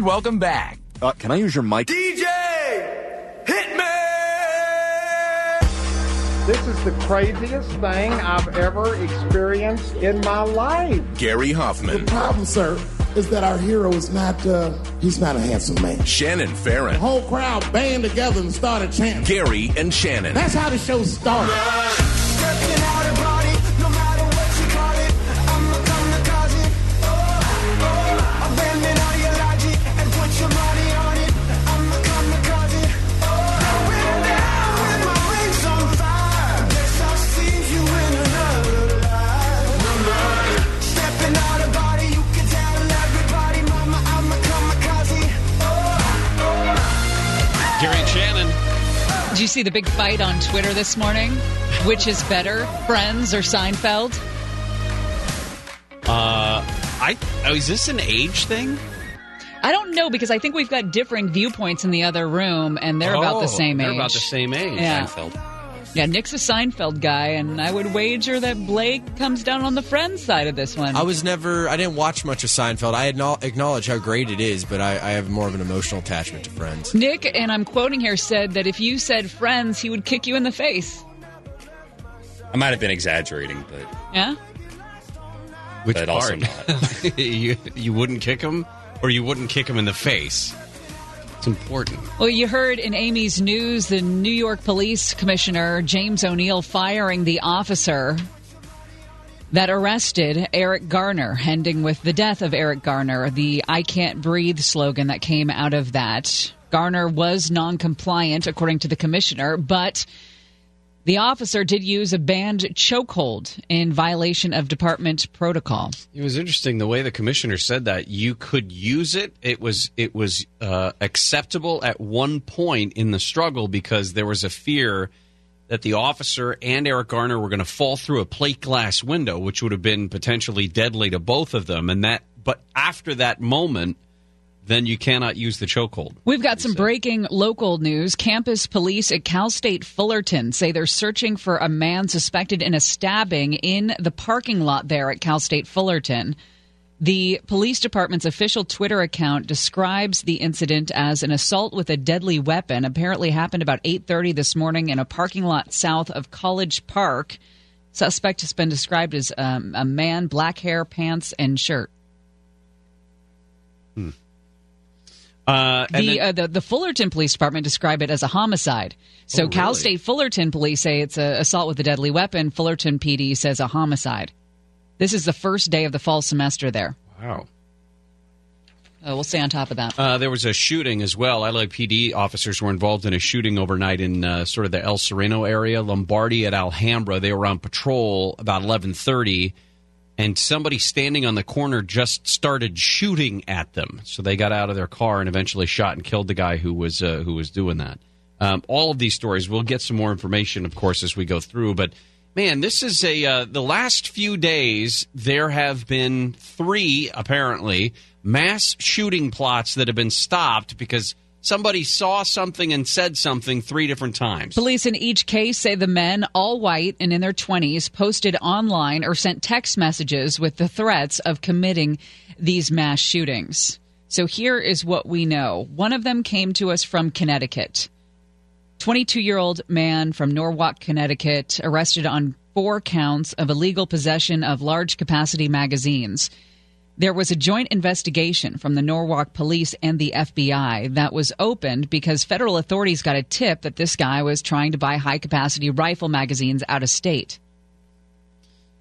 And welcome back. Uh, can I use your mic? DJ, hit me! This is the craziest thing I've ever experienced in my life. Gary Hoffmann. The problem, sir, is that our hero is not, uh, he's not a handsome man. Shannon Farren. The whole crowd band together and started chanting. Gary and Shannon. That's how the show started. See the big fight on Twitter this morning? Which is better, Friends or Seinfeld? Uh, I oh, is this an age thing? I don't know because I think we've got different viewpoints in the other room, and they're about Oh, the same age. they're about the same age. Yeah. Seinfeld. Yeah, Nick's a Seinfeld guy, and I would wager that Blake comes down on the Friends side of this one. I was never. I didn't watch much of Seinfeld. I acknowledge how great it is, but I, I have more of an emotional attachment to Friends. Nick, and I'm quoting here, said that if you said Friends, he would kick you in the face. I might have been exaggerating, but Yeah? Which But also part? you you wouldn't kick him, or you wouldn't kick him in the face. It's important. Well, you heard in Amy's news the New York Police Commissioner James O'Neill firing the officer that arrested Eric Garner, ending with the death of Eric Garner, the I can't breathe slogan that came out of that. Garner was non compliant, according to the commissioner, but the officer did use a banned chokehold in violation of department protocol. It was interesting the way the commissioner said that you could use it. It was it was uh, acceptable at one point in the struggle because there was a fear that the officer and Eric Garner were going to fall through a plate glass window, which would have been potentially deadly to both of them. And that, but after that moment, then you cannot use the chokehold. We've got some breaking local news. Campus police at Cal State Fullerton say they're searching for a man suspected in a stabbing in the parking lot there at Cal State Fullerton. The police department's official Twitter account describes the incident as an assault with a deadly weapon. Apparently happened about 8:30 this morning in a parking lot south of College Park. Suspect has been described as um, a man, black hair, pants, and shirt. Uh, the, then- uh, the the Fullerton Police Department describe it as a homicide. So Oh, Cal really? State Fullerton Police say it's a assault with a deadly weapon. Fullerton PD says a homicide. This is the first day of the fall semester there. wow. Oh, we'll stay on top of that. Uh, there was a shooting as well. LA PD officers were involved in a shooting overnight in uh, sort of the El Sereno area, Lombardy at Alhambra. They were on patrol about eleven thirty, and somebody standing on the corner just started shooting at them. So they got out of their car and eventually shot and killed the guy who was uh, who was doing that. Um, all of these stories, we'll get some more information, of course, as we go through. But man, this is a uh, the last few days. There have been three apparently mass shooting plots that have been stopped because somebody saw something and said something three different times. Police in each case say the men, all white and in their 20s, posted online or sent text messages with the threats of committing these mass shootings. So here is what we know. One of them came to us from Connecticut. 22 year old man from Norwalk, Connecticut, arrested on four counts of illegal possession of large capacity magazines. There was a joint investigation from the Norwalk police and the FBI that was opened because federal authorities got a tip that this guy was trying to buy high capacity rifle magazines out of state.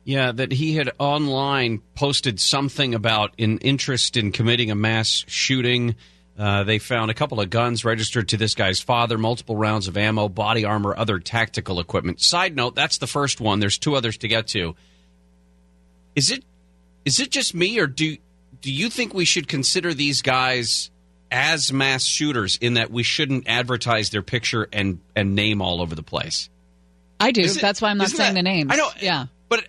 Yeah, that he had online posted something about an interest in committing a mass shooting. Uh, they found a couple of guns registered to this guy's father, multiple rounds of ammo, body armor, other tactical equipment. Side note: that's the first one. There's two others to get to. Is it is it just me, or do do you think we should consider these guys as mass shooters in that we shouldn't advertise their picture and and name all over the place? I do. It- That's why I'm not saying that- the names. I know. Yeah. But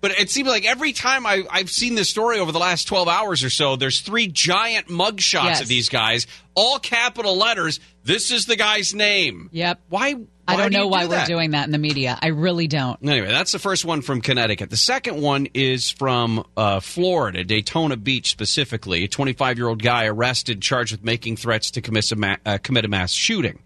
but it seems like every time I, I've seen this story over the last 12 hours or so, there's three giant mug shots Yes. of these guys, all capital letters. This is the guy's name. Yep. Why I don't do know why do we're doing that in the media. I really don't. Anyway, that's the first one from Connecticut. The second one is from uh, Florida, Daytona Beach specifically. A 25 year old guy arrested, charged with making threats to commit a, ma- uh, commit a mass shooting.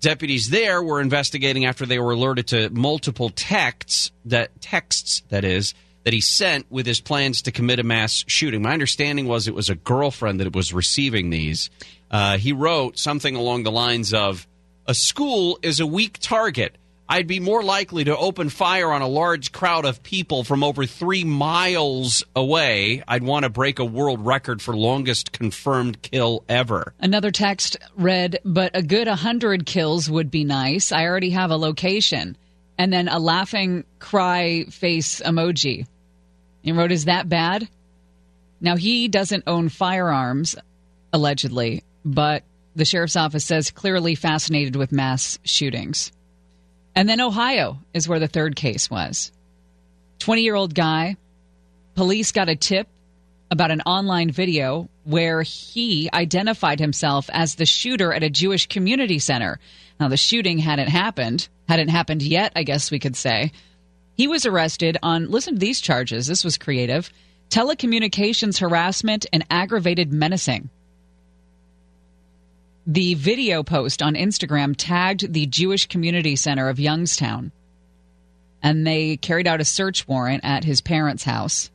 Deputies there were investigating after they were alerted to multiple texts that texts that is that he sent with his plans to commit a mass shooting. My understanding was it was a girlfriend that was receiving these. Uh, he wrote something along the lines of, "A school is a weak target. I'd be more likely to open fire on a large crowd of people from over three miles away. I'd want to break a world record for longest confirmed kill ever." Another text read, but a good 100 kills would be nice. I already have a location. And then a laughing cry face emoji. He wrote, Is that bad? Now, he doesn't own firearms, allegedly, but the sheriff's office says clearly fascinated with mass shootings. And then Ohio is where the third case was. 20 year old guy, police got a tip about an online video where he identified himself as the shooter at a Jewish community center. Now, the shooting hadn't happened, hadn't happened yet, I guess we could say. He was arrested on, listen to these charges. This was creative telecommunications harassment and aggravated menacing. The video post on Instagram tagged the Jewish Community Center of Youngstown, and they carried out a search warrant at his parents' house.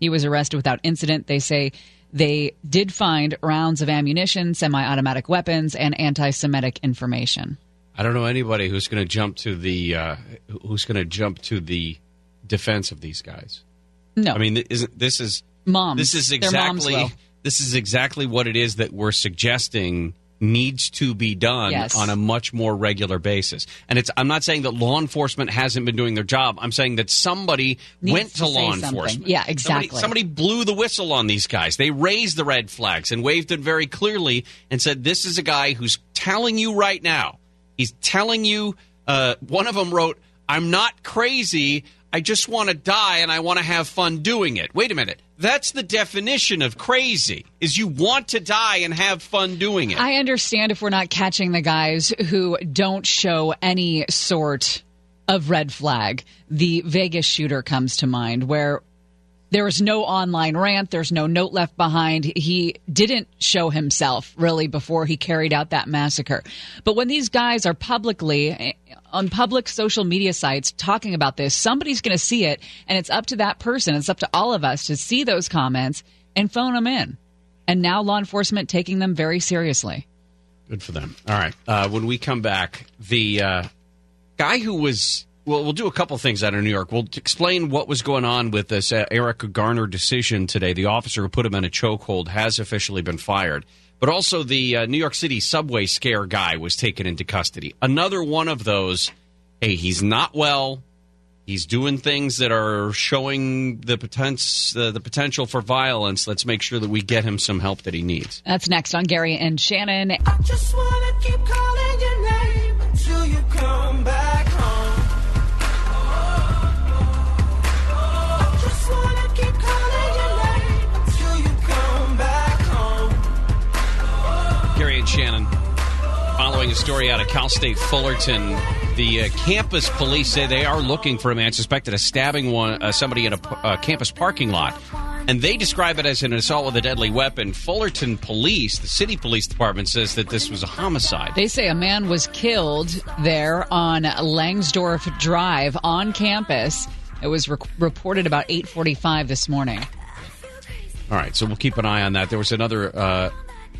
He was arrested without incident. They say they did find rounds of ammunition, semi automatic weapons, and anti Semitic information. I don't know anybody who's going to jump to the uh, who's going to jump to the defense of these guys. No. I mean, isn't this is Moms. This is exactly this is exactly what it is that we're suggesting needs to be done Yes. on a much more regular basis. And it's I'm not saying that law enforcement hasn't been doing their job. I'm saying that somebody Needs went to to, law something. enforcement. Yeah, Somebody- exactly. Somebody, blew the whistle on these guys. They raised the red flags and waved it very clearly and said, "This is a guy who's telling you right now. He's telling you." Uh, one of them wrote, "I'm not crazy. I just want to die and I want to have fun doing it." Wait a minute. That's the definition of crazy: is you want to die and have fun doing it. I understand if we're not catching the guys who don't show any sort of red flag. The Vegas shooter comes to mind where there was no online rant, there's no note left behind. He didn't show himself really before he carried out that massacre. But when these guys are publicly eh, on public social media sites talking about this, somebody's going to see it and it's up to that person, it's up to all of us to see those comments and phone them in. And now law enforcement taking them very seriously. Good for them. All right. Uh, when we come back, the uh, guy who was. Well, we'll do a couple things out of New York. We'll explain what was going on with this uh, Erica Garner decision today. The officer who put him in a chokehold has officially been fired. But also, the uh, New York City subway scare guy was taken into custody. Another one of those. Hey, he's not well. He's doing things that are showing the potential, uh, the potential for violence. Let's make sure that we get him some help that he needs. That's next on Gary and Shannon. Following a story out of Cal State Fullerton, the uh, campus police say they are looking for a man suspected of stabbing one uh, somebody in a uh, campus parking lot, and they describe it as an assault with a deadly weapon. Fullerton Police, the city police department, says that this was a homicide. They say a man was killed there on Langsdorf Drive on campus. It was re- reported about 8:45 this morning. All right, so we'll keep an eye on that. There was another uh,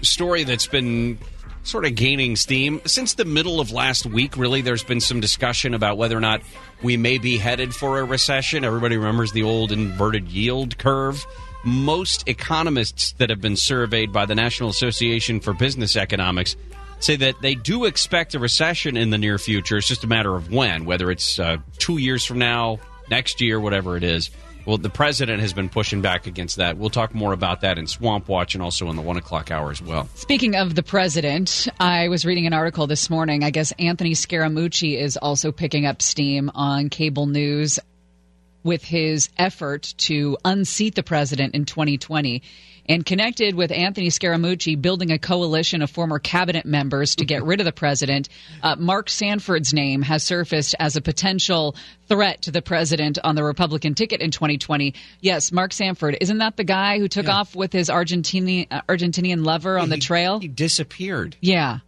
story that's been sort of gaining steam since the middle of last week. Really, there's been some discussion about whether or not we may be headed for a recession. Everybody remembers the old inverted yield curve. Most economists that have been surveyed by the National Association for Business Economics say that they do expect a recession in the near future. It's just a matter of when, whether it's uh, two years from now, next year, whatever it is. Well, the president has been pushing back against that. We'll talk more about that in Swamp Watch and also in the one o'clock hour as well. Speaking of the president, I was reading an article this morning. I guess Anthony Scaramucci is also picking up steam on cable news with his effort to unseat the president in 2020. And connected with Anthony Scaramucci building a coalition of former cabinet members to get rid of the president. Uh, Mark Sanford's name has surfaced as a potential threat to the president on the Republican ticket in 2020. Yes, Mark Sanford. Isn't that the guy who took off with his Argentinian, uh, Argentinian lover on the trail? He disappeared. Yeah.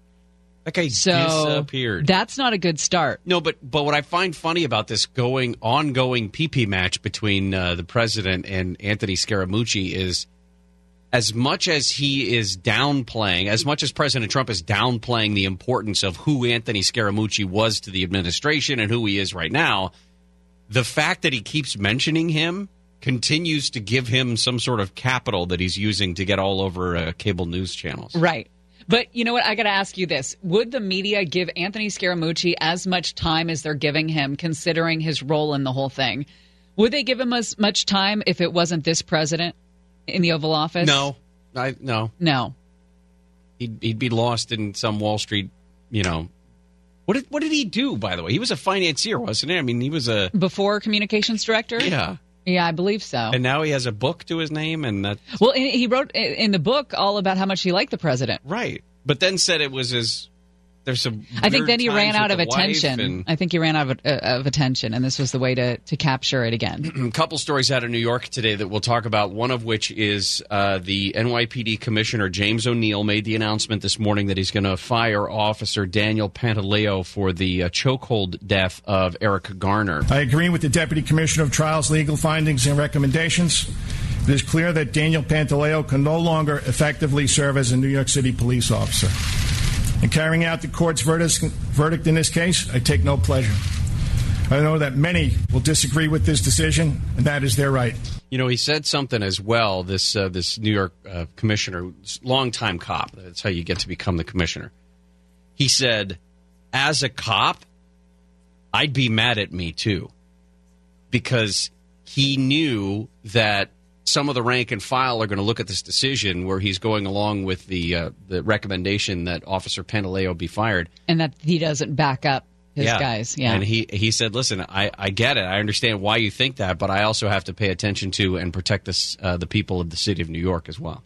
That guy So disappeared. that's not a good start. No, but but what I find funny about this going ongoing PP match between uh, the president and Anthony Scaramucci is as much as he is downplaying, as much as President Trump is downplaying the importance of who Anthony Scaramucci was to the administration and who he is right now, the fact that he keeps mentioning him continues to give him some sort of capital that he's using to get all over uh, cable news channels. Right. But you know what? I got to ask you this. Would the media give Anthony Scaramucci as much time as they're giving him, considering his role in the whole thing? Would they give him as much time if it wasn't this president in the Oval Office? No, I no. No. he'd, he'd be lost in some Wall Street, you know. What did what did he do? By the way, he was a financier, wasn't he? I mean, he was a Before communications director? yeah, Yeah, I believe so. and now he has a book to his name, and that well, he wrote in the book all about how much he liked the president. right. But then said it was his. There's some. I think then he ran out of attention. and- I think he ran out of, uh, of attention, and this was the way to, to capture it again. a couple stories out of New York today that we'll talk about. One of which is uh, the NYPD Commissioner James O'Neill made the announcement this morning that he's going to fire Officer Daniel Pantaleo for the uh, chokehold death of Eric Garner. I agree with the Deputy Commissioner of Trials' legal findings and recommendations. It is clear that Daniel Pantaleo can no longer effectively serve as a New York City police officer. In carrying out the court's verdict, in this case, I take no pleasure. I know that many will disagree with this decision, and that is their right. You know, he said something as well. This uh, this New York uh, commissioner, longtime cop. That's how you get to become the commissioner. He said, "As a cop, I'd be mad at me too, because he knew that some of the rank and file are going to look at this decision where he's going along with the uh, the recommendation that Officer Pantaleo be fired." and that he doesn't back up his guys. Yeah. And he he said, "Listen, I, I get it. I understand why you think that, but I also have to pay attention to and protect this uh, the people of the city of New York as well."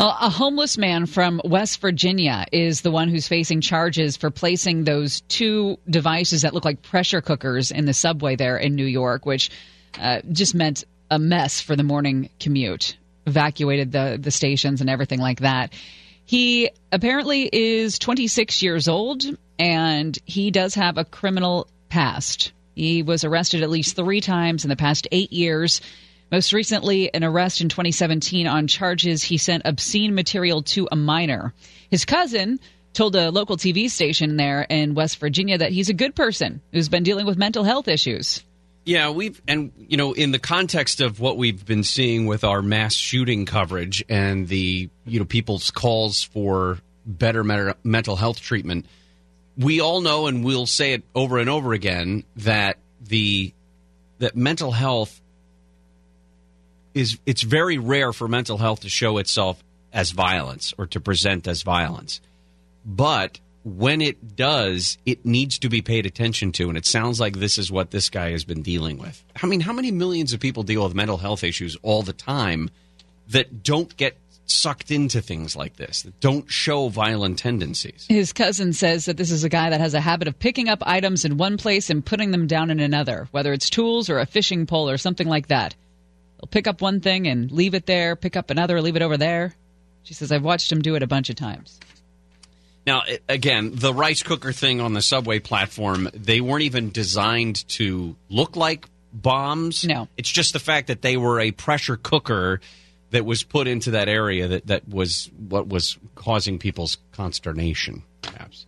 A homeless man from West Virginia is the one who's facing charges for placing those two devices that look like pressure cookers in the subway there in New York, which uh, just meant a mess for the morning commute. Evacuated the the stations and everything like that. He apparently is 26 years old and he does have a criminal past. He was arrested at least three times in the past eight years. Most recently, an arrest in 2017 on charges he sent obscene material to a minor. His cousin told a local TV station there in West Virginia that he's a good person who's been dealing with mental health issues. Yeah, we've and you know in the context of what we've been seeing with our mass shooting coverage and the you know people's calls for better me- mental health treatment, we all know and we'll say it over and over again that the that mental health is it's very rare for mental health to show itself as violence or to present as violence. But when it does, it needs to be paid attention to. And it sounds like this is what this guy has been dealing with. I mean, how many millions of people deal with mental health issues all the time that don't get sucked into things like this, that don't show violent tendencies? His cousin says that this is a guy that has a habit of picking up items in one place and putting them down in another, whether it's tools or a fishing pole or something like that. He'll pick up one thing and leave it there, pick up another, leave it over there. She says, I've watched him do it a bunch of times. Now, again, the rice cooker thing on the subway platform, they weren't even designed to look like bombs. No. It's just the fact that they were a pressure cooker that was put into that area that, that was what was causing people's consternation, perhaps.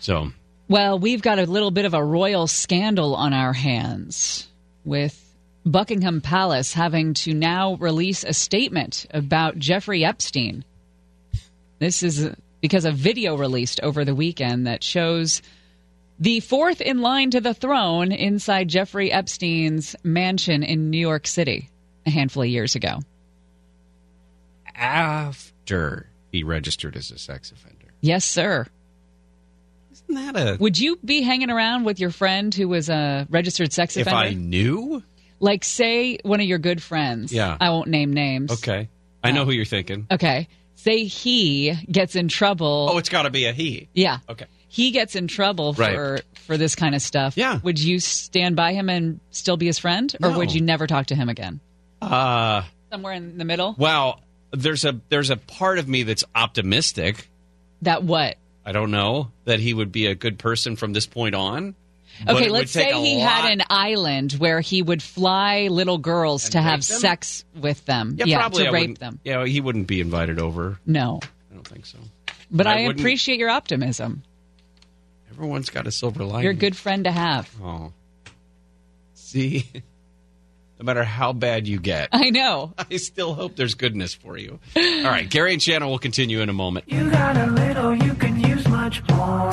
So, Well, we've got a little bit of a royal scandal on our hands with Buckingham Palace having to now release a statement about Jeffrey Epstein. This is because a video released over the weekend that shows the fourth in line to the throne inside Jeffrey Epstein's mansion in New York City a handful of years ago. after he registered as a sex offender. Yes, sir. Isn't that a. Would you be hanging around with your friend who was a registered sex If offender? If I knew? Like, say one of your good friends. Yeah. I won't name names. Okay. I know who you're thinking. Okay. Say he gets in trouble. Oh, it's got to be a he. yeah. Okay. He gets in trouble Right. for for this kind of stuff. Yeah. Would you stand by him and still be his friend, or No. would you never talk to him again? Uh, Somewhere in the middle. well, there's a there's a part of me that's optimistic. That what? I don't know that he would be a good person from this point on. But Okay, let's say he lot- had an island where he would fly little girls to have them? sex with them. Yeah, probably to I rape them. Yeah, he wouldn't be invited over. No. I don't think so. But I I, appreciate your optimism. Everyone's got a silver lining. You're a good friend to have. Oh, see, no matter how bad you get, I know. I still hope there's goodness for you. All right, Gary and Shannon will continue in a moment. You got a little, you can use much more.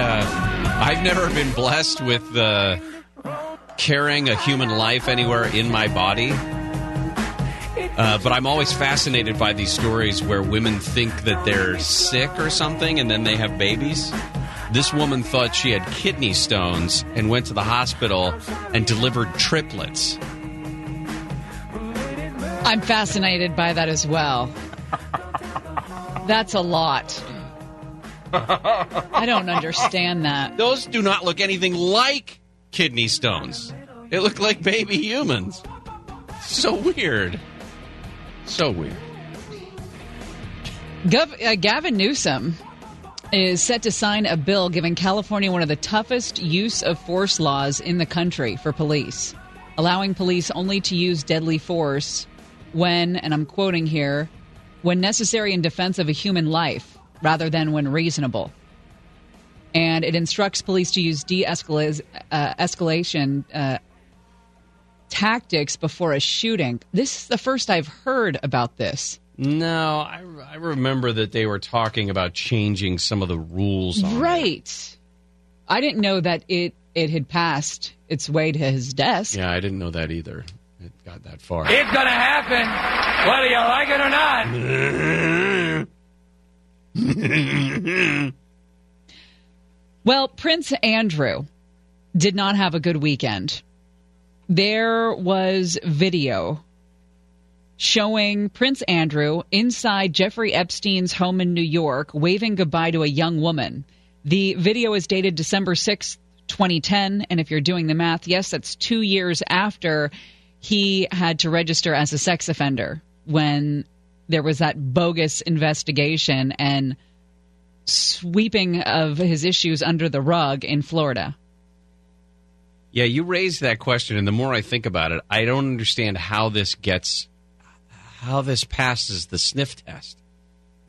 Uh, I've never been blessed with uh, carrying a human life anywhere in my body. Uh, but I'm always fascinated by these stories where women think that they're sick or something and then they have babies. This woman thought she had kidney stones and went to the hospital and delivered triplets. I'm fascinated by that as well. That's a lot. I don't understand that. Those do not look anything like kidney stones. They look like baby humans. So weird. So weird. Gov- uh, Gavin Newsom is set to sign a bill giving California one of the toughest use of force laws in the country for police, allowing police only to use deadly force when, and I'm quoting here, when necessary in defense of a human life rather than when reasonable. And it instructs police to use de uh, escalation uh, tactics before a shooting. This is the first I've heard about this. No, I, I remember that they were talking about changing some of the rules. On it. Right. I didn't know that it it had passed its way to his desk. Yeah, I didn't know that either. It got that far. It's gonna happen, whether you like it or not. Well, Prince Andrew did not have a good weekend. There was video showing Prince Andrew inside Jeffrey Epstein's home in New York waving goodbye to a young woman. The video is dated December 6th, 2010. And if you're doing the math, yes, that's two years after he had to register as a sex offender when there was that bogus investigation and sweeping of his issues under the rug in Florida. Yeah, you raised that question, and the more I think about it, I don't understand how this gets, how this passes the sniff test.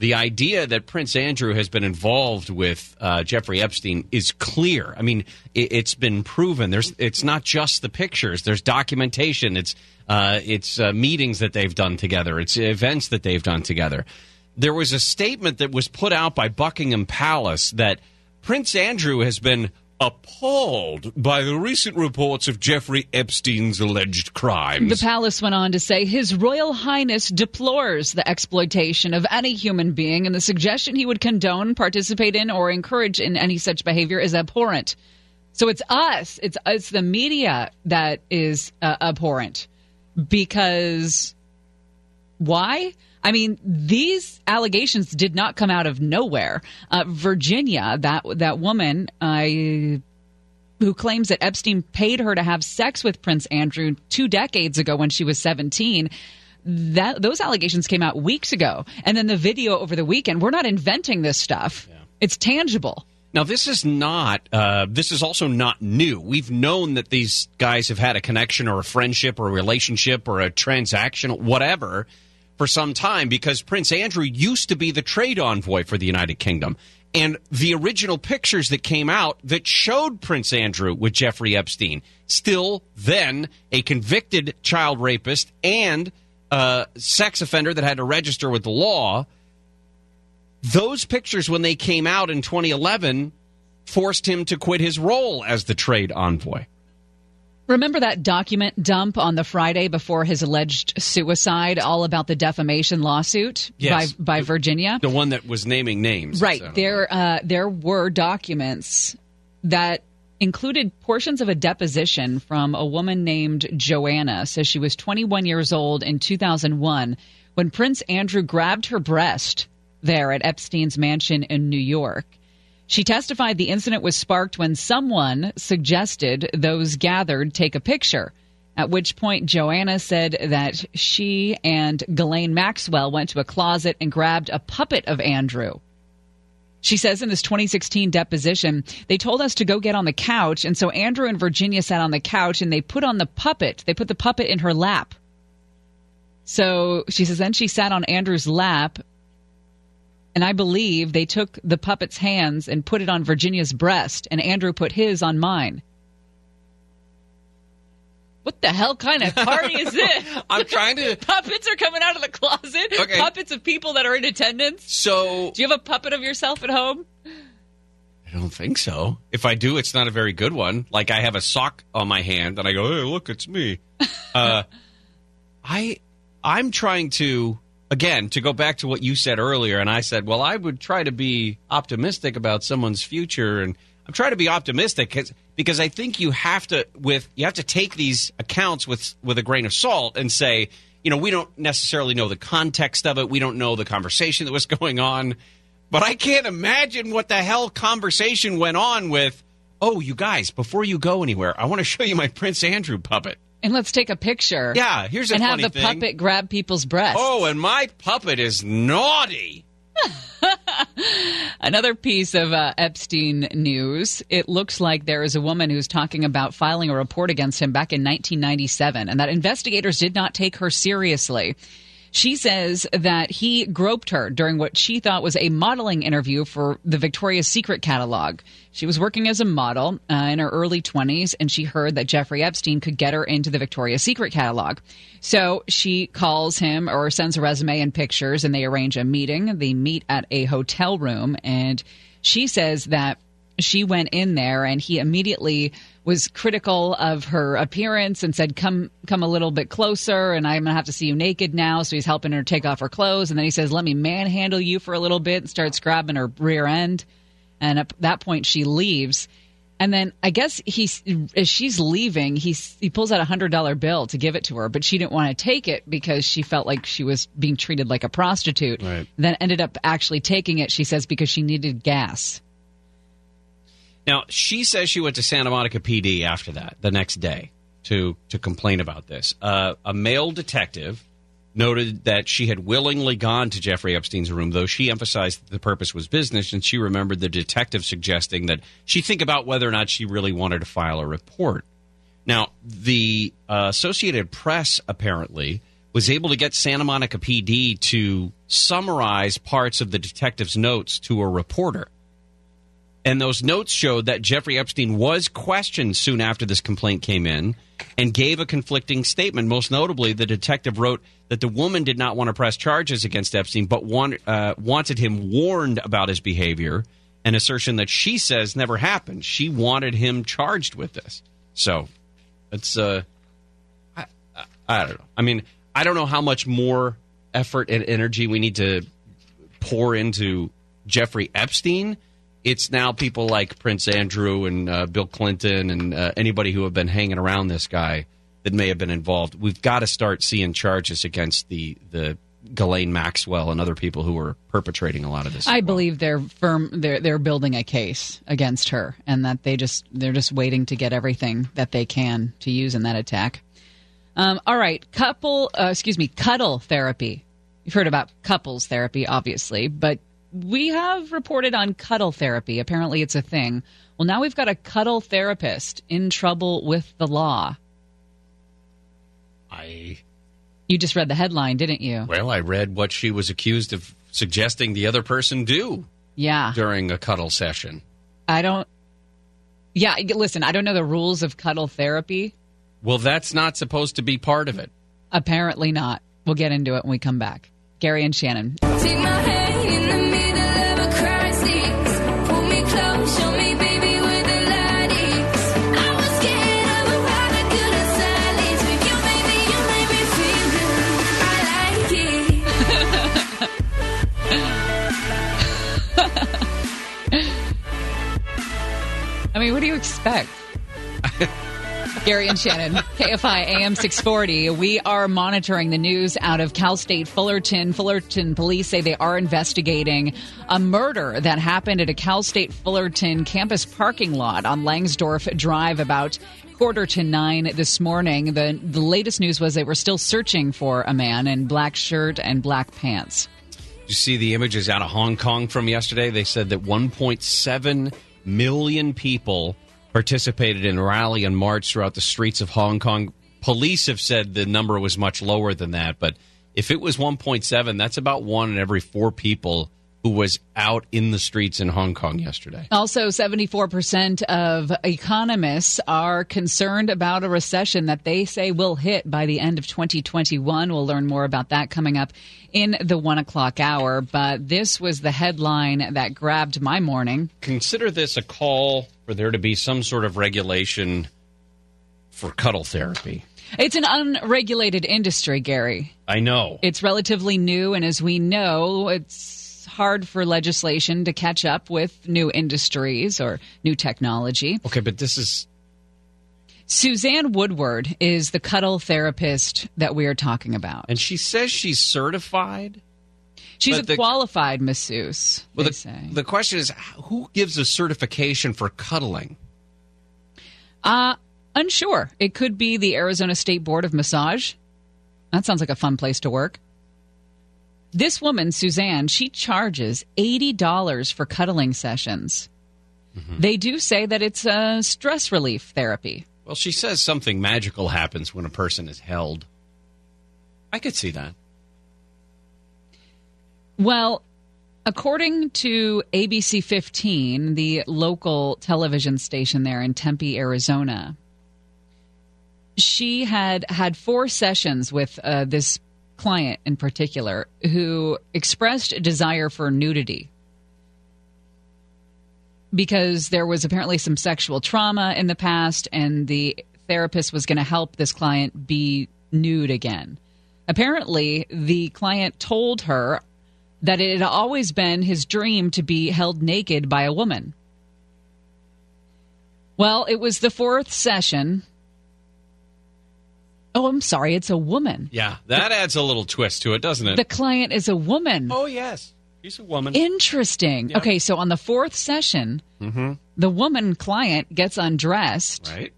The idea that Prince Andrew has been involved with uh, Jeffrey Epstein is clear. I mean, it, it's been proven. There's, it's not just the pictures. There's documentation. It's, uh, it's uh, meetings that they've done together. It's events that they've done together. There was a statement that was put out by Buckingham Palace that Prince Andrew has been appalled by the recent reports of Jeffrey Epstein's alleged crimes. The palace went on to say His Royal Highness deplores the exploitation of any human being, and the suggestion he would condone, participate in, or encourage in any such behavior is abhorrent. So it's us, it's it's the media that is uh, abhorrent because why? I mean, these allegations did not come out of nowhere. Uh, Virginia, that that woman, I who claims that Epstein paid her to have sex with Prince Andrew two decades ago when she was 17. That those allegations came out weeks ago, and then the video over the weekend. We're not inventing this stuff; it's tangible. Now, this is not. Uh, this is also not new. We've known that these guys have had a connection or a friendship or a relationship or a transaction, whatever, for some time because Prince Andrew used to be the trade envoy for the United Kingdom. And the original pictures that came out that showed Prince Andrew with Jeffrey Epstein, still then a convicted child rapist and uh, sex offender that had to register with the law, those pictures, when they came out in 2011, forced him to quit his role as the trade envoy. Remember that document dump on the Friday before his alleged suicide, all about the defamation lawsuit Yes. by, by Virginia? The one that was naming names. Right. So- There, uh, there were documents that included portions of a deposition from a woman named Joanna. Says she was 21 years old in 2001 when Prince Andrew grabbed her breast there at Epstein's mansion in New York. She testified the incident was sparked when someone suggested those gathered take a picture. At which point, Joanna said that she and Ghislaine Maxwell went to a closet and grabbed a puppet of Andrew. She says in this 2016 deposition, they told us to go get on the couch. And so Andrew and Virginia sat on the couch and they put on the puppet. They put the puppet in her lap. So she says, then she sat on Andrew's lap. And I believe they took the puppet's hands and put it on Virginia's breast, and Andrew put his on mine. What the hell kind of party is this? I'm trying to. Puppets are coming out of the closet. Okay. Puppets of people that are in attendance. So Do you have a puppet of yourself at home? I don't think so. If I do, it's not a very good one. Like I have a sock on my hand, and I go, "Hey, look, it's me." uh, I I'm trying to again to go back to what you said earlier, and I said, well, I would try to be optimistic about someone's future, and I'm trying to be optimistic 'cause- because I think you have to with you have to take these accounts with with a grain of salt and say, you know, we don't necessarily know the context of it, we don't know the conversation that was going on, but I can't imagine what the hell conversation went on with. Oh, you guys, before you go anywhere, I want to show you my Prince Andrew puppet. And let's take a picture. Yeah, here's a and have the thing. puppet grab people's breasts. Oh, and my puppet is naughty. Another piece of uh, Epstein news. It looks like there is a woman who's talking about filing a report against him back in 1997, and that investigators did not take her seriously. She says that he groped her during what she thought was a modeling interview for the Victoria's Secret catalog. She was working as a model uh, in her early 20s, and she heard that Jeffrey Epstein could get her into the Victoria's Secret catalog. So she calls him or sends a resume and pictures, and they arrange a meeting. They meet at a hotel room, and she says that she went in there and he immediately was critical of her appearance and said come come a little bit closer and i'm going to have to see you naked now so he's helping her take off her clothes and then he says let me manhandle you for a little bit and starts grabbing her rear end and at that point she leaves and then I guess he's as she's leaving, he he pulls out a hundred dollar bill to give it to her, but she didn't want to take it because she felt like she was being treated like a prostitute. Right. Then ended up actually taking it. She says because she needed gas. Now, she says she went to Santa Monica PD after that, the next day, to to complain about this. Uh, a male detective noted that she had willingly gone to Jeffrey Epstein's room, though she emphasized that the purpose was business, and she remembered the detective suggesting that she think about whether or not she really wanted to file a report. Now, the uh, Associated Press apparently was able to get Santa Monica PD to summarize parts of the detective's notes to a reporter. And those notes showed that Jeffrey Epstein was questioned soon after this complaint came in and gave a conflicting statement. Most notably, the detective wrote that the woman did not want to press charges against Epstein, but want, uh, wanted him warned about his behavior, an assertion that she says never happened. She wanted him charged with this. So it's, uh, I, I, I don't know. I mean, I don't know how much more effort and energy we need to pour into Jeffrey Epstein. It's now people like Prince Andrew and uh, Bill Clinton and uh, anybody who have been hanging around this guy that may have been involved. We've got to start seeing charges against the the Ghislaine Maxwell and other people who were perpetrating a lot of this. I believe they're firm. They're they're building a case against her, and that they just they're just waiting to get everything that they can to use in that attack. Um, all right, couple. Uh, excuse me, cuddle therapy. You've heard about couples therapy, obviously, but we have reported on cuddle therapy. Apparently, it's a thing. Well, now we've got a cuddle therapist in trouble with the law. I You just read the headline, didn't you? well, I read what she was accused of suggesting the other person do Yeah. during a cuddle session. I don't. Yeah, listen, I don't know the rules of cuddle therapy. Well, that's not supposed to be part of it. Apparently not. We'll get into it when we come back. Gary and Shannon. Take mean, what do you expect? Gary and Shannon, KFI AM 640. We are monitoring the news out of Cal State Fullerton. Fullerton police say they are investigating a murder that happened at a Cal State Fullerton campus parking lot on Langsdorf Drive about quarter to nine this morning. The, the latest news was they were still searching for a man in black shirt and black pants. you see the images out of Hong Kong from yesterday? They said that 1.7 million people participated in rally and march throughout the streets of Hong Kong. Police have said the number was much lower than that, but if it was 1.7, that's about one in every four people who was out in the streets in Hong Kong yesterday. Also, 74% of economists are concerned about a recession that they say will hit by the end of 2021. We'll learn more about that coming up in the one o'clock hour. But this was the headline that grabbed my morning. Consider this a call for there to be some sort of regulation for cuddle therapy. It's an unregulated industry, Gary. I know. It's relatively new, and as we know, it's hard for legislation to catch up with new industries or new technology. Okay, but this is Suzanne Woodward is the cuddle therapist that we are talking about. and she says she's certified. She's but a the- qualified masseuse, Well, the, say. the question is who gives a certification for cuddling? Uh, unsure. It could be the Arizona State Board of Massage. That sounds like a fun place to work. This woman, Suzanne, she charges $80 for cuddling sessions. Mm-hmm. They do say that it's a stress relief therapy. Well, she says something magical happens when a person is held. I could see that. Well, according to ABC 15, the local television station there in Tempe, Arizona, she had had four sessions with uh, this client in particular who expressed a desire for nudity because there was apparently some sexual trauma in the past and the therapist was going to help this client be nude again. Apparently, the client told her that it had always been his dream to be held naked by a woman. Well, it was the fourth session. Oh, I'm sorry, it's a woman. Yeah, that adds a little twist to it, doesn't it? The client is a woman. oh, yes. She's a woman. Interesting. Okay, so on the fourth session, mm-hmm. the woman client gets undressed, right?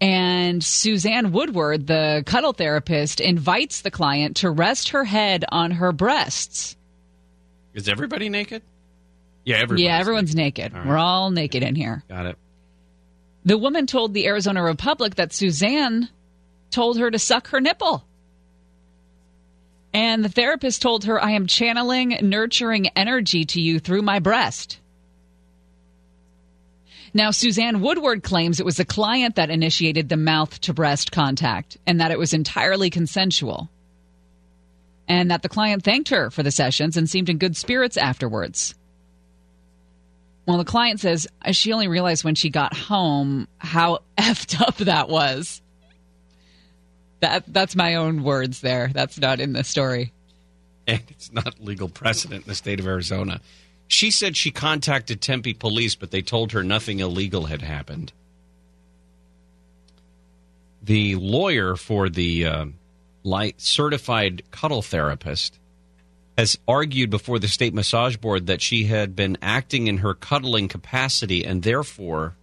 and Suzanne Woodward, the cuddle therapist, invites the client to rest her head on her breasts. Is everybody naked? Yeah, everybody. yeah, everyone's naked. right. We're all naked in here. Got it. The woman told the Arizona Republic that Suzanne told her to suck her nipple. And the therapist told her, I am channeling nurturing energy to you through my breast. Now, Suzanne Woodward claims it was the client that initiated the mouth to breast contact and that it was entirely consensual. And that the client thanked her for the sessions and seemed in good spirits afterwards. Well, the client says she only realized when she got home how effed up that was. That that's my own words there. That's not in the story. And it's not legal precedent in the state of Arizona. She said she contacted Tempe police, but they told her nothing illegal had happened. The lawyer for the uh, light certified cuddle therapist has argued before the state massage board that she had been acting in her cuddling capacity and therefore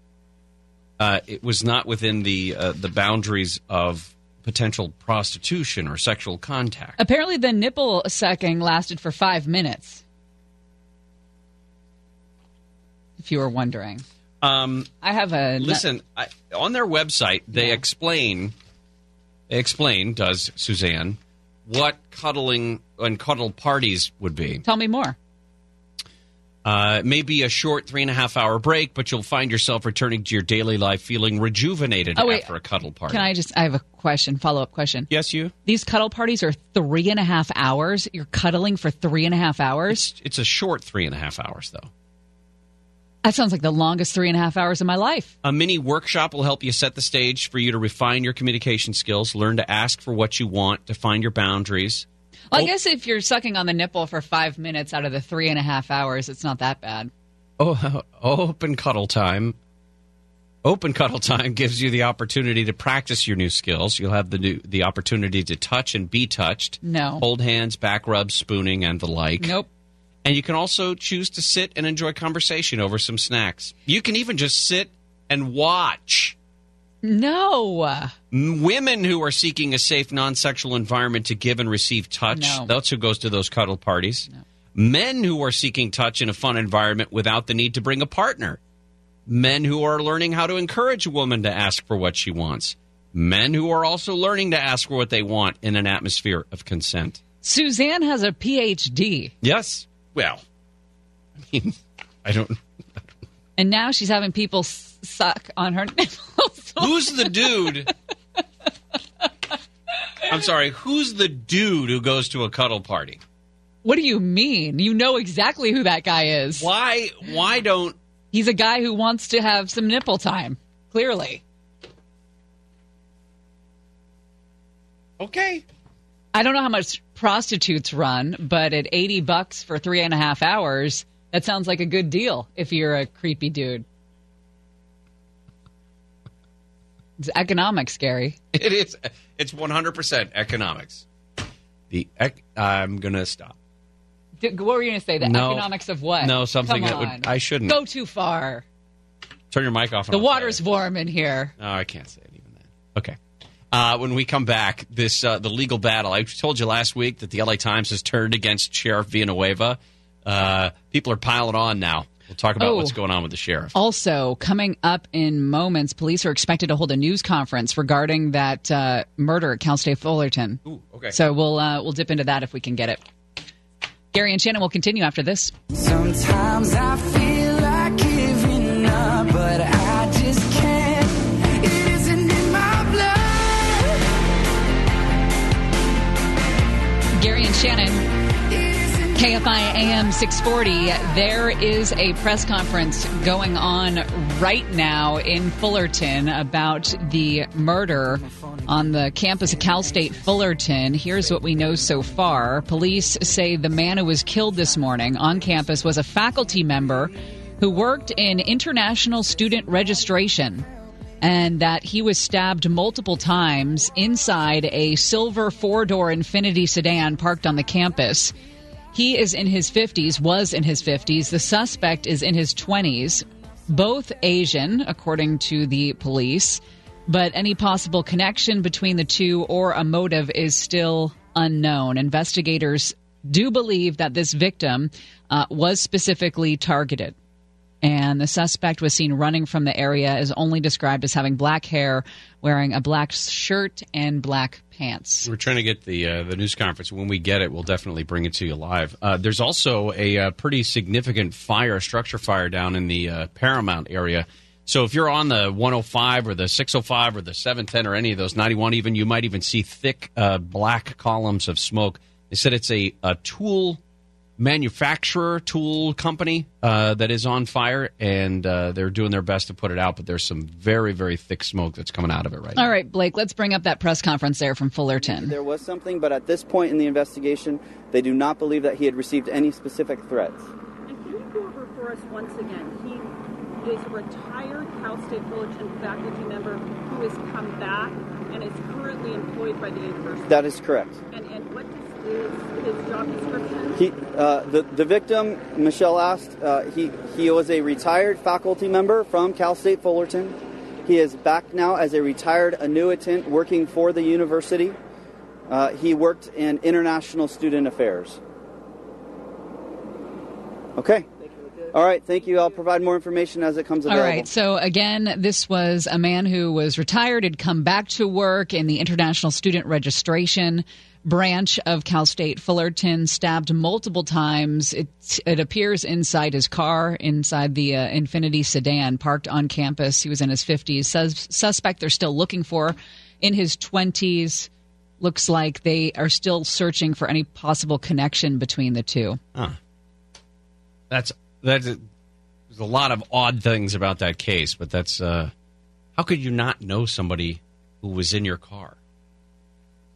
uh, it was not within the uh, the boundaries of potential prostitution or sexual contact. Apparently, the nipple sucking lasted for five minutes. If you were wondering, Um, I have a listen, I, on their website, they explain. They explain, does Suzanne, what cuddling and cuddle parties would be. Tell me more. Uh, it may be a short three and a half hour break, but you'll find yourself returning to your daily life feeling rejuvenated Oh, wait. after a cuddle party. Can I just? I have a question. Follow up question. Yes, you. These cuddle parties are three and a half hours. You're cuddling for three and a half hours. It's, it's a short three and a half hours, though. That sounds like the longest three and a half hours of my life. A mini workshop will help you set the stage for you to refine your communication skills, learn to ask for what you want, define your boundaries. Well, I Oh. guess if you're sucking on the nipple for five minutes out of the three and a half hours, it's not that bad. Oh, open cuddle time. Open cuddle time gives you the opportunity to practice your new skills. You'll have the new, the opportunity to touch and be touched. No. Hold hands, back rubs, spooning, and the like. Nope. And you can also choose to sit and enjoy conversation over some snacks. You can even just sit and watch. No. Women who are seeking a safe, non sexual environment to give and receive touch. No. That's who goes to those cuddle parties. Men who are seeking touch in a fun environment without the need to bring a partner. Men who are learning how to encourage a woman to ask for what she wants. Men who are also learning to ask for what they want in an atmosphere of consent. Suzanne has a PhD, Yes. Well, I mean, I don't. and now she's having people suck on her nipples. Who's the dude? I'm sorry. Who's the dude who goes to a cuddle party? what do you mean? You know exactly who that guy is. Why? Why don't? He's a guy who wants to have some nipple time. Clearly. Okay. I don't know how much prostitutes run, but at 80 bucks for three and a half hours, that sounds like a good deal if you're a creepy dude. It's economics, Gary. It is. It's 100 percent economics. The ec- I'm gonna stop. D- What were you going to say? The No. economics of what? No, something that would- I shouldn't. Go too far. Turn your mic off. The I'll water's warm in here. No, I can't say it even then. Okay. Uh, when we come back, this uh, the legal battle. I told you last week that the LA Times has turned against Sheriff Villanueva. Uh, people are piling on now. We'll talk about Oh. what's going on with the sheriff. Also, coming up in moments, police are expected to hold a news conference regarding that uh, murder at Cal State Fullerton. Ooh, okay. So we'll uh, we'll dip into that if we can get it. Gary and Shannon will continue after this. Sometimes I feel like giving up, but I just can't. It isn't in my blood. Gary and Shannon, It isn't KFI AM 640. There is a press conference going on right now in Fullerton about the murder on the campus of Cal State Fullerton. Here's what we know so far. Police say the man who was killed this morning on campus was a faculty member who worked in international student registration and that he was stabbed multiple times inside a silver four door Infiniti sedan parked on the campus. He is in his 50s, was in his 50s. The suspect is in his 20s, both Asian, according to the police. But any possible connection between the two or a motive is still unknown. Investigators do believe that this victim uh, was specifically targeted and the suspect was seen running from the area is only described as having black hair wearing a black shirt and black pants We're trying to get the uh, the news conference. When we get it, we'll definitely bring it to you live. Uh, there's also a uh, pretty significant fire, structure fire down in the uh, Paramount area. So if you're on the 105 or the 605 or the 710 or any of those 91, even you might even see thick uh, black columns of smoke. They said it's a, a tool manufacturer tool company uh, that is on fire, and uh, they're doing their best to put it out. But there's some very very thick smoke that's coming out of it right now. all right blake let's bring up that press conference there from fullerton There was something, but at this point in the investigation, they do not believe that he had received any specific threats. And can you go over for us once again? He is a retired Cal State Fullerton faculty member who has come back and is currently employed by the university. That is correct. and, and what is his job description? He, uh, the, the victim, Michelle asked, uh, he, he was a retired faculty member from Cal State Fullerton. He is back now as a retired annuitant working for the university. Uh, he worked in international student affairs. Okay. All right, thank you. I'll provide more information as it comes All available. right. So again, this was a man who was retired, had come back to work in the International Student Registration branch of Cal State Fullerton, stabbed multiple times. It, it appears inside his car, inside the uh, Infiniti sedan parked on campus. He was in his 50s. Sus- suspect they're still looking for in his 20s. Looks like they are still searching for any possible connection between the two. That's that's there's a lot of odd things about that case, but that's uh, how could you not know somebody who was in your car?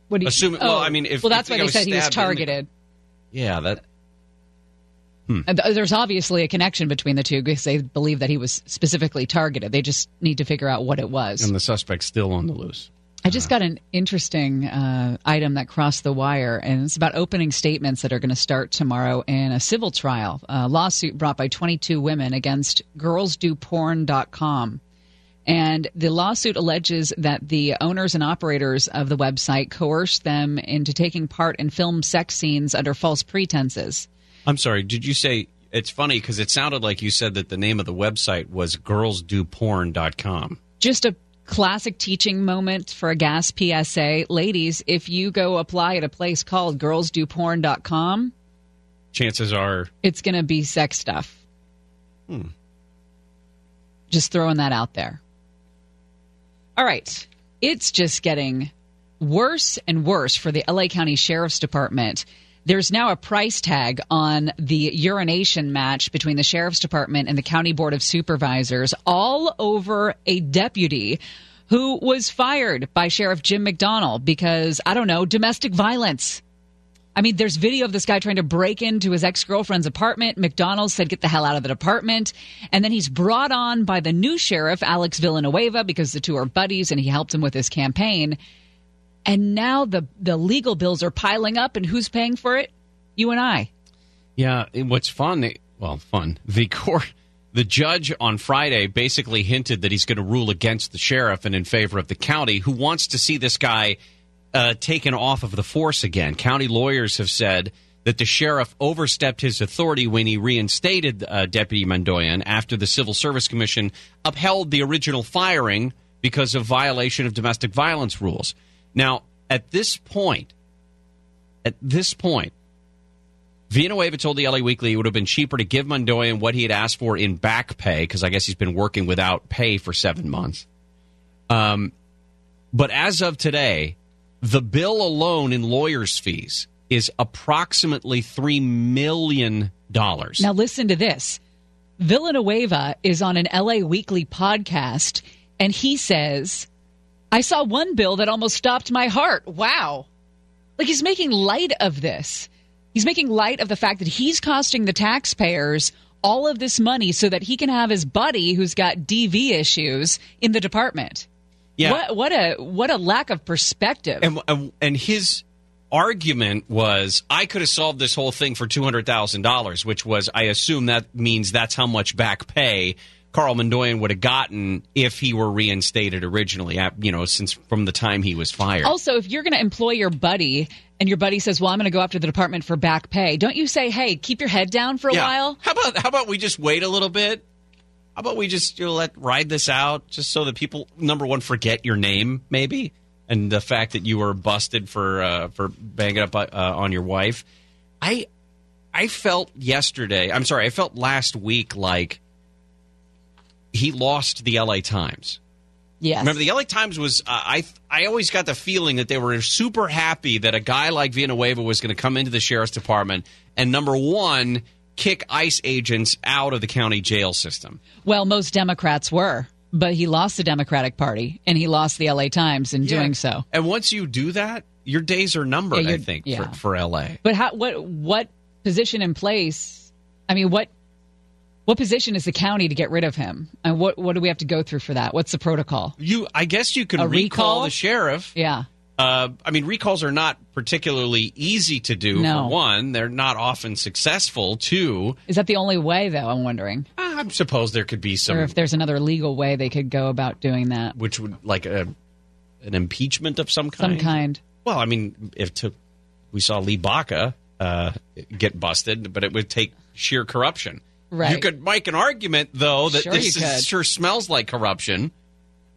What do you, Assuming- well, I mean, if- well, that's why they said he was in the- targeted. Yeah, that th- There's obviously a connection between the two because they believe that he was specifically targeted. They just need to figure out what it was. And the suspect's still on the loose. I just got an interesting uh, item that crossed the wire, and it's about opening statements that are going to start tomorrow in a civil trial. A lawsuit brought by 22 women against girlsdoporn.com. And the lawsuit alleges that the owners and operators of the website coerced them into taking part in film sex scenes under false pretenses. I'm sorry. Did you say it's funny because it sounded like you said that the name of the website was girlsdoporn.com. Just a classic teaching moment for a gas PSA. Ladies, if you go apply at a place called girlsdoporn.com, Chances are, it's going to be sex stuff. Hmm. Just throwing that out there. All right. It's just getting worse and worse for the LA County Sheriff's Department. There's now a price tag on the urination match between the Sheriff's Department and the County Board of Supervisors, all over a deputy who was fired by Sheriff Jim McDonnell because, I don't know, domestic violence. I mean, there's video of this guy trying to break into his ex girlfriend's apartment. McDonald said, get the hell out of the department. And then he's brought on by the new sheriff, Alex Villanueva, because the two are buddies and he helped him with his campaign. And now the, the legal bills are piling up, and who's paying for it? You and I. Yeah, what's fun? Well, fun. The court, the judge on Friday basically hinted that he's going to rule against the sheriff and in favor of the county, who wants to see this guy uh, taken off of the force again. County lawyers have said that the sheriff overstepped his authority when he reinstated uh, Deputy Mandoyan after the Civil Service Commission upheld the original firing because of violation of domestic violence rules. Now, at this point, at this point, Villanueva told the LA Weekly it would have been cheaper to give Mandoyan what he had asked for in back pay because I guess he's been working without pay for seven months. Um, but as of today, the bill alone in lawyers' fees is approximately three million dollars. Now, listen to this. Villanueva is on an LA Weekly podcast, and he says, I saw one bill that almost stopped my heart. Wow. Like he's making light of this. He's making light of the fact that he's costing the taxpayers all of this money so that he can have his buddy who's got DV issues in the department. Yeah. What, what a what a lack of perspective. And, and- and his argument was, I could have solved this whole thing for two hundred thousand dollars, which was, I assume that means that's how much back pay Carl Mandoyan would have gotten if he were reinstated originally. You know, since from the time he was fired. Also, if you're going to employ your buddy and your buddy says, "Well, I'm going to go after the department for back pay," don't you say, "Hey, keep your head down for a Yeah. while"? How about how about we just wait a little bit? How about we just you know, let ride this out, just so that people number one forget your name, maybe, and the fact that you were busted for uh, for banging up uh, on your wife. I I felt yesterday. I'm sorry. I felt last week like he lost the L.A. Times. Yes. Remember, the LA Times was. Uh, I I always got the feeling that they were super happy that a guy like Villanueva was going to come into the sheriff's department and number one kick ICE agents out of the county jail system. Well, most Democrats were, but he lost the Democratic Party and he lost the LA Times in doing so. And once you do that, your days are numbered. Yeah, I think yeah. for, for LA. But how, what what position in place? I mean, what what position is the county to get rid of him? And what what do we have to go through for that? What's the protocol? You, I guess you could recall recall? the sheriff. Yeah. Uh, I mean, recalls are not particularly easy to do. No. For one, they're not often successful. Two, Is that the only way, though? I'm wondering, I suppose there could be some or if there's another legal way they could go about doing that. which would like a an impeachment of some kind. Some kind. Well, I mean, if to, we saw Lee Baca uh, get busted, but it would take sheer corruption. Right. You could make an argument though that Sure this is, sure smells like corruption.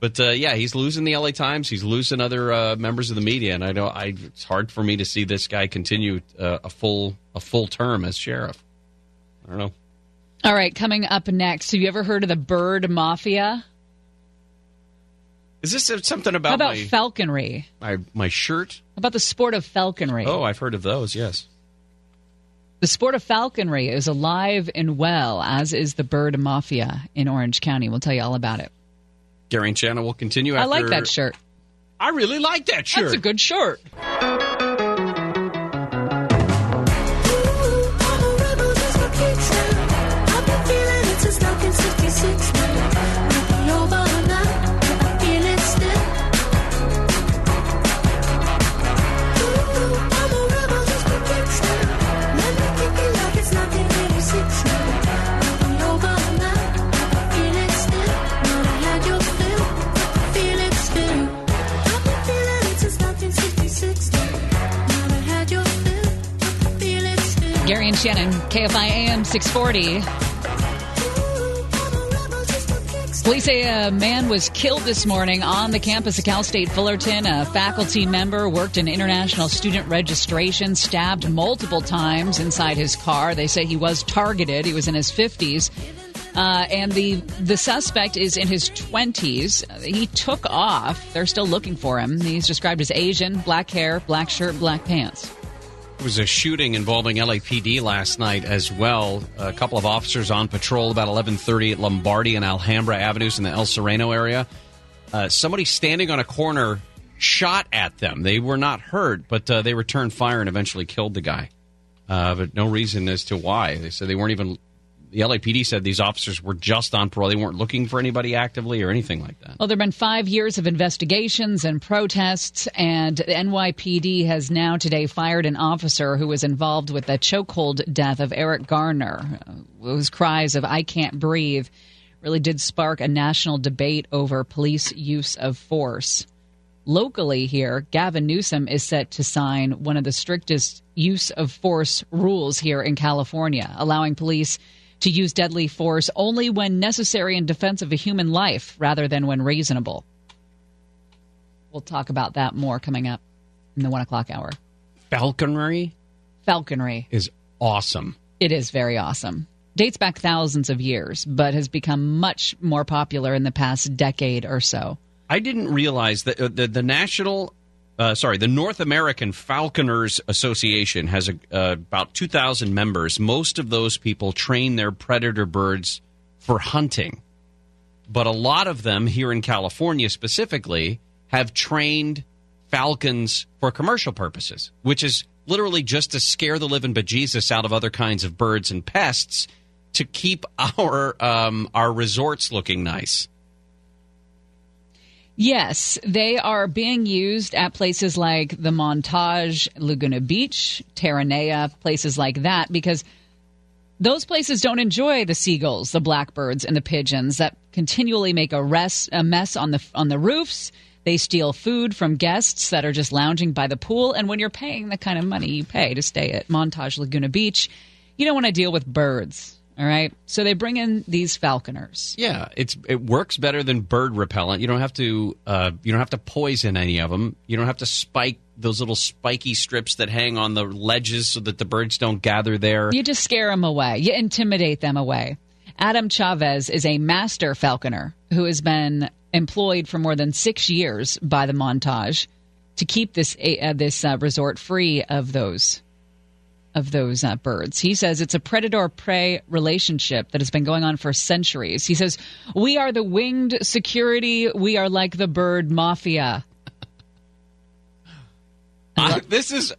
But uh, yeah, he's losing the LA Times. He's losing other uh, members of the media, and I know I, it's hard for me to see this guy continue uh, a full a full term as sheriff. I don't know. All right, coming up next. Have you ever heard of the bird mafia? Is this something about, How about my, falconry? my my shirt? How about the sport of falconry? Oh, I've heard of those. Yes. The sport of falconry is alive and well, as is the bird mafia in Orange County. We'll tell you all about it. Gary and Shannon will continue. I like that shirt. I really like that shirt. That's a good shirt. Shannon, KFI AM 640. Police say a man was killed this morning on the campus of Cal State Fullerton. A faculty member worked in international student registration, stabbed multiple times inside his car. They say he was targeted. He was in his 50s. Uh, and the the suspect is in his 20s. He took off. They're still looking for him. He's described as Asian, black hair, black shirt, black pants. There was a shooting involving LAPD last night as well. A couple of officers on patrol about 11:30 at Lombardy and Alhambra Avenues in the El Sereno area. Uh, somebody standing on a corner shot at them. They were not hurt, but uh, they returned fire and eventually killed the guy. Uh, but no reason as to why. They said they weren't even. The LAPD said these officers were just on parole. They weren't looking for anybody actively or anything like that. Well, there have been five years of investigations and protests, and the NYPD has now today fired an officer who was involved with the chokehold death of Eric Garner. Uh, Those cries of "I can't breathe" really did spark a national debate over police use of force. Locally, here, Gavin Newsom is set to sign one of the strictest use of force rules here in California, allowing police to use deadly force only when necessary in defense of a human life rather than when reasonable. We'll talk about that more coming up in the one o'clock hour. Falconry Falconry. is awesome. It is very awesome. Dates back thousands of years, but has become much more popular in the past decade or so. I didn't realize that uh, the, the national, uh, sorry, the North American Falconers Association has a, uh, about 2,000 members. Most of those people train their predator birds for hunting. But a lot of them here in California specifically have trained falcons for commercial purposes, which is literally just to scare the living bejesus out of other kinds of birds and pests to keep our um, our resorts looking nice. Yes, they are being used at places like the Montage, Laguna Beach, Terranea, places like that, because those places don't enjoy the seagulls, the blackbirds, and the pigeons that continually make a, rest, a mess on the on the roofs. They steal food from guests that are just lounging by the pool, and when you're paying the kind of money you pay to stay at Montage Laguna Beach, you don't want to deal with birds. All right, so they bring in these falconers. Yeah, it's it works better than bird repellent. You don't have to uh, you don't have to poison any of them. You don't have to spike those little spiky strips that hang on the ledges so that the birds don't gather there. You just scare them away. You intimidate them away. Adam Chavez is a master falconer who has been employed for more than six years by the Montage to keep this uh, this uh, resort free of those of those uh, birds. He says it's a predator prey relationship that has been going on for centuries. He says we are the winged security. We are like the bird mafia. I- this is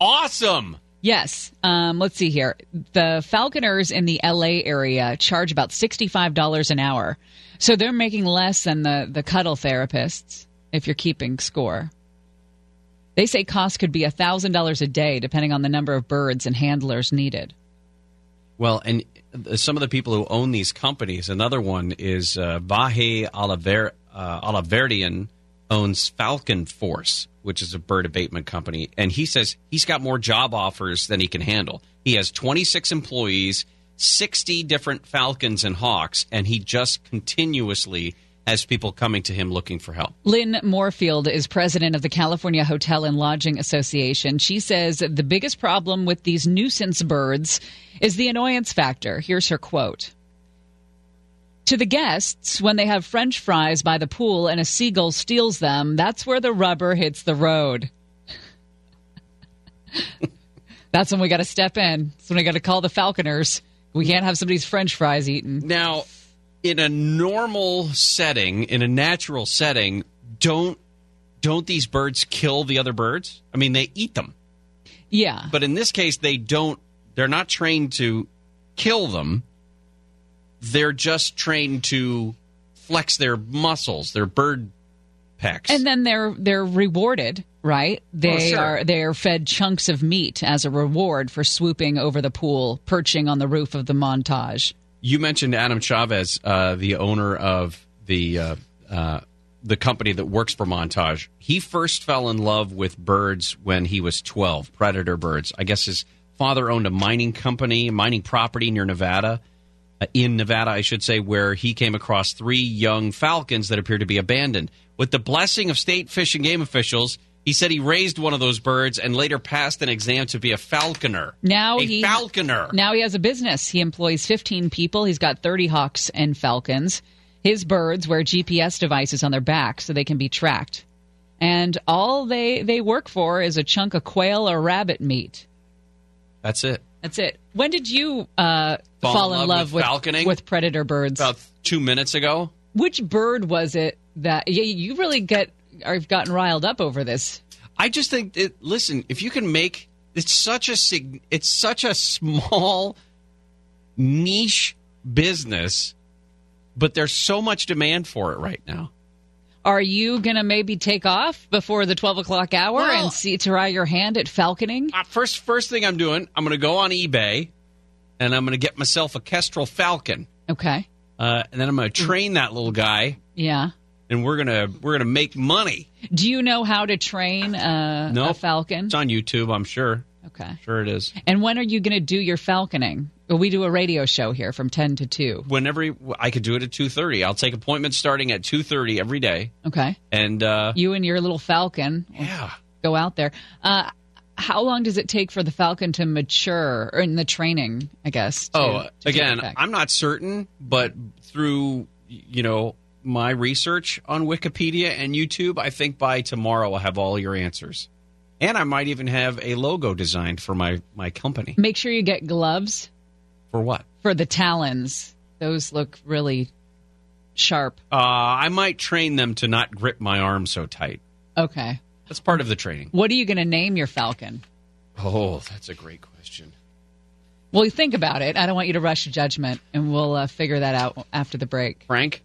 awesome. Yes. Um, let's see here. The Falconers in the LA area charge about $65 an hour. So they're making less than the, the cuddle therapists if you're keeping score. They say costs could be $1,000 a day depending on the number of birds and handlers needed. Well, and some of the people who own these companies, another one is uh, Vahe Oliver, uh, Alaverdian owns Falcon Force, which is a bird abatement company. And he says he's got more job offers than he can handle. He has 26 employees, 60 different falcons and hawks, and he just continuously has people coming to him looking for help. Lynn Mohrfeld is president of the California Hotel and Lodging Association. She says the biggest problem with these nuisance birds is the annoyance factor. Here's her quote. To the guests, when they have french fries by the pool and a seagull steals them, that's where the rubber hits the road. that's when we got to step in. That's when we got to call the falconers. We can't have somebody's french fries eaten. Now, in a normal setting, in a natural setting, don't don't these birds kill the other birds? I mean, they eat them. Yeah. But in this case, they don't. They're not trained to kill them. They're just trained to flex their muscles, their bird pecs. And then they're they're rewarded, right? Oh, they sure. are they're fed chunks of meat as a reward for swooping over the pool, perching on the roof of the montage. You mentioned Adam Chavez, uh, the owner of the uh, uh, the company that works for Montage. He first fell in love with birds when he was twelve, predator birds. I guess his father owned a mining company, mining property near Nevada, uh, in Nevada, I should say, where he came across three young falcons that appeared to be abandoned. With the blessing of state fish and game officials, he said he raised one of those birds and later passed an exam to be a falconer. Now a he falconer. Now he has a business. He employs 15 people. He's got 30 hawks and falcons. His birds wear GPS devices on their back so they can be tracked. And all they they work for is a chunk of quail or rabbit meat. That's it. That's it. When did you uh, Fall fall, in love with falconing? with predator birds? About two minutes ago. Which bird was it that yeah, you really get are gotten riled up over this? I just think that listen, if you can make it's such a sig- it's such a small niche business, but there's so much demand for it right now. Are you gonna maybe take off before the twelve o'clock hour Well- and see try your hand at falconing? Uh, first first thing I'm doing, I'm going to go on eBay and I'm going to get myself a Kestrel Falcon. Okay. Uh, and then I'm going to train that little guy Yeah. And we're going to we're to make money. Do you know how to train uh, No. a falcon? It's on YouTube, I'm sure. Okay. Sure it is. And when are you going to do your falconing? Well, we do a radio show here from 10 to 2. Whenever I could do it at 2:30. I'll take appointments starting at 2:30 every day. Okay. And uh You and your little falcon yeah. go out there. Uh, how long does it take for the falcon to mature or in the training, I guess? to- Oh, to again. I'm not certain, but through you know my research on Wikipedia and YouTube, I think by tomorrow I'll have all your answers, and I might even have a logo designed for my my company. Make sure you get gloves For what? for the talons. Those look really sharp. Uh, I might train them to not grip my arm so tight. Okay. That's part of the training. What are you going to name your falcon? Oh, that's a great question. Well, think about it. I don't want you to rush to judgment, and we'll uh, figure that out after the break. Frank,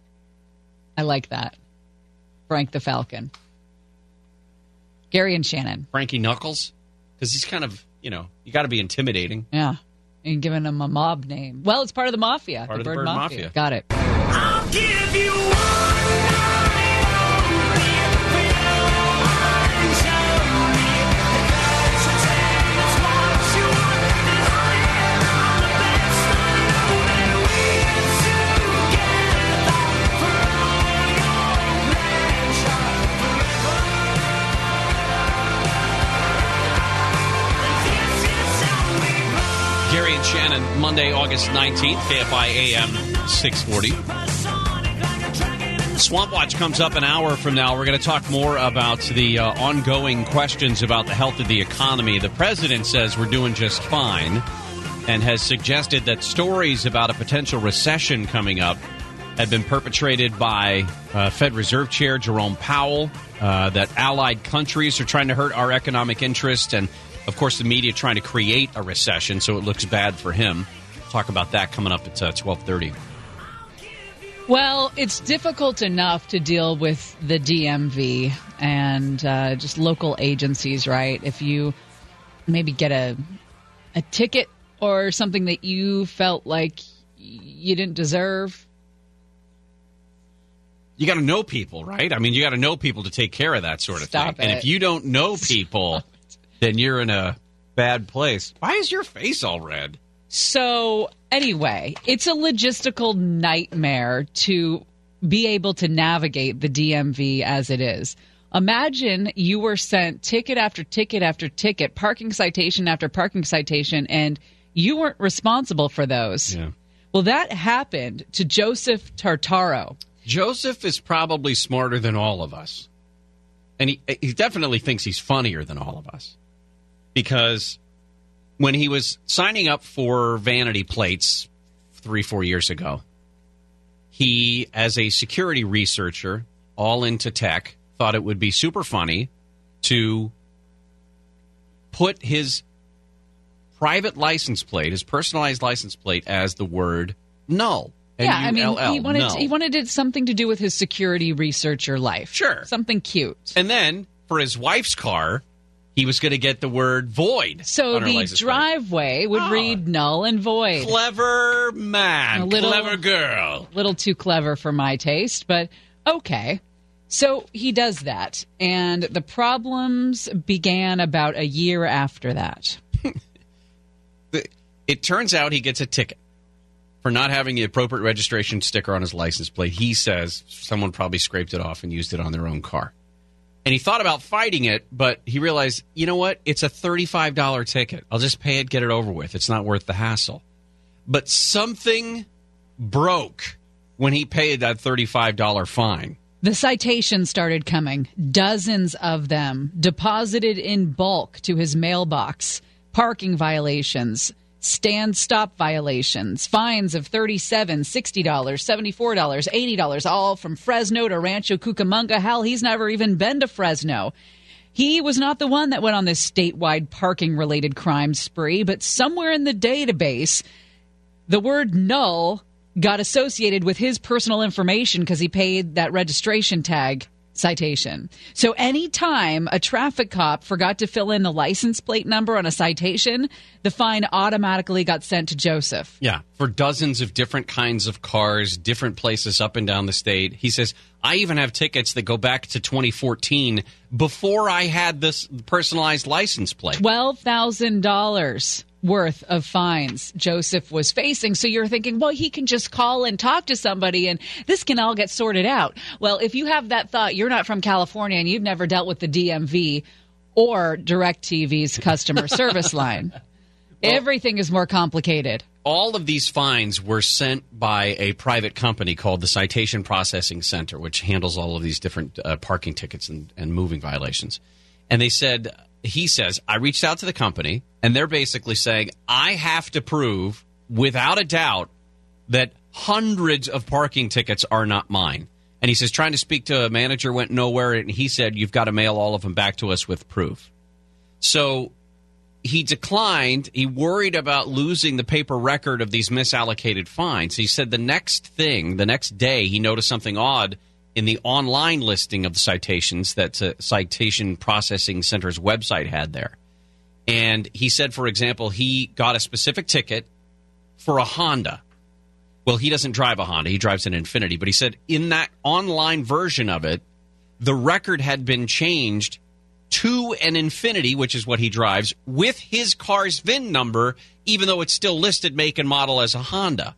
I like that. Frank the Falcon. Gary and Shannon. Frankie Knuckles, because he's kind of you know you got to be intimidating. Yeah. And giving him a mob name. Well, it's part of the mafia. Part of the bird mafia. Got it. Shannon, Monday, August 19th, KFI AM 640. Swamp Watch comes up an hour from now. We're going to talk more about the uh, ongoing questions about the health of the economy. The president says we're doing just fine and has suggested that stories about a potential recession coming up have been perpetrated by uh, Fed Reserve Chair Jerome Powell, uh, that allied countries are trying to hurt our economic interest, and of course, the media trying to create a recession so it looks bad for him. Talk about that coming up at uh, twelve thirty. Well, it's difficult enough to deal with the DMV and uh, just local agencies, right? If you maybe get a a ticket or something that you felt like you didn't deserve. You got to know people, right? I mean, you got to know people to take care of that sort of Stop thing. And if you don't know people, then you're in a bad place. Why is your face all red? So, anyway, it's a logistical nightmare to be able to navigate the DMV as it is. Imagine you were sent ticket after ticket after ticket, parking citation after parking citation, and you weren't responsible for those. Yeah. Well, that happened to Joseph Tartaro. Joseph is probably smarter than all of us. And he, he definitely thinks he's funnier than all of us. Because when he was signing up for vanity plates three, four years ago, he, as a security researcher, all into tech, thought it would be super funny to put his private license plate, his personalized license plate, as the word null. Yeah, I mean, he wanted null. he wanted it something to do with his security researcher life. Sure. something cute. And then for his wife's car, he was going to get the word void. So the plate. driveway would Oh. read null and void. Clever man, A little- clever girl. little too clever for my taste, but okay. So he does that, and the problems began about a year after that. It turns out he gets a ticket for not having the appropriate registration sticker on his license plate. He says someone probably scraped it off and used it on their own car. And he thought about fighting it, but he realized, you know what? It's a $35 ticket. I'll just pay it, get it over with. It's not worth the hassle. But something broke when he paid that $35 fine. The citations started coming, dozens of them, deposited in bulk to his mailbox. Parking violations, stand stop violations, fines of $37, $60, $74, $80, all from Fresno to Rancho Cucamonga. Hell, he's never even been to Fresno. He was not the one that went on this statewide parking related crime spree, but somewhere in the database, the word null got associated with his personal information because he paid that registration tag citation. So anytime a traffic cop forgot to fill in the license plate number on a citation, the fine automatically got sent to Joseph. Yeah, for dozens of different kinds of cars, different places up and down the state. He says, I even have tickets that go back to 2014 before I had this personalized license plate. $12,000 worth of fines Joseph was facing. So you're thinking, well, he can just call and talk to somebody and this can all get sorted out. Well, if you have that thought, you're not from California and you've never dealt with the DMV or DirecTV's customer service line. Everything is more complicated. all of these fines were sent by a private company called the Citation Processing Center, which handles all of these different uh, parking tickets and, and moving violations. And they said, he says, I reached out to the company, and they're basically saying, I have to prove without a doubt that hundreds of parking tickets are not mine. And he says, trying to speak to a manager went nowhere, and he said, You've got to mail all of them back to us with proof. So he declined. He worried about losing the paper record of these misallocated fines. He said the next thing, the next day, he noticed something odd in the online listing of the citations that the Citation Processing Center's website had there. And he said, for example, he got a specific ticket for a Honda. Well, he doesn't drive a Honda, he drives an Infiniti. But he said in that online version of it, the record had been changed to an Infiniti, which is what he drives, with his car's VIN number, even though it's still listed make and model as a Honda.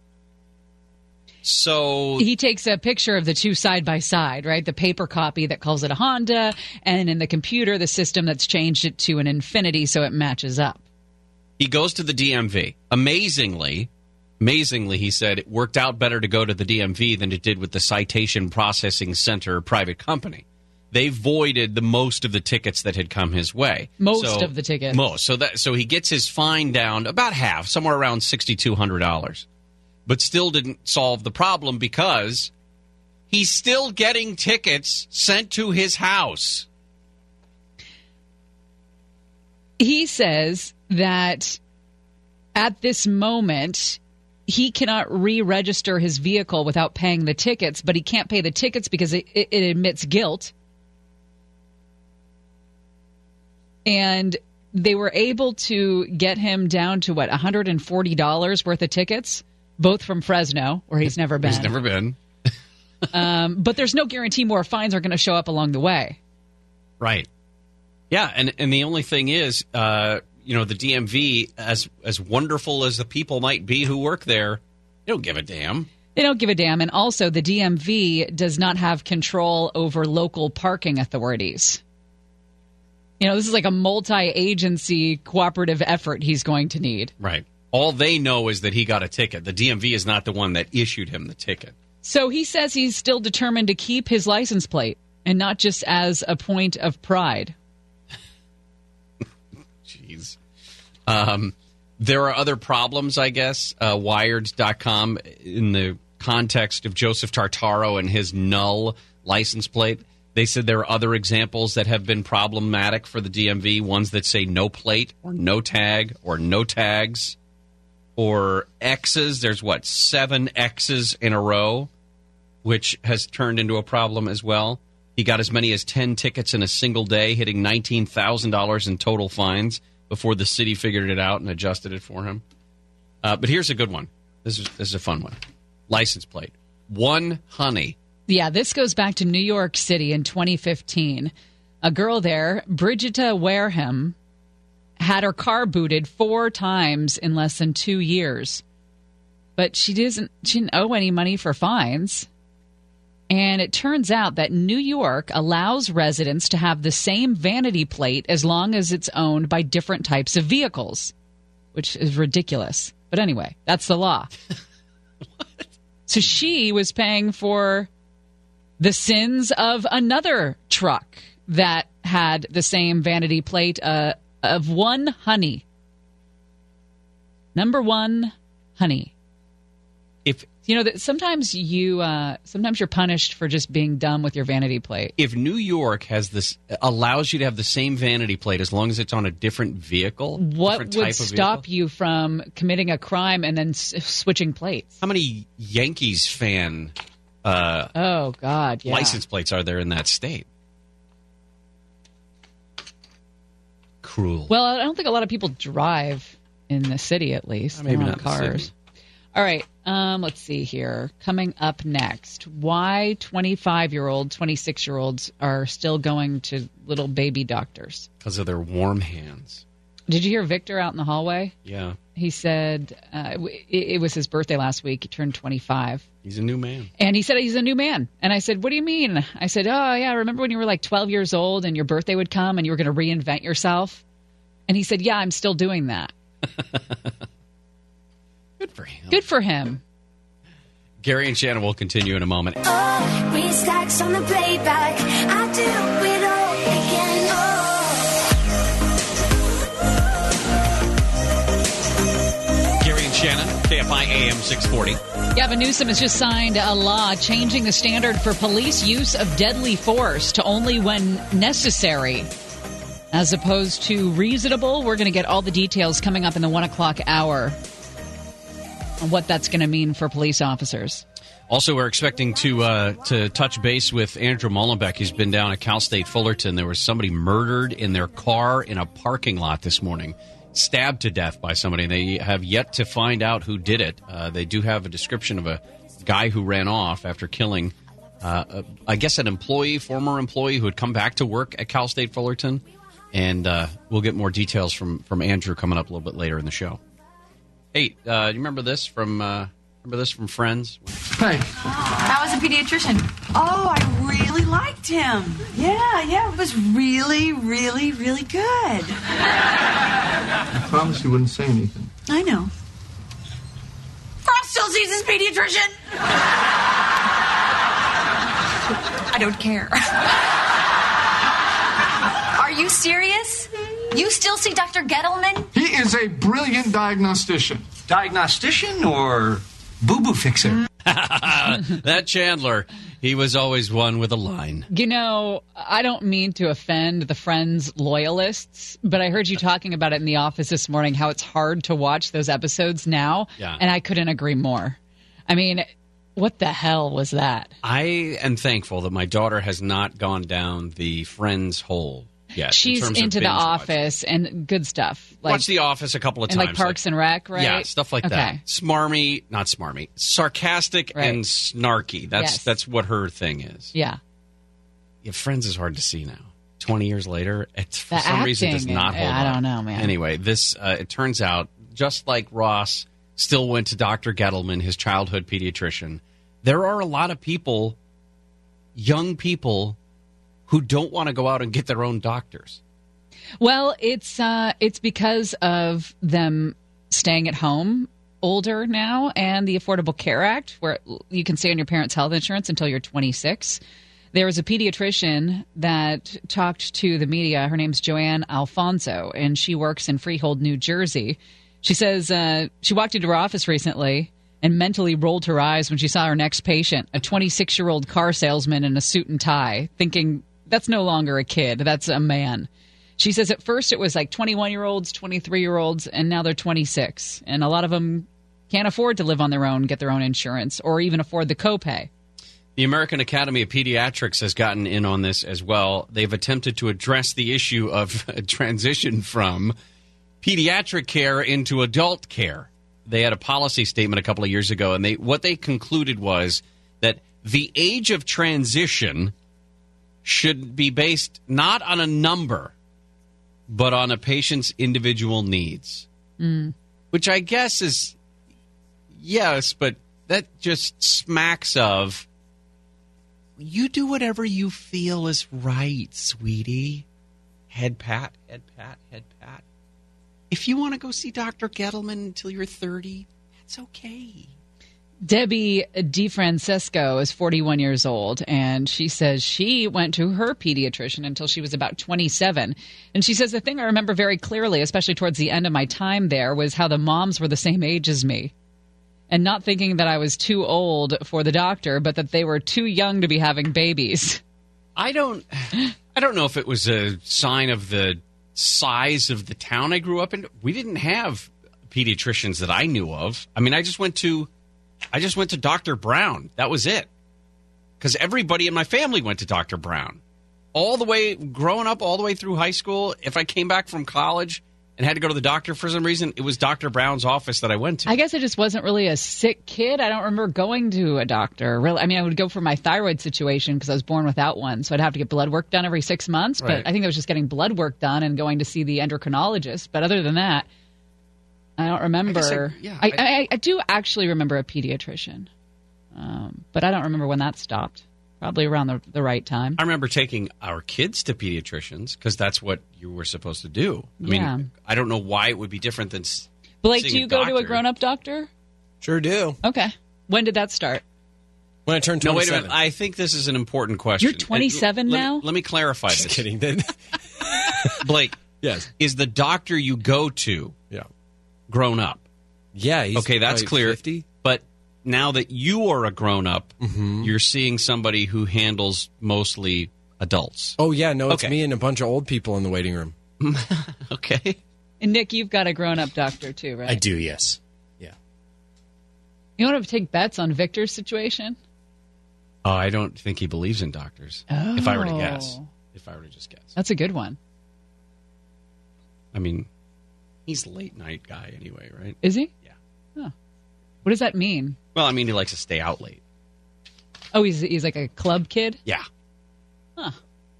So He takes a picture of the two side by side, right? The paper copy that calls it a Honda, and in the computer, the system that's changed it to an Infiniti so it matches up. he goes to the DMV. Amazingly, amazingly, he said it worked out better to go to the DMV than it did with the Citation Processing Center private company. They voided the most of the tickets that had come his way. Most So- of the tickets. Most. So that so he gets his fine down about half, somewhere around sixty two hundred dollars, but still didn't solve the problem because he's still getting tickets sent to his house. He says that at this moment, he cannot re register his vehicle without paying the tickets, but he can't pay the tickets because it, it, it admits guilt. And they were able to get him down to what, $140 worth of tickets, both from Fresno, where he's never been. He's never been. um, but there's no guarantee more fines are going to show up along the way. Right. Yeah, and and the only thing is, uh, you know, the DMV, as as wonderful as the people might be who work there, they don't give a damn. They don't give a damn. And also, the DMV does not have control over local parking authorities. You know, this is like a multi agency cooperative effort he's going to need. Right. All they know is that he got a ticket. The DMV is not the one that issued him the ticket. So he says he's still determined to keep his license plate and not just as a point of pride. Jeez. Um, there are other problems, I guess. Uh, Wired.com, in the context of Joseph Tartaro and his null license plate, they said there are other examples that have been problematic for the DMV, ones that say no plate or no tag or no tags or X's. There's what, seven X's in a row, which has turned into a problem as well. He got as many as 10 tickets in a single day, hitting $19,000 in total fines before the city figured it out and adjusted it for him. Uh, but here's a good one. This is, this is a fun one. License plate. One honey. Yeah, this goes back to New York City in 2015. A girl there, Brigida Wareham, had her car booted four times in less than two years. But she doesn't she didn't owe any money for fines. And it turns out that New York allows residents to have the same vanity plate as long as it's owned by different types of vehicles, which is ridiculous. But anyway, that's the law. So she was paying for the sins of another truck that had the same vanity plate uh, of one honey. Number one, honey. If You know that sometimes you uh, sometimes you're punished for just being dumb with your vanity plate. if New York has this allows you to have the same vanity plate as long as it's on a different vehicle, What different would stop vehicle? you from committing a crime and then s- switching plates? How many Yankees fan uh, Oh God, yeah. license plates are there in that state? Cruel. Well, I don't think a lot of people drive in the city, at least. Maybe not cars. All right. Um, let's see here. Coming up next, why 25 year old, 26 year olds are still going to little baby doctors. Because of their warm hands. Did you hear Victor out in the hallway? Yeah, He said uh, it, it was his birthday last week. He turned 25. he's a new man. And he said he's a new man. And I said, What do you mean? I said, Oh, yeah, remember when you were like 12 years old and your birthday would come and you were going to reinvent yourself? And he said, Yeah, I'm still doing that. Good for him. Good for him. Gary and Shannon will continue in a moment. Oh, KFI AM 640. Gavin Newsom has just signed a law changing the standard for police use of deadly force to only when necessary, as opposed to reasonable. We're going to get all the details coming up in the one o'clock hour on what that's going to mean for police officers. Also, we're expecting to uh, to touch base with Andrew Mullenbeck. He's been down at Cal State Fullerton. There was somebody murdered in their car in a parking lot this morning, stabbed to death by somebody. They have yet to find out who did it. Uh, they do have a description of a guy who ran off after killing, uh, I guess, an employee, former employee who had come back to work at Cal State Fullerton. And uh, we'll get more details from from Andrew coming up a little bit later in the show. Hey, uh, you remember this from uh, remember this from Friends? Hey, That was a pediatrician. Oh, I really liked him. Yeah, yeah, it was really, really, really good. I promised you wouldn't say anything. I know. Frost still sees his pediatrician. I don't care. Are you serious? You still see Dr. Gettleman? He is a brilliant diagnostician. Diagnostician or boo boo fixer? Mm. that Chandler, he was always one with a line. You know, I don't mean to offend the Friends loyalists, but I heard you talking about it in the office this morning how it's hard to watch those episodes now. Yeah. And I couldn't agree more. I mean, what the hell was that? I am thankful that my daughter has not gone down the Friends hole in She's of into the office and good stuff. Like, Watch The Office a couple of and times. like Parks and Rec, right? Yeah, stuff like okay. that. Smarmy, not smarmy, sarcastic Right. and snarky. That's Yes. that's what her thing is. Yeah. Yeah, Friends is hard to see now. Twenty years later, it's for The some reason does not hold. I don't know, man. Anyway, this uh, it turns out just like Ross still went to Dr. Gettleman, his childhood pediatrician. There are a lot of people, young people, who don't want to go out and get their own doctors. Well, it's uh, it's because of them staying at home older now and the Affordable Care Act, where you can stay on your parents' health insurance until you're 26. There was a pediatrician that talked to the media. Her name's Joanne Alfonso, and she works in Freehold, New Jersey. She says uh, she walked into her office recently and mentally rolled her eyes when she saw her next patient, a 26 year old car salesman in a suit and tie, thinking that's no longer a kid, that's a man. She says at first it was like 21 year olds, 23 year olds, and now they're 26. And a lot of them can't afford to live on their own, get their own insurance, or even afford the copay. The American Academy of Pediatrics has gotten in on this as well. They've attempted to address the issue of transition from pediatric care into adult care. They had a policy statement a couple of years ago, and they what they concluded was that the age of transition should be based not on a number, but on a patient's individual needs, Mm. which I guess is yes, but that just smacks of you do whatever you feel is right, sweetie. Head pat, head pat, head pat. If you want to go see Dr. Gettleman until you're 30, that's okay. Debbie DeFrancesco is 41 years old, and she says she went to her pediatrician until she was about 27. And she says the thing I remember very clearly, especially towards the end of my time there, was how the moms were the same age as me. And not thinking that I was too old for the doctor, but that they were too young to be having babies. I don't I don't know if it was a sign of the size of the town I grew up in. We didn't have pediatricians that I knew of. I mean, I just went to I just went to Dr. Brown. That was it. Cuz everybody in my family went to Dr. Brown. All the way growing up all the way through high school, if I came back from college and had to go to the doctor for some reason, it was Dr. Brown's office that I went to. I guess I just wasn't really a sick kid. I don't remember going to a doctor. Really, I mean, I would go for my thyroid situation because I was born without one, so I'd have to get blood work done every six months. But I think I was just getting blood work done and going to see the endocrinologist. But other than that, I don't remember. guess I- yeah, I, I, I do actually remember a pediatrician, um, but I don't remember when that stopped. Probably around the, the right time. I remember taking our kids to pediatricians because that's what you were supposed to do. I Yeah. mean, I don't know why it would be different than. Blake, seeing do a you go to a grown up doctor? Sure do. Okay. When did that start? When I turned No, 27. wait a minute. I think this is an important question. You're 27 And l- now? Let me, let me clarify Just this. kidding. Then Blake, yes, is the doctor you go to yeah, grown up? yeah. He's okay, that's clear. 50. But now that you are a grown up, Mm-hmm. you're seeing somebody who handles mostly adults. Oh yeah, no, it's Okay. me and a bunch of old people in the waiting room. Okay. And Nick, you've got a grown up doctor too, right? I do, yes. Yeah. You want to take bets on Victor's situation? Oh, I don't think he believes in doctors. If I were to guess. Oh. If I were to just guess. That's a good one. I mean, he's late night guy anyway, right? Is he? Yeah. Huh. What does that mean? Well, I mean, he likes to stay out late. Oh, he's he's like a club kid. Yeah. Huh.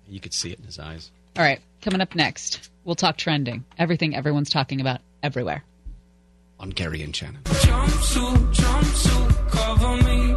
You could see it in his eyes. All right, coming up next, we'll talk trending. Everything everyone's talking about everywhere. On Gary and Shannon. Jumpsuit, jumpsuit, cover me. Jumpsuit,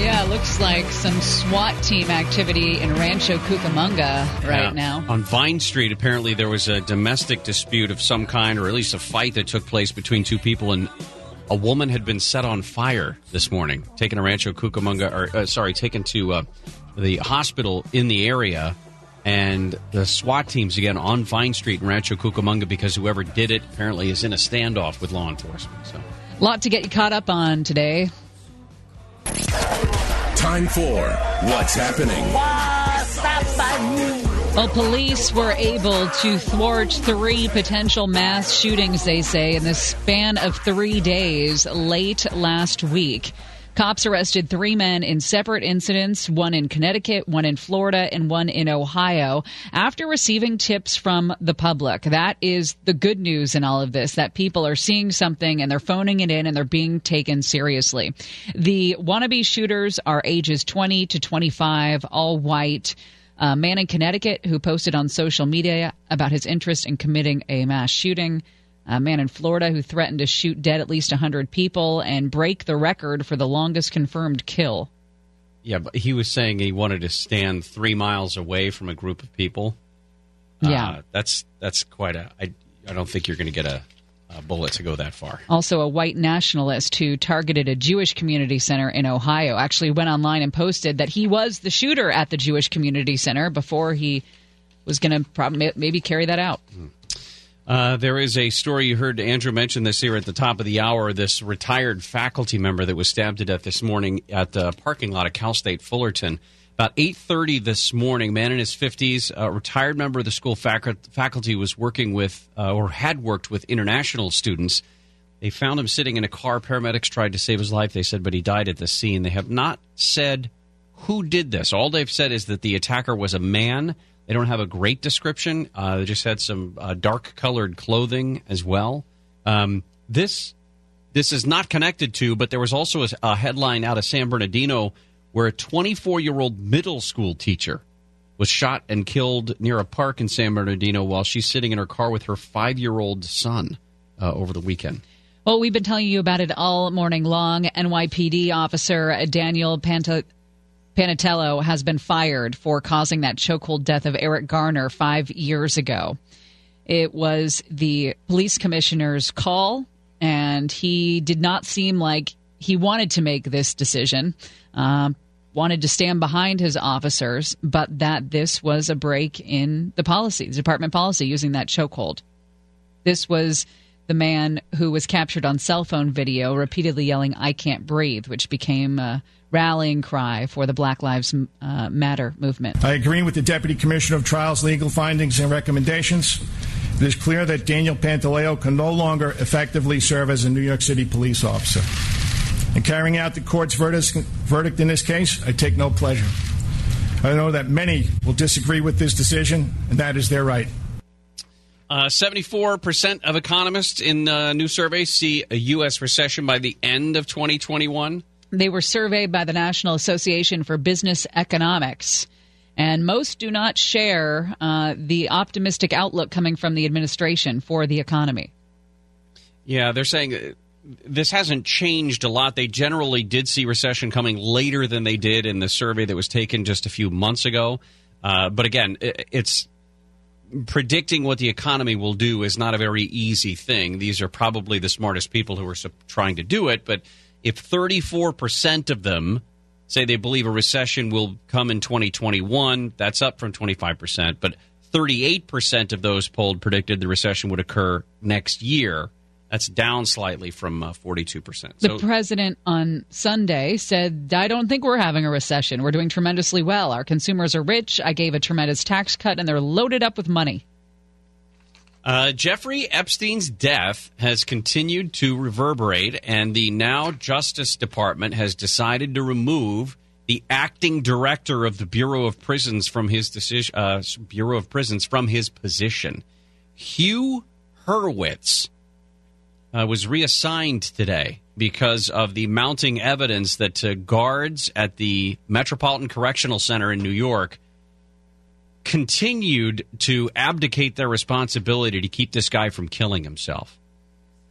Yeah, looks like some SWAT team activity in Rancho Cucamonga right Yeah. now. On Vine Street, apparently there was a domestic dispute of some kind, or at least a fight that took place between two people, and a woman had been set on fire this morning, taken to Rancho Cucamonga, or uh, sorry, taken to uh, the hospital in the area. And the SWAT teams again on Vine Street in Rancho Cucamonga because whoever did it apparently is in a standoff with law enforcement. So Lot to get you caught up on today. Time for What's Happening. Well, police were able to thwart three potential mass shootings, they say, in the span of three days late last week. Cops arrested three men in separate incidents, one in Connecticut, one in Florida, and one in Ohio, after receiving tips from the public. That is the good news in all of this, that people are seeing something and they're phoning it in and they're being taken seriously. The wannabe shooters are ages 20 to 25, all white. A man in Connecticut who posted on social media about his interest in committing a mass shooting. A man in Florida who threatened to shoot dead at least 100 people and break the record for the longest confirmed kill. yeah, but he was saying he wanted to stand three miles away from a group of people. Yeah. Uh, that's that's quite a. I I don't think you're going to get a, a bullet to go that far. Also, a white nationalist who targeted a Jewish community center in Ohio actually went online and posted that he was the shooter at the Jewish community center before he was going to prob- maybe carry that out. Uh, there is a story you heard Andrew mention this here at the top of the hour. This retired faculty member that was stabbed to death this morning at the parking lot of Cal State Fullerton. About 8:30 this morning, man in his 50s, a retired member of the school facu- faculty was working with uh, or had worked with international students. They found him sitting in a car. Paramedics tried to save his life. They said, but he died at the scene. They have not said who did this. All they've said is that the attacker was a man. They don't have a great description. Uh, they just had some uh, dark colored clothing as well. Um, this this is not connected to, but there was also a, a headline out of San Bernardino where a 24 year old middle school teacher was shot and killed near a park in San Bernardino while she's sitting in her car with her five year old son uh, over the weekend. Well, we've been telling you about it all morning long. NYPD officer Daniel Panta- Pantaleo has been fired for causing that chokehold death of Eric Garner five years ago. It was the police commissioner's call, and he did not seem like he wanted to make this decision. Um, wanted to stand behind his officers, but that this was a break in the policy, the department policy, using that chokehold. This was the man who was captured on cell phone video repeatedly yelling, I can't breathe, which became a rallying cry for the Black Lives uh, Matter movement. I agree with the Deputy Commissioner of Trials' legal findings and recommendations. It is clear that Daniel Pantaleo can no longer effectively serve as a New York City police officer. In carrying out the court's verdict, verdict in this case, I take no pleasure. I know that many will disagree with this decision, and that is their right. Uh, 74% of economists in a new survey see a U.S. recession by the end of 2021. They were surveyed by the National Association for Business Economics. And most do not share uh, the optimistic outlook coming from the administration for the economy. Yeah, they're saying uh, this hasn't changed a lot. They generally did see recession coming later than they did in the survey that was taken just a few months ago. Uh, but again, it's predicting what the economy will do is not a very easy thing. These are probably the smartest people who are trying to do it. But if 34% of them say they believe a recession will come in 2021, that's up from 25%. But 38% of those polled predicted the recession would occur next year. That's down slightly from uh, 42%. The president on Sunday said, I don't think we're having a recession. We're doing tremendously well. Our consumers are rich. I gave a tremendous tax cut, and they're loaded up with money. Uh, Jeffrey Epstein's death has continued to reverberate, and the now Justice Department has decided to remove the acting director of the Bureau of Prisons from his decision. Uh, Bureau of Prisons from his position. Hugh Hurwitz uh, was reassigned today because of the mounting evidence that uh, guards at the Metropolitan Correctional Center in New York continued to abdicate their responsibility to keep this guy from killing himself.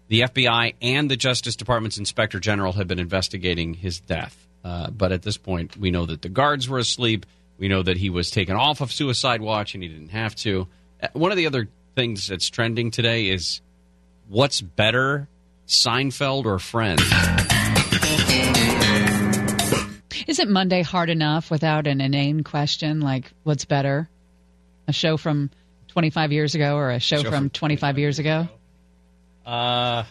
The FBI and the Justice Department's Inspector General have been investigating his death. Uh, but at this point, we know that the guards were asleep. We know that he was taken off of suicide watch and he didn't have to. Uh, one of the other things that's trending today is what's better, Seinfeld or Friends? Isn't Monday hard enough without an inane question like what's better? A show from 25 years ago or a show, Show from, from 25 years ago? Uh,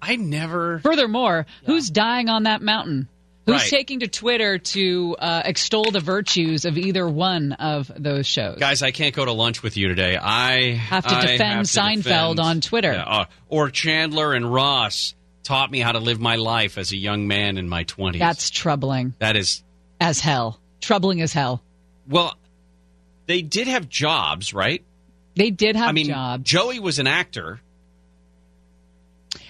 I never. Furthermore, who's dying on that mountain? Who's Right. taking to Twitter to uh, extol the virtues of either one of those shows? Guys, I can't go to lunch with you today. I Have to I defend have to Seinfeld defend- on Twitter. Yeah, uh, or Chandler and Ross taught me how to live my life as a young man in my 20s. That's troubling that is as hell. Troubling as hell. well, they did have jobs, right? They did have I mean, jobs. Joey was an actor,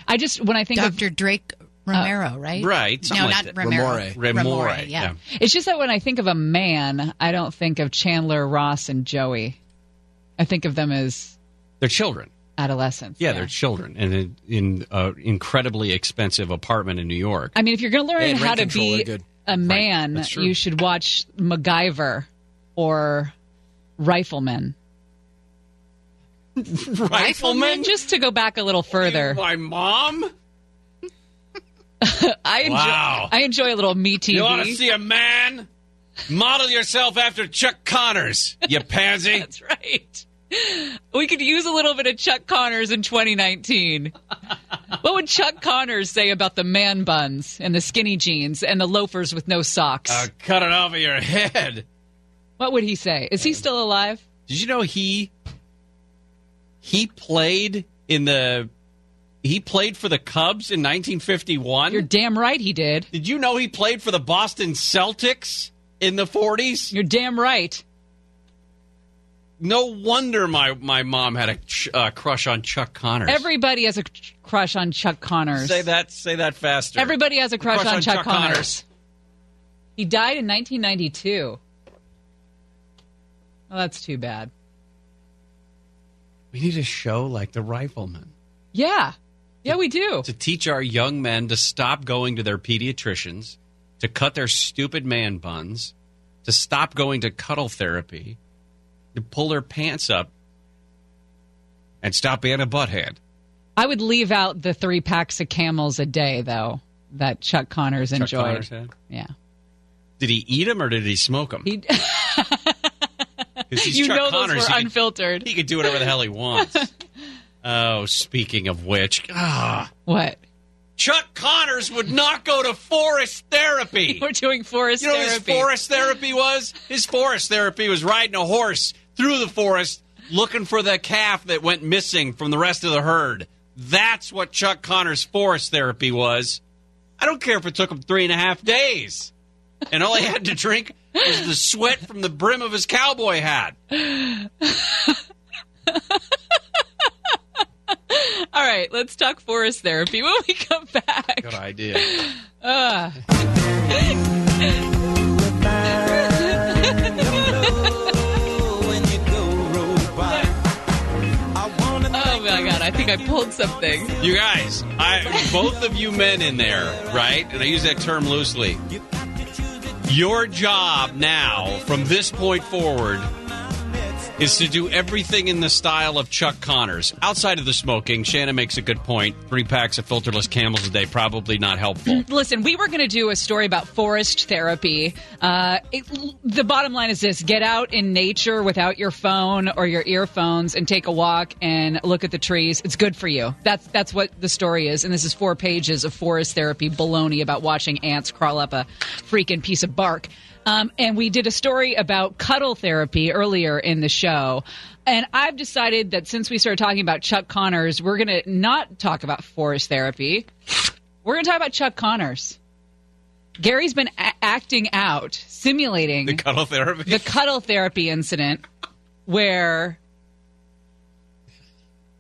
I just when I think of. Dr. of Drake Oh. Ramoray, right? right? No, like not that. Ramoray. Remore, Remore, yeah. It's just that when I think of a man, I don't think of Chandler, Ross, and Joey. I think of them as They're children. adolescents. Yeah, they're children, and in, in an incredibly expensive apartment in New York. I mean, if you're going to learn how to be good. a man, that's true. you should watch MacGyver or Rifleman. Rifleman? Just to go back a little further. My mom? I enjoy, Wow. I enjoy a little me TV. You want to see a man? Model yourself after Chuck Connors, you pansy. That's right. We could use a little bit of Chuck Connors in 2019. what would Chuck Connors say about the man buns and the skinny jeans and the loafers with no socks? Uh, cut it off of your head. what would he say? Is he still alive? Did you know he he played in the he played for the Cubs in 1951? You're damn right he did. Did you know he played for the Boston Celtics in the 40s? You're damn right. No wonder my, my mom had a ch- uh, crush on Chuck Connors. Everybody has a crush on Chuck Connors. say that say that faster. Everybody has a crush, Crush on, on Chuck, Chuck Connors. Connors. He died in 1992. Well, that's too bad. We need a show like The Rifleman Yeah. Yeah, we do. to teach our young men to stop going to their pediatricians, to cut their stupid man buns, to stop going to cuddle therapy, to pull their pants up, and stop being a butthead. I would leave out the three packs of camels a day, though, that Chuck Connors Chuck enjoyed. Connors had. Yeah. Did he eat them or did he smoke them? He, you Chuck know those Connors, were he could- unfiltered. He could do whatever the hell he wants. oh, speaking of which, ah, What? Chuck Connors would not go to forest therapy. We're doing forest You know what his therapy. forest therapy was? His forest therapy was riding a horse through the forest looking for the calf that went missing from the rest of the herd. That's what Chuck Connors' forest therapy was. I don't care if it took him three and a half days. And all he had to drink was the sweat from the brim of his cowboy hat. right, let's talk forest therapy when we come back. Good idea. Uh. oh my god, I think I pulled something. You guys, I both of you men in there, right? And I use that term loosely. Your job now, from this point forward, is to do everything in the style of Chuck Connors. Outside of the smoking, Shannon makes a good point. Three packs of filterless camels a day, probably not helpful. Listen, we were going to do a story about forest therapy. Uh, it, the bottom line is this get out in nature without your phone or your earphones and take a walk and look at the trees. It's good for you. That's, that's what the story is. And this is four pages of forest therapy baloney about watching ants crawl up a freaking piece of bark. Um, and we did a story about cuddle therapy earlier in the show. And I've decided that since we started talking about Chuck Connors, we're going to not talk about forest therapy. We're going to talk about Chuck Connors. Gary's been a- acting out, simulating The cuddle therapy. the cuddle therapy incident where.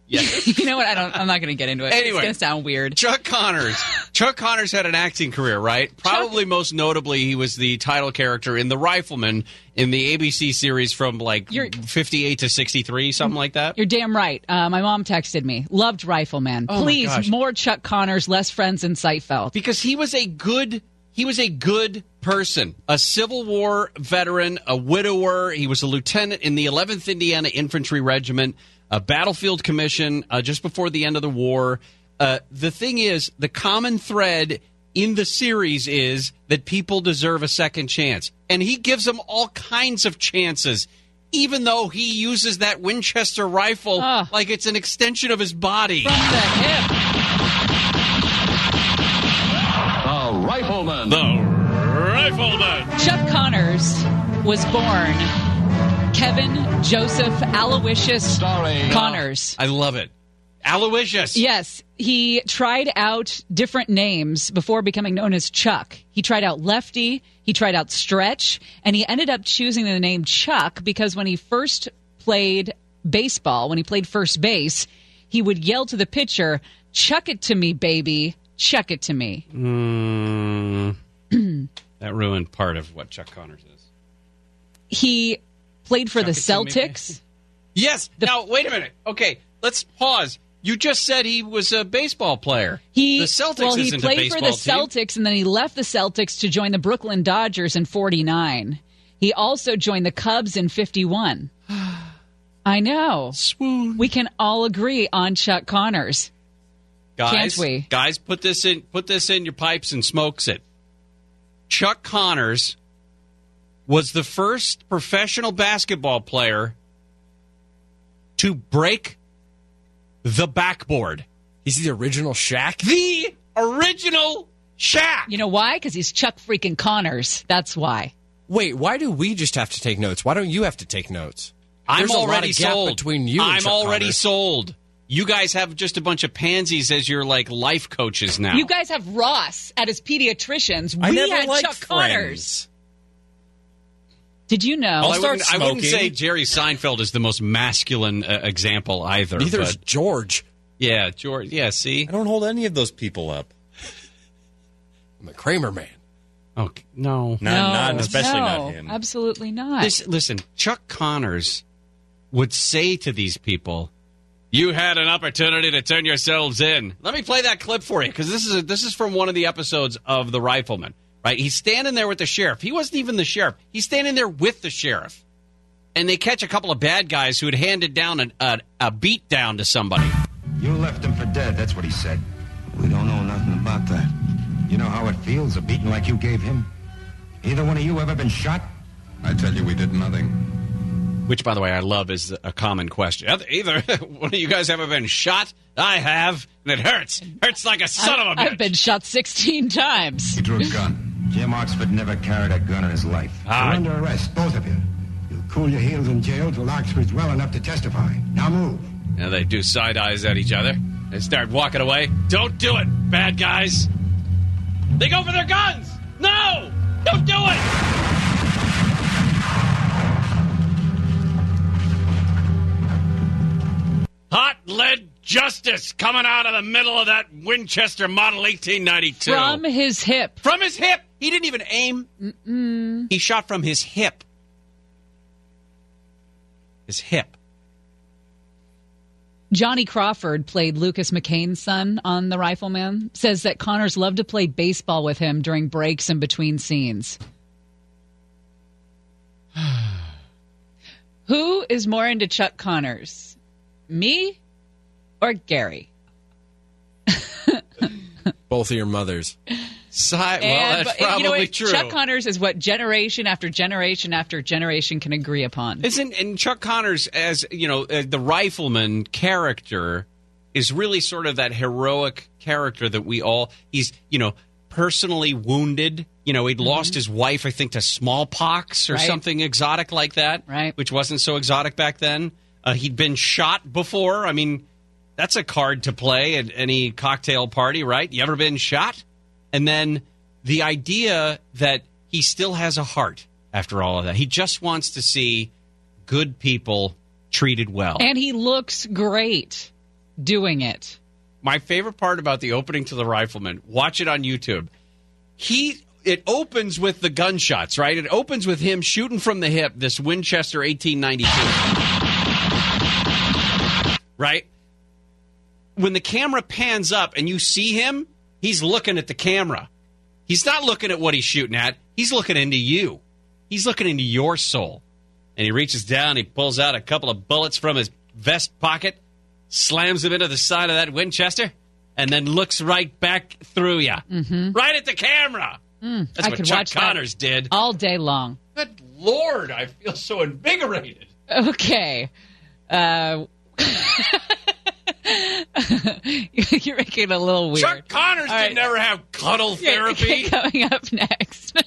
Yes. you know what? I don't. I'm not going to get into it. Anyway. it's going to sound weird. Chuck Connors. Chuck Connors had an acting career, right? Probably most notably, he was the title character in The Rifleman in the ABC series from like 58 to 63, something like that. You're damn right. Uh, my mom texted me. Loved Rifleman. Oh Please, more Chuck Connors, less friends in Seinfeld. because he was a good he was a good person a civil war veteran a widower he was a lieutenant in the 11th indiana infantry regiment a battlefield commission uh, just before the end of the war uh, the thing is the common thread in the series is that people deserve a second chance and he gives them all kinds of chances even though he uses that winchester rifle like it's an extension of his body From the hip. The Rifleman. The Rifleman. Chuck Connors was born Kevin Joseph Aloysius Connors. I love it. Aloysius. Yes, he tried out different names before becoming known as Chuck. He tried out Lefty, he tried out Stretch, and he ended up choosing the name Chuck because when he first played baseball, when he played first base, he would yell to the pitcher, Chuck it to me, baby. Chuck it to me. Mm, that ruined part of what Chuck Connors is. He played for the Celtics. Yes. now, wait a minute. Okay, let's pause. You just said he was a baseball player. He the Celtics well, he played for the team. Celtics, and then he left the Celtics to join the Brooklyn Dodgers in '49. He also joined the Cubs in '51. I know. Swoon. We can all agree on Chuck Connors. Guys, Can't we? Guys, put this in. Put this in your pipes and smokes it. Chuck Connors was the first professional basketball player to break the backboard. He's the original Shaq. The original Shaq. You know why? Because he's Chuck freaking Connors. That's why. Wait, why do we just have to take notes? Why don't you have to take notes? I'm There's a lot already of gap sold. between you. and I'm Chuck already Connors. sold. You guys have just a bunch of pansies as your like life coaches now. You guys have Ross at his pediatricians. I we never had liked Chuck Connors. Friends. Did you know? Well, I, wouldn't, I wouldn't say Jerry Seinfeld is the most masculine uh, example either. Neither is George. Yeah, George. Yeah, see, I don't hold any of those people up. I'm a Kramer man. Oh no, Not, no, not especially no, not him. Absolutely not. This, listen, Chuck Connors would say to these people, "You had an opportunity to turn yourselves in." Let me play that clip for you because this is a, this is from one of the episodes of The Rifleman. Right? He's standing there with the sheriff. He wasn't even the sheriff. He's standing there with the sheriff, and they catch a couple of bad guys who had handed down an, a, a beat down to somebody. You left him for dead, that's what he said. We don't know nothing about that. You know how it feels, a beating like you gave him? Either one of you ever been shot? I tell you, we did nothing. Which, by the way, I love is a common question. Either one of you guys ever been shot? I have, and it hurts. Hurts like a son I've, of a bitch. I've been shot 16 times. He drew a gun. Jim Oxford never carried a gun in his life. Ah. You're under arrest, both of you. You'll cool your heels in jail till Oxford's well enough to testify. Now move. Now they do side eyes at each other. They start walking away. Don't do it, bad guys. They go for their guns. No, don't do it. Hot lead justice coming out of the middle of that Winchester Model 1892. From his hip. From his hip. He didn't even aim. Mm-mm. He shot from his hip. His hip. Johnny Crawford played Lucas McCain's son on The Rifleman. Says that Connors loved to play baseball with him during breaks and between scenes. Who is more into Chuck Connors? Me or Gary? Both of your mothers. Side, well, And- that's but, probably you know what? true. Chuck Connors is what generation after generation after generation can agree upon. Isn't and Chuck Connors as you know uh, the rifleman character is really sort of that heroic character that we all he's you know personally wounded. You know, he'd lost his wife, I think, to smallpox or Mm-hmm. Right. something exotic like that, Right. Which wasn't so exotic back then. Uh, he'd been shot before. I mean, that's a card to play at any cocktail party, right? You ever been shot? And then the idea that he still has a heart after all of that. He just wants to see good people treated well. And he looks great doing it. My favorite part about the opening to the Rifleman, watch it on YouTube. He it opens with the gunshots, right? It opens with him shooting from the hip this Winchester 1892. right? When the camera pans up and you see him, he's looking at the camera. He's not looking at what he's shooting at. He's looking into you. He's looking into your soul. And he reaches down, he pulls out a couple of bullets from his vest pocket, slams them into the side of that Winchester, and then looks right back through you. Mm-hmm. Right at the camera. Mm, That's I what Chuck watch Connors did. all day long. Good Lord, I feel so invigorated. Okay. Uh, you're making it a little weird. Chuck Connors All right. did never have cuddle therapy. Coming up next.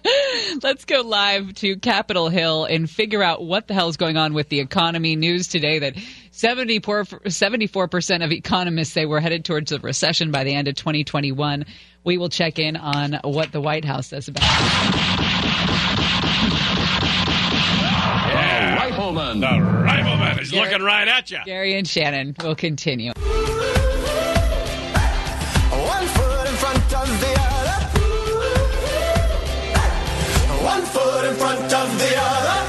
Let's go live to Capitol Hill and figure out what the hell is going on with the economy. News today that 74, 74% of economists say we're headed towards a recession by the end of 2021. We will check in on what the White House says about it. Rifleman. The Rifleman is looking right at you. Gary and Shannon will continue. One foot in front of the other. One foot in front of the other.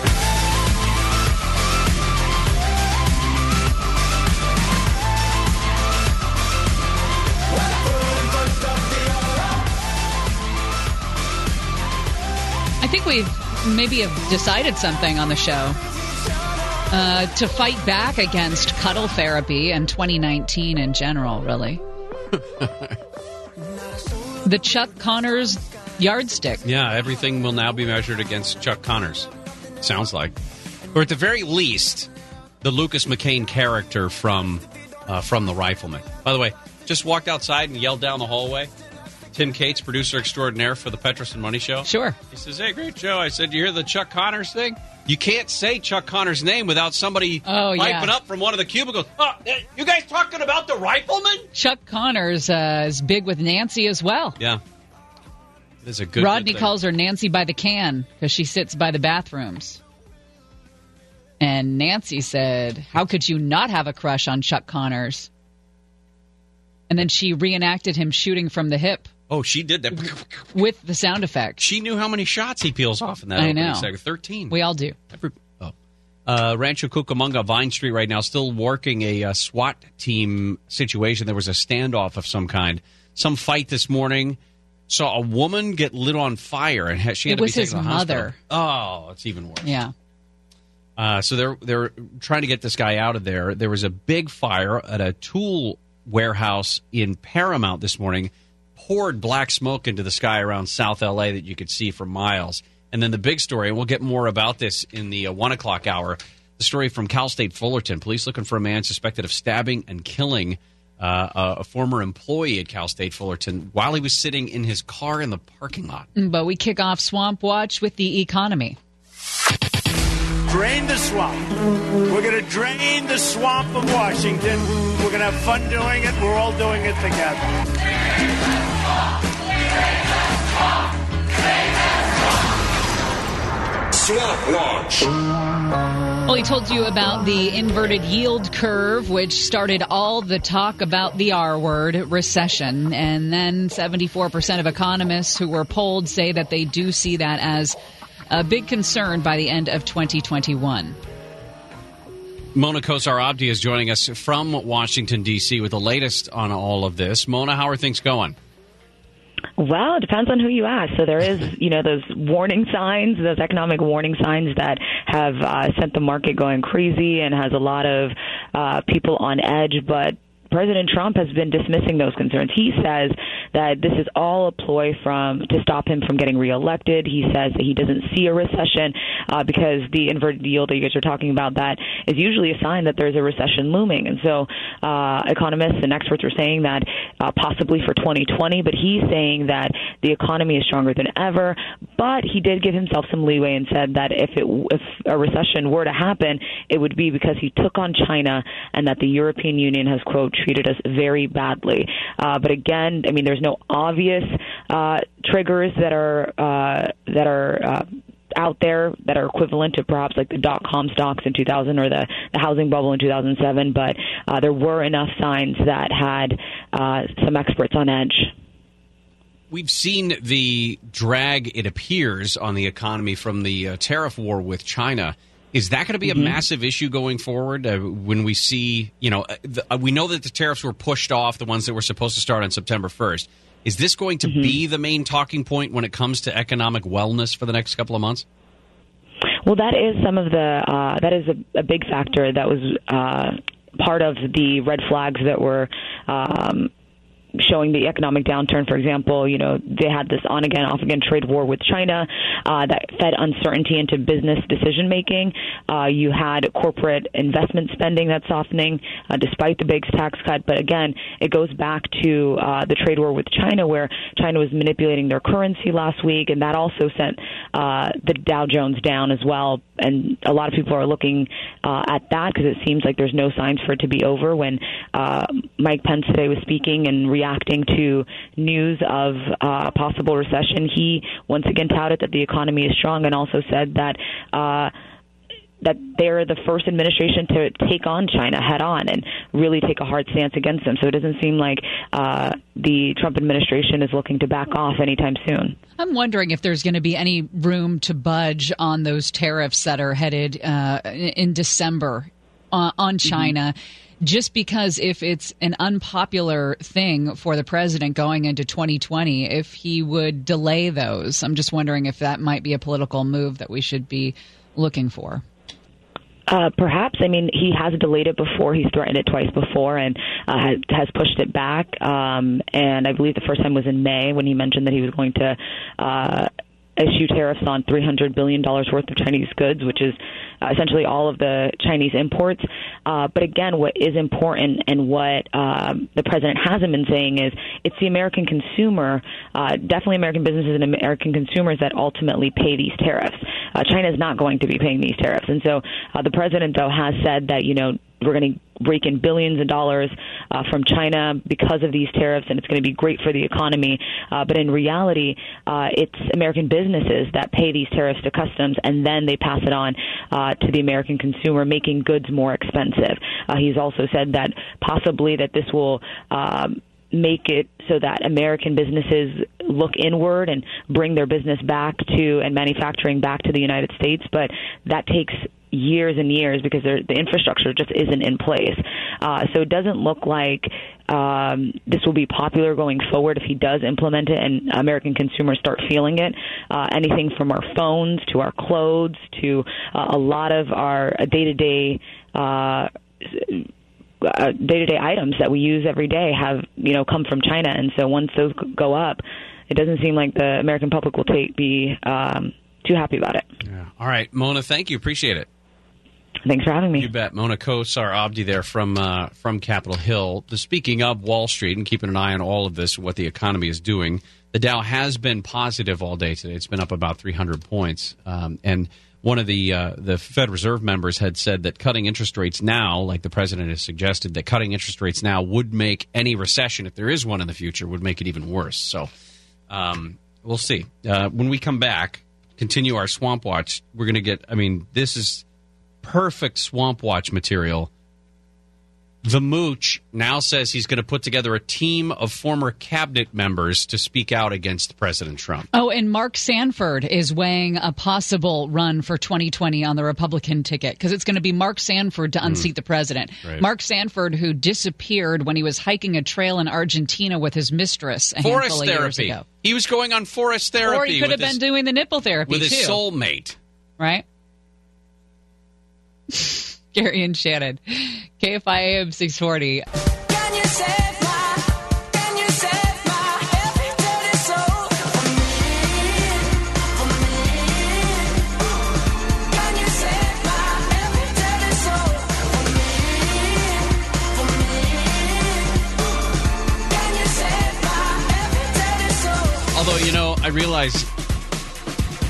One foot in front of the other. I think we've maybe have decided something on the show uh, to fight back against cuddle therapy and 2019 in general, really. the Chuck Connors yardstick. Yeah, everything will now be measured against Chuck Connors. Sounds like, or at the very least, the Lucas McCain character from uh, from the Rifleman. By the way, just walked outside and yelled down the hallway. Tim Cates, producer extraordinaire for the Petros and Money Show. Sure. He says, "Hey, great show." I said, "You hear the Chuck Connors thing? You can't say Chuck Connors' name without somebody Oh, yeah. piping up from one of the cubicles. Oh, you guys talking about the Rifleman? Chuck Connors uh, is big with Nancy as well. Yeah. There's a good Rodney good calls her Nancy by the can because she sits by the bathrooms. And Nancy said, How could you not have a crush on Chuck Connors? And then she reenacted him shooting from the hip Oh, she did that. with the sound effect. She knew how many shots he peels off in that I know. segment. 13. We all do. Every, oh. Uh, Rancho Cucamonga, Vine Street right now, still working a uh, SWAT team situation. There was a standoff of some kind. Some fight this morning. Saw a woman get lit on fire, and she had It to be was taken his to the hospital. mother. Oh, it's even worse. Yeah. Uh, so they're they're trying to get this guy out of there. There was a big fire at a tool warehouse in Paramount this morning. Poured black smoke into the sky around South LA that you could see for miles. And then the big story, and we'll get more about this in the uh, one o'clock hour. The story from Cal State Fullerton: police looking for a man suspected of stabbing and killing uh, a, a former employee at Cal State Fullerton while he was sitting in his car in the parking lot. But we kick off Swamp Watch with the economy. Drain the swamp. We're going to drain the swamp of Washington. We're going to have fun doing it. We're all doing it together. Swamp Watch. Well, he told you about the inverted yield curve, which started all the talk about the R word, recession. And then 74% of economists who were polled say that they do see that as a big concern by the end of 2021. Mona Kosar Abdi is joining us from Washington, D.C., with the latest on all of this. Mona, how are things going? Well, it depends on who you ask. So there is, you know, those warning signs, those economic warning signs that have uh, sent the market going crazy and has a lot of uh, people on edge. But President Trump has been dismissing those concerns. He says that this is all a ploy from to stop him from getting reelected. He says that he doesn't see a recession uh, because the inverted yield that you guys are talking about that is usually a sign that there's a recession looming. And so uh, economists and experts are saying that uh, possibly for 2020, but he's saying that the economy is stronger than ever. But he did give himself some leeway and said that if it if a recession were to happen, it would be because he took on China and that the European Union has quote treated us very badly. Uh, but again, I mean, there's no obvious uh, triggers that are uh, that are. Uh, out there that are equivalent to perhaps like the dot com stocks in 2000 or the, the housing bubble in 2007, but uh, there were enough signs that had uh, some experts on edge. We've seen the drag, it appears, on the economy from the uh, tariff war with China. Is that going to be Mhm. a massive issue going forward uh, when we see, you know, uh, the, uh, we know that the tariffs were pushed off, the ones that were supposed to start on September 1st. Is this going to be the main talking point when it comes to economic wellness for the next couple of months? Well, that is some of the uh, that is a, a big factor that was uh, part of the red flags that were. Um, showing the economic downturn. For example, you know they had this on again, off again trade war with China uh, that fed uncertainty into business decision making. Uh, you had corporate investment spending that's softening uh, despite the big tax cut. But again, it goes back to uh, the trade war with China, where China was manipulating their currency last week, and that also sent uh, the Dow Jones down as well. And a lot of people are looking uh, at that because it seems like there's no signs for it to be over. When Mike Pence today was speaking and reacting to news of uh, possible recession, he once again touted that the economy is strong and also said that. Uh, that they're the first administration to take on China head on and really take a hard stance against them. So it doesn't seem like uh, the Trump administration is looking to back off anytime soon. I'm wondering if there's going to be any room to budge on those tariffs that are headed uh, in December uh, on China. Just because if it's an unpopular thing for the president going into 2020, if he would delay those, I'm just wondering if that might be a political move that we should be looking for. Uh, perhaps. I mean, he has delayed it before. He's threatened it twice before and uh, has, pushed it back. Um, and I believe the first time was in May when he mentioned that he was going to uh, issue tariffs on $300 billion worth of Chinese goods, which is uh, essentially all of the Chinese imports. Uh, but again, what is important and what um, the president hasn't been saying is it's the American consumer, uh, definitely American businesses and American consumers that ultimately pay these tariffs. Uh, China is not going to be paying these tariffs. And so uh, the president, though, has said that, you know, we're going to rake in billions of dollars uh, from China because of these tariffs, and it's going to be great for the economy. Uh, but in reality, uh, it's American businesses that pay these tariffs to customs, and then they pass it on uh, to the American consumer, making goods more expensive. Uh, he's also said that possibly that this will. Um, make it so that American businesses look inward and bring their business back to and manufacturing back to the United States, but that takes years and years because the infrastructure just isn't in place. Uh, so it doesn't look like um, this will be popular going forward if he does implement it and American consumers start feeling it. Uh, anything from our phones to our clothes to uh, a lot of our day to day day to day items that we use every day have you know come from China, and so once those go up, it doesn't seem like the American public will take be um, too happy about it. All right, Mona, thank you. Appreciate it. Thanks for having me. You bet. Mona Kosar Abdi there from uh, from Capitol Hill. The, speaking of Wall Street and keeping an eye on all of this, what the economy is doing, the Dow has been positive all day today. It's been up about 300 points. Um, and one of the uh, the Fed Reserve members had said that cutting interest rates now, like the president has suggested, that cutting interest rates now would make any recession, if there is one in the future, would make it even worse. So um, we'll see. Uh, when we come back, continue our Swamp Watch. We're going to get. I mean, this is perfect Swamp Watch material. The Mooch now says he's going to put together a team of former cabinet members to speak out against President Trump. Oh, and Mark Sanford is weighing a possible run for 2020 on the Republican ticket because it's going to be Mark Sanford to hmm. unseat the president. Right. Mark Sanford, who disappeared when he was hiking a trail in Argentina with his mistress a handful Forest of years therapy. ago. He was going on forest therapy. Or he could have with been his, doing the nipple therapy with his soulmate. right? Gary and Shannon, KFI AM 640. Can you save my, can you save my every dirty soul for me, for me? Can you save my every dirty soul for me, for me? Can you save my every dirty soul? Although, you know, I realize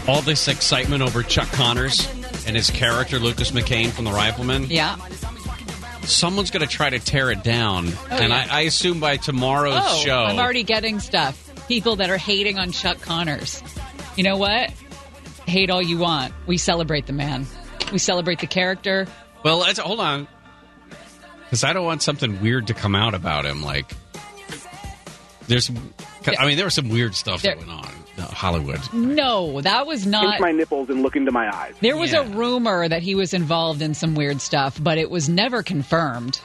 all this excitement over Chuck Connors and his character, Lucas McCain from The Rifleman. Yeah. Someone's going to try to tear it down. Oh, and yeah. I, I assume by tomorrow's oh, show. I'm already getting stuff. People that are hating on Chuck Connors. You know what? Hate all you want. We celebrate the man. We celebrate the character. Well, let's, hold on. Because I don't want something weird to come out about him. Like, there's. I mean, there was some weird stuff There- went on Hollywood. No, that was not. Pinch my nipples and look into my eyes. There was a rumor that he was involved in some weird stuff, but it was never confirmed.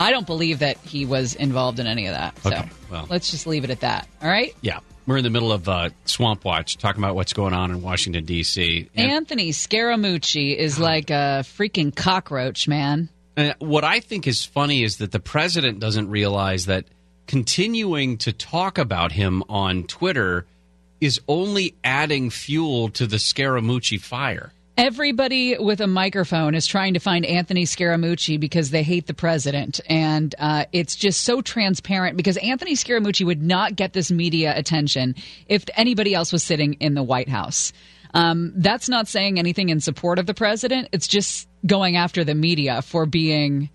I don't believe that he was involved in any of that. So Okay, well. let's just leave it at that. All right. Yeah. We're in the middle of uh, Swamp Watch, talking about what's going on in Washington, D.C. And- Anthony Scaramucci is like a freaking cockroach, man. And what I think is funny is that the president doesn't realize that continuing to talk about him on Twitter is only adding fuel to the Scaramucci fire. Everybody with a microphone is trying to find Anthony Scaramucci because they hate the president. And uh, it's just so transparent because Anthony Scaramucci would not get this media attention if anybody else was sitting in the White House. Um, that's not saying anything in support of the president. It's just going after the media for being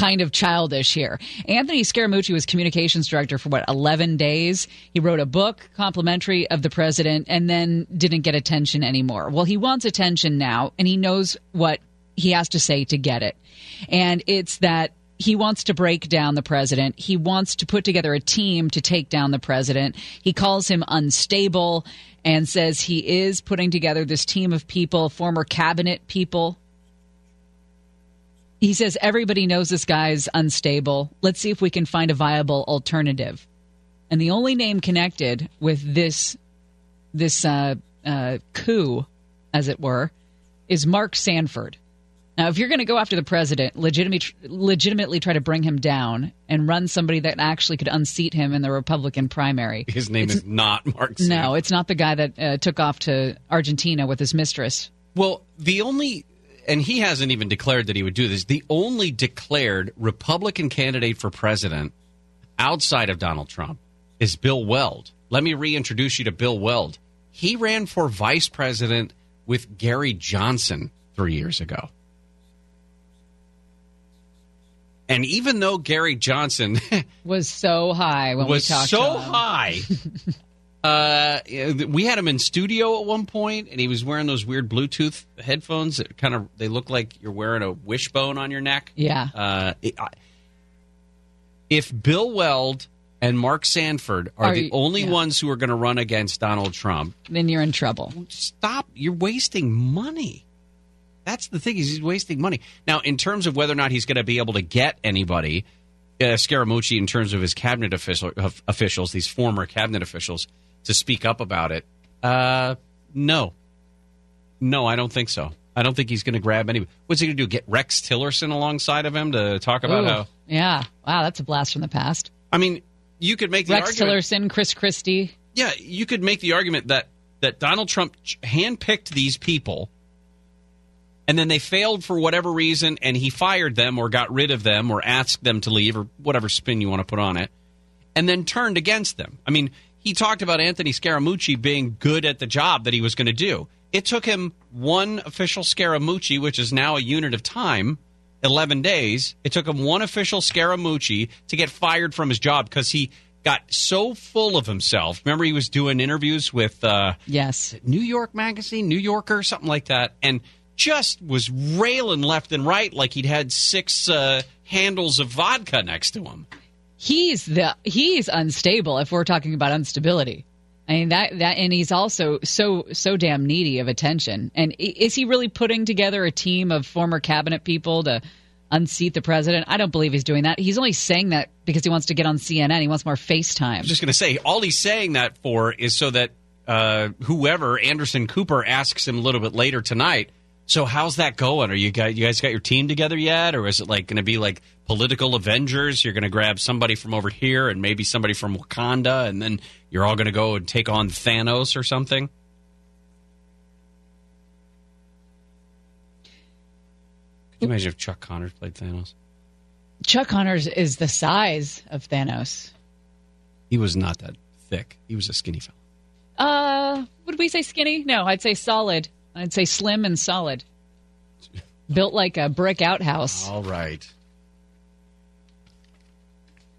kind of childish here. Anthony Scaramucci was communications director for what 11 days. He wrote a book complimentary of the president and then didn't get attention anymore. Well, he wants attention now and he knows what he has to say to get it. And it's that he wants to break down the president. He wants to put together a team to take down the president. He calls him unstable and says he is putting together this team of people, former cabinet people, he says everybody knows this guy's unstable. Let's see if we can find a viable alternative. And the only name connected with this this uh, uh, coup, as it were, is Mark Sanford. Now, if you're going to go after the president, legitimately, legitimately try to bring him down and run somebody that actually could unseat him in the Republican primary. His name is not Mark. No, it's not the guy that uh, took off to Argentina with his mistress. Well, the only, and he hasn't even declared that he would do this, the only declared Republican candidate for president outside of Donald Trump is Bill Weld. Let me reintroduce you to Bill Weld. He ran for vice president with Gary Johnson three years ago. And even though Gary Johnson Was so high when was we talked so to him. high, uh, we had him in studio at one point, and he was wearing those weird Bluetooth headphones that kind of they look like you're wearing a wishbone on your neck. Yeah. Uh, it- I- if Bill Weld and Mark Sanford are, Are the only yeah. ones who are going to run against Donald Trump, Then you're in trouble. stop. You're wasting money. That's the thing. Is he's wasting money. Now, in terms of whether or not he's going to be able to get anybody, uh, Scaramucci, in terms of his cabinet official, of- officials, these former cabinet officials, to speak up about it, uh, no. No, I don't think so. I don't think he's going to grab any. What's he going to do? Get Rex Tillerson alongside of him to talk about Ooh, how? yeah. Wow, that's a blast from the past. I mean, you could make the Rex argument. Tillerson, Chris Christie. Yeah, you could make the argument that that Donald Trump handpicked these people, and then they failed for whatever reason, and he fired them or got rid of them or asked them to leave or whatever spin you want to put on it, and then turned against them. I mean, he talked about Anthony Scaramucci being good at the job that he was going to do. It took him one official Scaramucci, which is now a unit of time, 11 days. It took him one official Scaramucci to get fired from his job because he got so full of himself. Remember, he was doing interviews with uh, yes, New York Magazine, New Yorker, something like that, and just was railing left and right like he'd had six uh, handles of vodka next to him. He's the he's unstable if we're talking about instability. I mean that that and he's also so so damn needy of attention. And is he really putting together a team of former cabinet people to unseat the president? I don't believe he's doing that. He's only saying that because he wants to get on CNN. He wants more FaceTime. I was just going to say, all he's saying that for is so that uh, whoever Anderson Cooper asks him a little bit later tonight. So how's that going? Are you guys you guys got your team together yet, or is it like going to be like political Avengers? You're going to grab somebody from over here and maybe somebody from Wakanda, and then you're all going to go and take on Thanos or something. Could you imagine if Chuck Connors played Thanos? Chuck Connors is the size of Thanos. He was not that thick. He was a skinny fellow. Uh, would we say skinny? No, I'd say solid. I'd say slim and solid. Built like a brick outhouse. All right.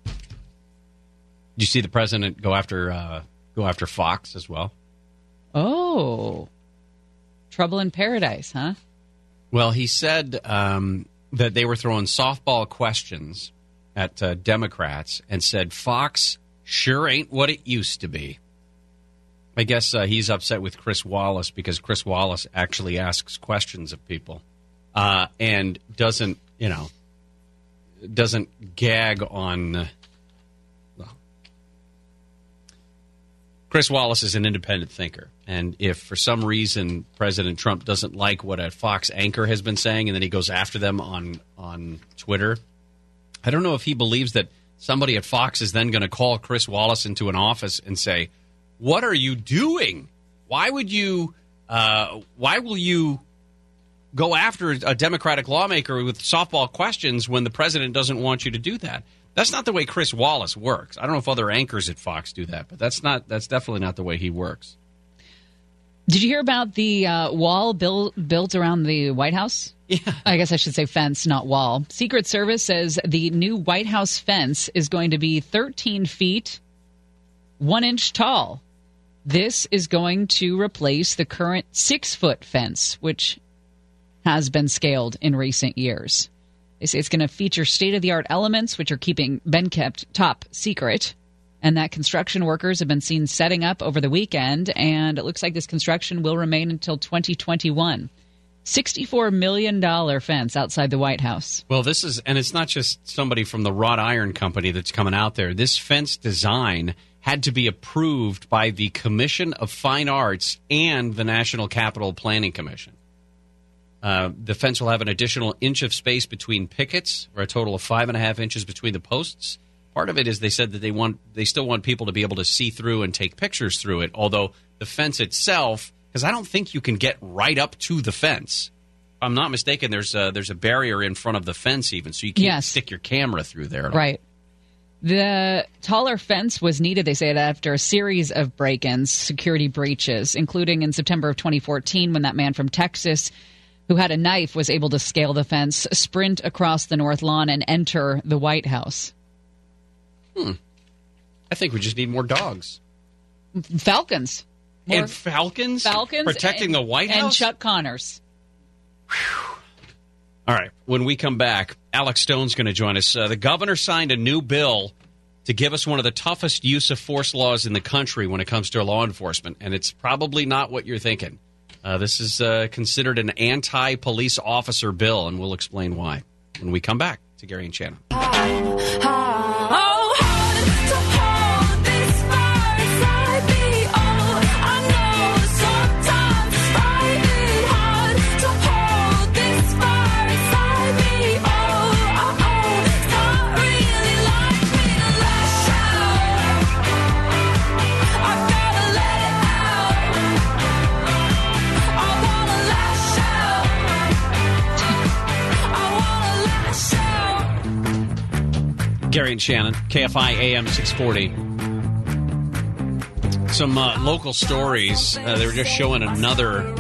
Did you see the president go after uh, go after Fox as well? Oh, trouble in paradise, huh? Well, he said um, that they were throwing softball questions at uh, Democrats and said Fox sure ain't what it used to be. I guess uh, he's upset with Chris Wallace because Chris Wallace actually asks questions of people uh, and doesn't, you know, doesn't gag on. Uh, well, Chris Wallace is an independent thinker, and if for some reason President Trump doesn't like what a Fox anchor has been saying, and then he goes after them on on Twitter, I don't know if he believes that somebody at Fox is then going to call Chris Wallace into an office and say, "What are you doing? Why would you? Uh, why will you go after a Democratic lawmaker with softball questions when the president doesn't want you to do that?" That's not the way Chris Wallace works. I don't know if other anchors at Fox do that, but that's not that's definitely not the way he works. Did you hear about the uh, wall built built around the White House? Yeah. I guess I should say fence, not wall. Secret Service says the new White House fence is going to be 13 feet, one inch tall. This is going to replace the current six foot fence, which has been scaled in recent years. They say it's going to feature state of the art elements, which are keeping been kept top secret, and that construction workers have been seen setting up over the weekend. And it looks like this construction will remain until 2021. $64 million fence outside the White House. Well, this is, and it's not just somebody from the wrought iron company that's coming out there. This fence design had to be approved by the Commission of Fine Arts and the National Capital Planning Commission. Uh, the fence will have an additional inch of space between pickets, or a total of five and a half inches between the posts. Part of it is they said that they want, they still want people to be able to see through and take pictures through it. Although the fence itself, because I don't think you can get right up to the fence. If I'm not mistaken. There's a, there's a barrier in front of the fence, even, so you can't Yes. stick your camera through there. At all. The taller fence was needed, they say, after a series of break ins, security breaches, including in September of 2014 when that man from Texas who had a knife, was able to scale the fence, sprint across the north lawn, and enter the White House. Hmm. I think we just need more dogs. Falcons. More and falcons? Falcons. Protecting and- the White House? And Chuck Connors. All right. When we come back, Alex Stone's going to join us. Uh, the governor signed a new bill to give us one of the toughest use of force laws in the country when it comes to law enforcement, and it's probably not what you're thinking. Uh, this is uh, considered an anti police officer bill, and we'll explain why when we come back to Gary and Shannon. Gary and Shannon, KFI AM 640. Some uh, local stories. Uh, they were just showing another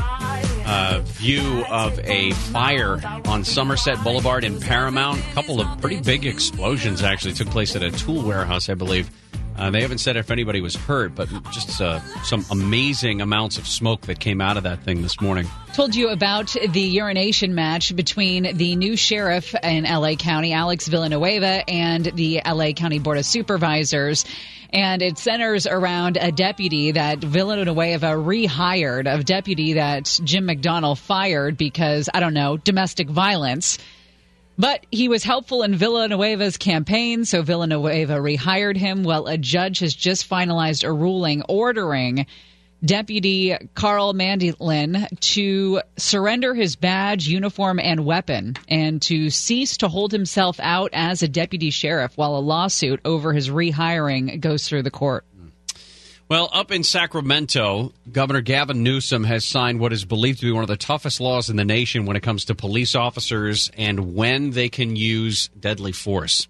uh, view of a fire on Somerset Boulevard in Paramount. A couple of pretty big explosions actually took place at a tool warehouse, I believe. Uh, they haven't said if anybody was hurt, but just uh, some amazing amounts of smoke that came out of that thing this morning. Told you about the urination match between the new sheriff in LA County, Alex Villanueva, and the LA County Board of Supervisors. And it centers around a deputy that Villanueva rehired, a deputy that Jim McDonnell fired because, I don't know, domestic violence. But he was helpful in Villanueva's campaign, so Villanueva rehired him. Well, a judge has just finalized a ruling ordering Deputy Carl Mandoyan to surrender his badge, uniform, and weapon, and to cease to hold himself out as a deputy sheriff while a lawsuit over his rehiring goes through the court. Well, up in Sacramento, Governor Gavin Newsom has signed what is believed to be one of the toughest laws in the nation when it comes to police officers and when they can use deadly force.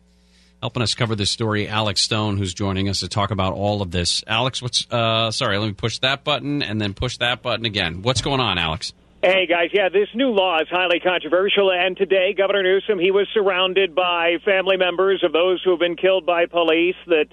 Helping us cover this story, Alex Stone, who's joining us to talk about all of this. Alex, what's uh sorry, let me push that button and then push that button again. What's going on, Alex? Hey guys, yeah, this new law is highly controversial, and today Governor Newsom he was surrounded by family members of those who have been killed by police. That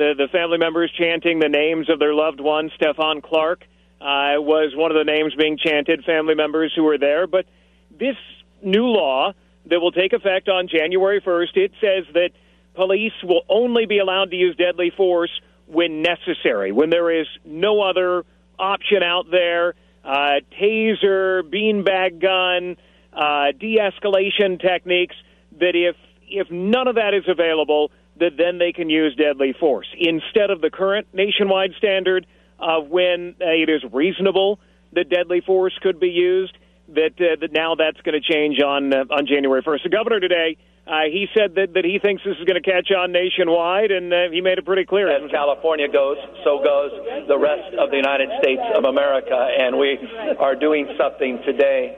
the the family members chanting the names of their loved ones. Stephon Clark uh, was one of the names being chanted. Family members who were there, but this new law that will take effect on January 1st, it says that police will only be allowed to use deadly force when necessary, when there is no other option out there. Uh, taser, beanbag gun, uh, de-escalation techniques. That if if none of that is available, that then they can use deadly force instead of the current nationwide standard of when uh, it is reasonable that deadly force could be used. That uh, that now that's going to change on uh, on January 1st. The governor today uh, he said that, that he thinks this is going to catch on nationwide, and uh, he made it pretty clear. As California goes, so goes the rest of the United States of America, and we are doing something today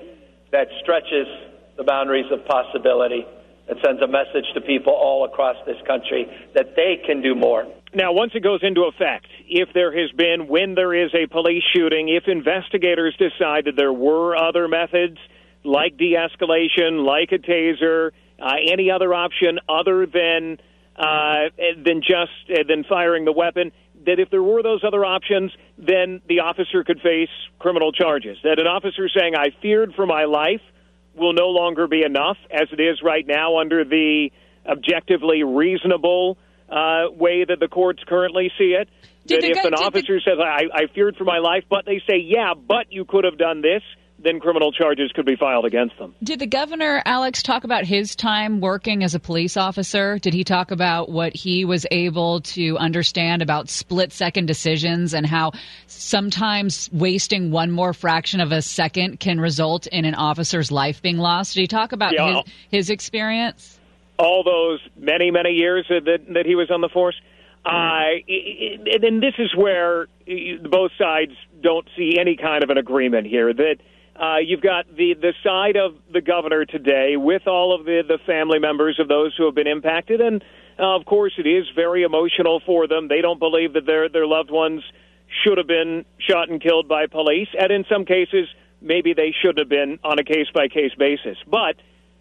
that stretches the boundaries of possibility, that sends a message to people all across this country that they can do more. Now, once it goes into effect, if there has been, when there is a police shooting, if investigators decide that there were other methods like de escalation, like a taser, uh, any other option other than uh, than just uh, than firing the weapon. That if there were those other options, then the officer could face criminal charges. That an officer saying "I feared for my life" will no longer be enough, as it is right now under the objectively reasonable uh, way that the courts currently see it. Did that if guy- an officer says I, "I feared for my life," but they say, "Yeah, but you could have done this," then criminal charges could be filed against them. Did the governor, Alex, talk about his time working as a police officer? Did he talk about what he was able to understand about split second decisions and how sometimes wasting one more fraction of a second can result in an officer's life being lost? Did he talk about Yeah. his, his experience? all those many many years that that, he was on the force. Uh, and then this is where both sides don't see any kind of an agreement here. That uh, you've got the the side of the governor today with all of the the family members of those who have been impacted, and uh, of course it is very emotional for them. They don't believe that their their loved ones should have been shot and killed by police, and in some cases maybe they shouldn't have been on a case by case basis. But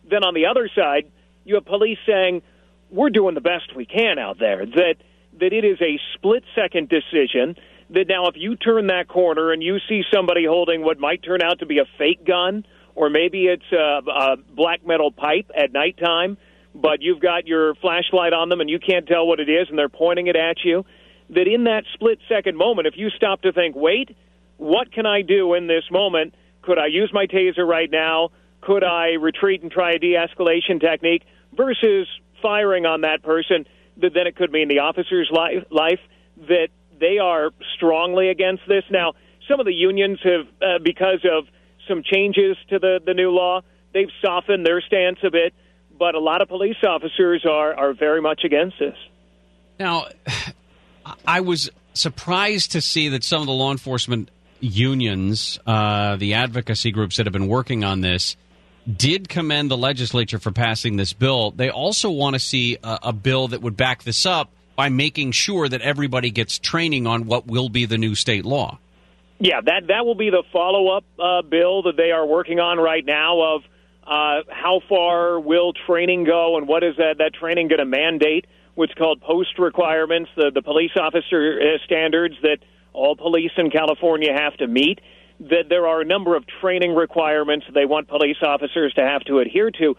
then on the other side, you have police saying, we're doing the best we can out there, that, that it is a split second decision. That now, if you turn that corner and you see somebody holding what might turn out to be a fake gun, or maybe it's a, a black metal pipe at nighttime, but you've got your flashlight on them and you can't tell what it is, and they're pointing it at you, that in that split second moment, if you stop to think, wait, what can I do in this moment? Could I use my taser right now? Could I retreat and try a de escalation technique versus firing on that person? That then it could mean the officer's life, life that they are strongly against this. Now, some of the unions have, uh, because of some changes to the, the new law, they've softened their stance a bit, but a lot of police officers are, are very much against this. Now, I was surprised to see that some of the law enforcement unions, uh, the advocacy groups that have been working on this, did commend the legislature for passing this bill. They also want to see a, a bill that would back this up by making sure that everybody gets training on what will be the new state law. Yeah, that that will be the follow up uh, bill that they are working on right now. Of uh, how far will training go, and what is that that training going to mandate? What's called post requirements, the the police officer uh, standards that all police in California have to meet. That there are a number of training requirements they want police officers to have to adhere to.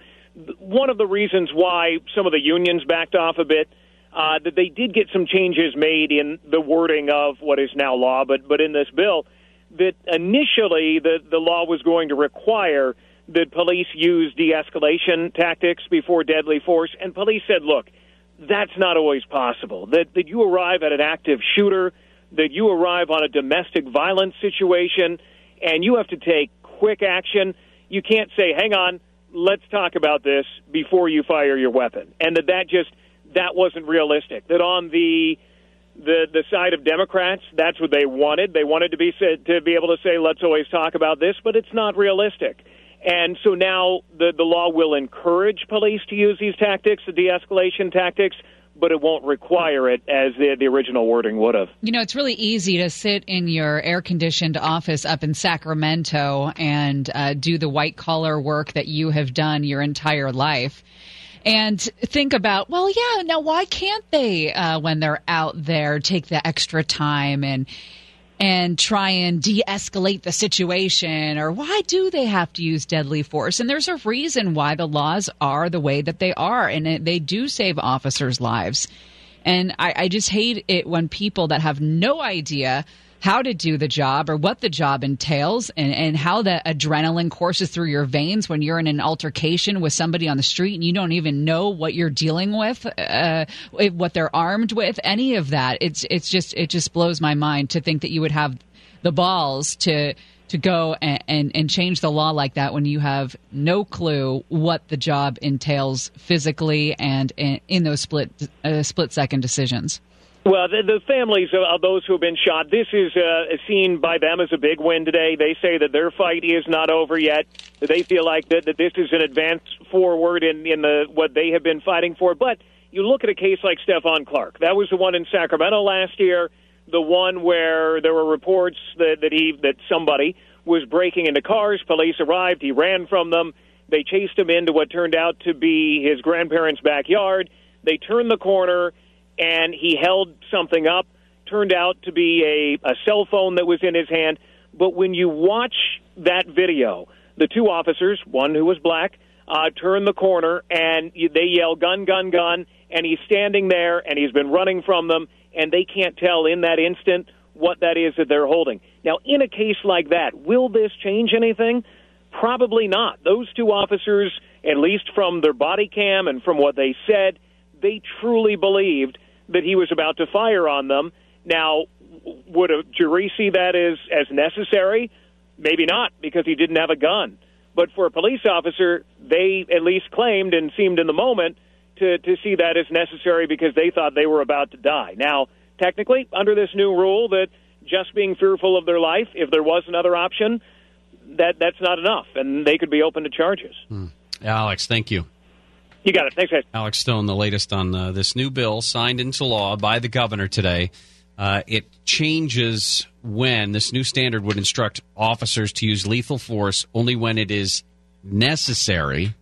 One of the reasons why some of the unions backed off a bit uh, that they did get some changes made in the wording of what is now law, but but in this bill, that initially the the law was going to require that police use de-escalation tactics before deadly force, and police said, look, that's not always possible. That that you arrive at an active shooter, that you arrive on a domestic violence situation, and you have to take quick action. You can't say, hang on, let's talk about this before you fire your weapon, and that that just that wasn't realistic. That on the the the side of Democrats, that's what they wanted. They wanted to be said to be able to say, "Let's always talk about this," but it's not realistic. And so now the the law will encourage police to use these tactics, the de-escalation tactics, but it won't require it as the the original wording would have. You know, it's really easy to sit in your air conditioned office up in Sacramento and uh, do the white collar work that you have done your entire life. And think about, well, yeah, now why can't they, uh, when they're out there, take the extra time and and try and de-escalate the situation? Or why do they have to use deadly force? And there's a reason why the laws are the way that they are and they do save officers lives. And I, I just hate it when people that have no idea how to do the job or what the job entails and, and how the adrenaline courses through your veins when you're in an altercation with somebody on the street and you don't even know what you're dealing with, uh, what they're armed with, any of that. It's, it's just, it just blows my mind to think that you would have the balls to, to go and, and, and change the law like that when you have no clue what the job entails physically and in, in those split, uh, split second decisions. Well, the, the families of, those who have been shot, this is uh, seen by them as a big win today. They say that their fight is not over yet. They feel like that, that this is an advance forward in, in the what they have been fighting for. But you look at a case like Stephon Clark. That was the one in Sacramento last year. The one where there were reports that, that he that somebody was breaking into cars. Police arrived. He ran from them. They chased him into what turned out to be his grandparents' backyard. They turned the corner and he held something up. Turned out to be a, a cell phone that was in his hand. But when you watch that video, the two officers, one who was black, uh, turn the corner and they yell, gun, gun, gun. And he's standing there and he's been running from them, and they can't tell in that instant what that is that they're holding. Now, in a case like that, will this change anything? Probably not. Those two officers, at least from their body cam and from what they said, they truly believed that he was about to fire on them. Now, would a jury see that as, as necessary? Maybe not, because he didn't have a gun. But for a police officer, they at least claimed and seemed in the moment to, to see that as necessary because they thought they were about to die. Now, technically, under this new rule, that just being fearful of their life, if there was another option, that that's not enough, and they could be open to charges. Hmm. Alex, thank you. You got it. Thanks, guys. Alex Stone, the latest on uh, this new bill signed into law by the governor today Uh, it changes when this new standard would instruct officers to use lethal force only when it is necessary.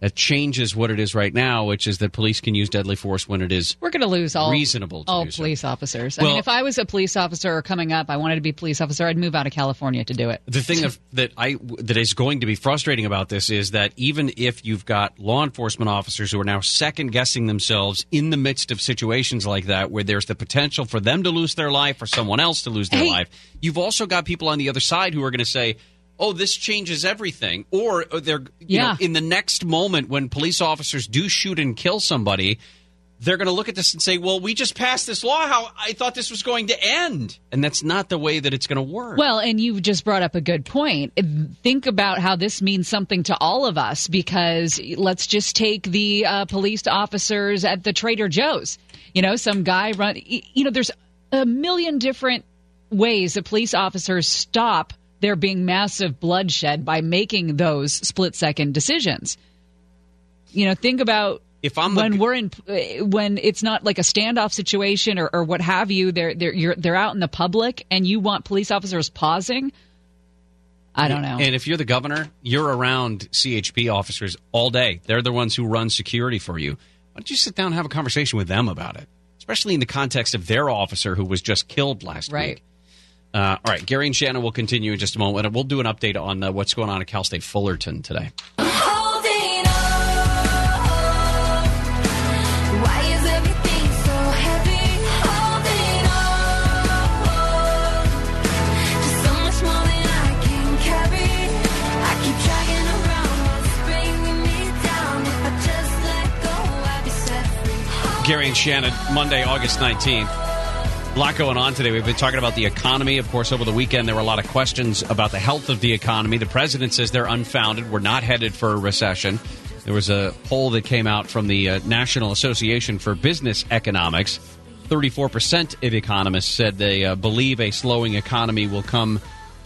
That changes what it is right now, which is that police can use deadly force when it is We're going to lose all reasonable all so. police officers. I Well- mean, if I was a police officer coming up, I wanted to be a police officer, I'd move out of California to do it. The thing of, that I that is going to be frustrating about this is that even if you've got law enforcement officers who are now second guessing themselves in the midst of situations like that, where there's the potential for them to lose their life or someone else to lose their Hey. life, you've also got people on the other side who are going to say. Oh, this changes everything. Or uh, they're, you Yeah. know, in the next moment when police officers do shoot and kill somebody, they're going to look at this and say, "Well, we just passed this law. How I thought this was going to end," and that's not the way that it's going to work. Well, and you've just brought up a good point. Think about how this means something to all of us because let's just take the uh, police officers at the Trader Joe's. You know, some guy run. You know, there's a million different ways that police officers stop there being massive bloodshed by making those split second decisions. You know, think about if I'm the when we're in when it's not like a standoff situation or, or what have you. They're they're you're, they're out in the public and you want police officers pausing. I don't know. And if you're the governor, you're around CHP officers all day. They're the ones who run security for you. Why don't you sit down and have a conversation with them about it? Especially in the context of their officer who was just killed last Right. week. Uh, all right, Gary and Shannon will continue in just a moment, and we'll do an update on uh, what's going on at Cal State Fullerton today. Holding on. Why is everything so heavy? Holding on. Just so much more than I can carry. I keep dragging around what's bringing me down. If I just let go, I'd be set free. Gary and Shannon, Monday, August 19th. A lot going on today. We've been talking about the economy. Of course, over the weekend, there were a lot of questions about the health of the economy. The president says they're unfounded. We're not headed for a recession. There was a poll that came out from the uh, National Association for Business Economics. 34% of economists said they uh, believe a slowing economy will come.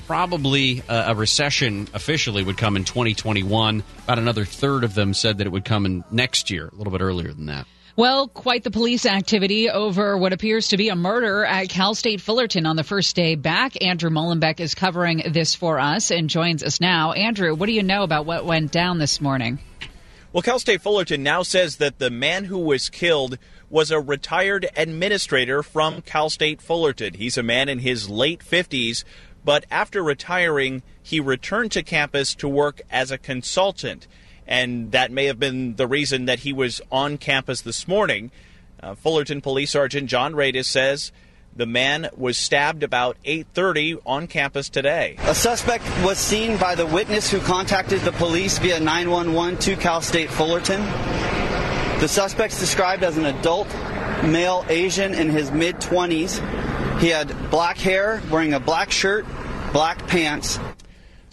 Probably uh, a recession officially would come in 2021. About another third of them said that it would come in next year, a little bit earlier than that. Well, quite the police activity over what appears to be a murder at Cal State Fullerton on the first day back. Andrew Mullenbeck is covering this for us and joins us now. Andrew, what do you know about what went down this morning? Well, Cal State Fullerton now says that the man who was killed was a retired administrator from Cal State Fullerton. He's a man in his late 50s, but after retiring, he returned to campus to work as a consultant. And that may have been the reason that he was on campus this morning. Uh, Fullerton Police Sergeant John Radis says the man was stabbed about 8:30 on campus today. A suspect was seen by the witness who contacted the police via 911 to Cal State Fullerton. The suspect's described as an adult male Asian in his mid 20s. He had black hair, wearing a black shirt, black pants.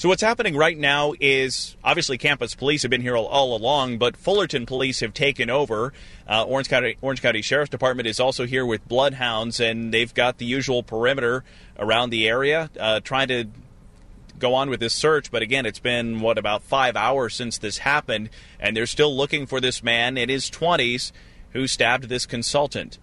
So what's happening right now is obviously campus police have been here all, all along, but Fullerton police have taken over. Uh, Orange County Orange County Sheriff's Department is also here with bloodhounds, and they've got the usual perimeter around the area, uh, trying to go on with this search. But again, it's been what about five hours since this happened, and they're still looking for this man in his twenties who stabbed this consultant.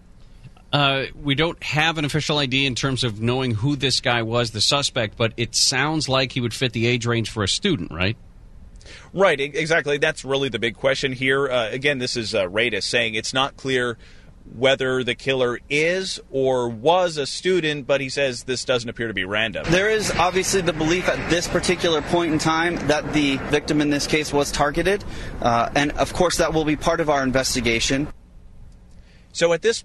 Uh, we don't have an official ID in terms of knowing who this guy was, the suspect, but it sounds like he would fit the age range for a student, right? Right, exactly. That's really the big question here. Uh, again, this is uh, Radis saying it's not clear whether the killer is or was a student, but he says this doesn't appear to be random. There is obviously the belief at this particular point in time that the victim in this case was targeted, uh, and of course that will be part of our investigation. So at this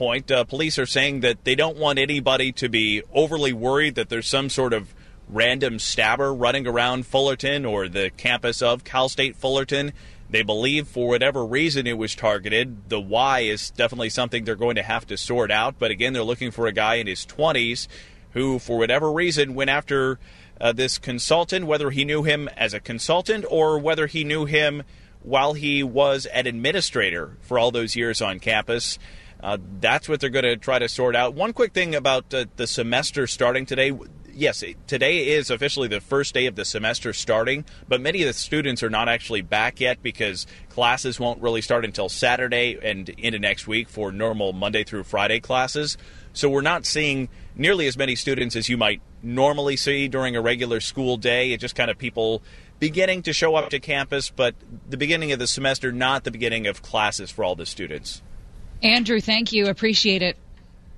point, uh, police are saying that they don't want anybody to be overly worried that there's some sort of random stabber running around Fullerton or the campus of Cal State Fullerton. They believe for whatever reason it was targeted. The why is definitely something they're going to have to sort out. But again, they're looking for a guy in his 20s who, for whatever reason, went after uh, this consultant, whether he knew him as a consultant or whether he knew him while he was an administrator for all those years on campus. Uh, that's what they're going to try to sort out. One quick thing about uh, the semester starting today. yes, today is officially the first day of the semester starting, but many of the students are not actually back yet because classes won't really start until Saturday and into next week for normal Monday through Friday classes. So we're not seeing nearly as many students as you might normally see during a regular school day. It's just kind of people beginning to show up to campus, but the beginning of the semester, not the beginning of classes for all the students. Andrew, thank you. Appreciate it.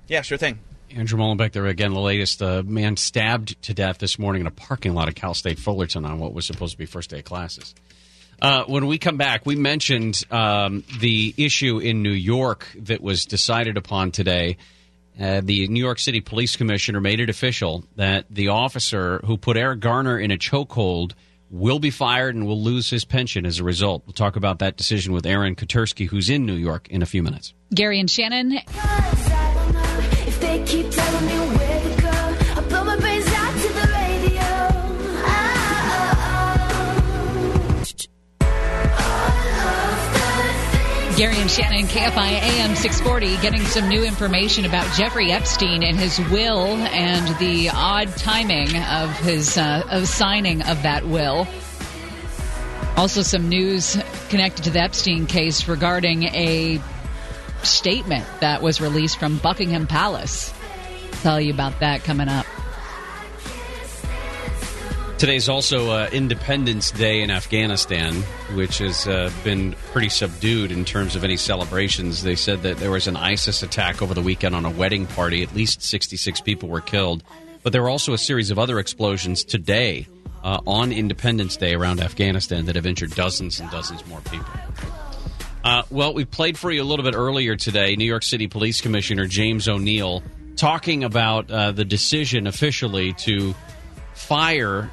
Yeah, sure thing. Andrew Mullenbeck there again. The latest uh, man stabbed to death this morning in a parking lot at Cal State Fullerton on what was supposed to be first day of classes. Uh, when we come back, we mentioned um, the issue in New York that was decided upon today. Uh, the New York City Police Commissioner made it official that the officer who put Eric Garner in a chokehold will be fired and will lose his pension as a result. We'll talk about that decision with Aaron Katersky, who's in New York, in a few minutes. Gary and Shannon. Gary and Shannon, KFI AM 640, getting some new information about Jeffrey Epstein and his will and the odd timing of his uh, of signing of that will. Also, some news connected to the Epstein case regarding a statement that was released from Buckingham Palace. Tell you about that coming up. Today's also uh, Independence Day in Afghanistan, which has uh, been pretty subdued in terms of any celebrations. They said that there was an ISIS attack over the weekend on a wedding party. At least 66 people were killed. But there were also a series of other explosions today uh, on Independence Day around Afghanistan that have injured dozens and dozens more people. Uh, well, we played for you a little bit earlier today. New York City Police Commissioner James O'Neill talking about uh, the decision officially to fire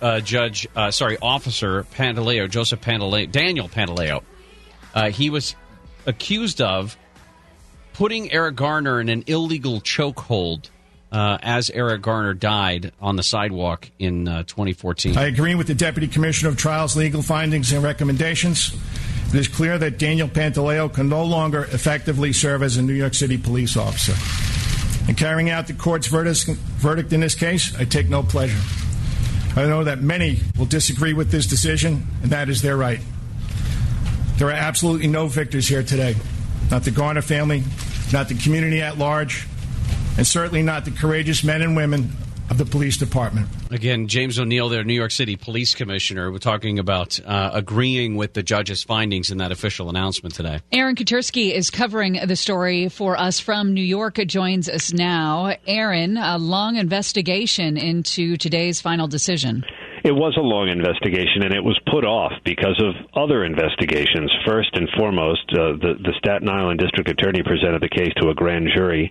uh, Judge, uh, sorry, Officer Pantaleo, Joseph Pantaleo, Daniel Pantaleo. Uh, he was accused of putting Eric Garner in an illegal chokehold uh, as Eric Garner died on the sidewalk in uh, 2014. I agree with the Deputy Commissioner of Trials' legal findings and recommendations. It is clear that Daniel Pantaleo can no longer effectively serve as a New York City police officer. In carrying out the court's verdict, verdict in this case, I take no pleasure. I know that many will disagree with this decision, and that is their right. There are absolutely no victors here today. Not the Garner family, not the community at large, and certainly not the courageous men and women of the police department. Again, James O'Neill, their New York City Police Commissioner, we're talking about uh, agreeing with the judge's findings in that official announcement today. Aaron Katersky is covering the story for us from New York. Joins us now. Aaron, a long investigation into today's final decision. It was a long investigation, and it was put off because of other investigations. First and foremost, uh, the, the Staten Island District Attorney presented the case to a grand jury.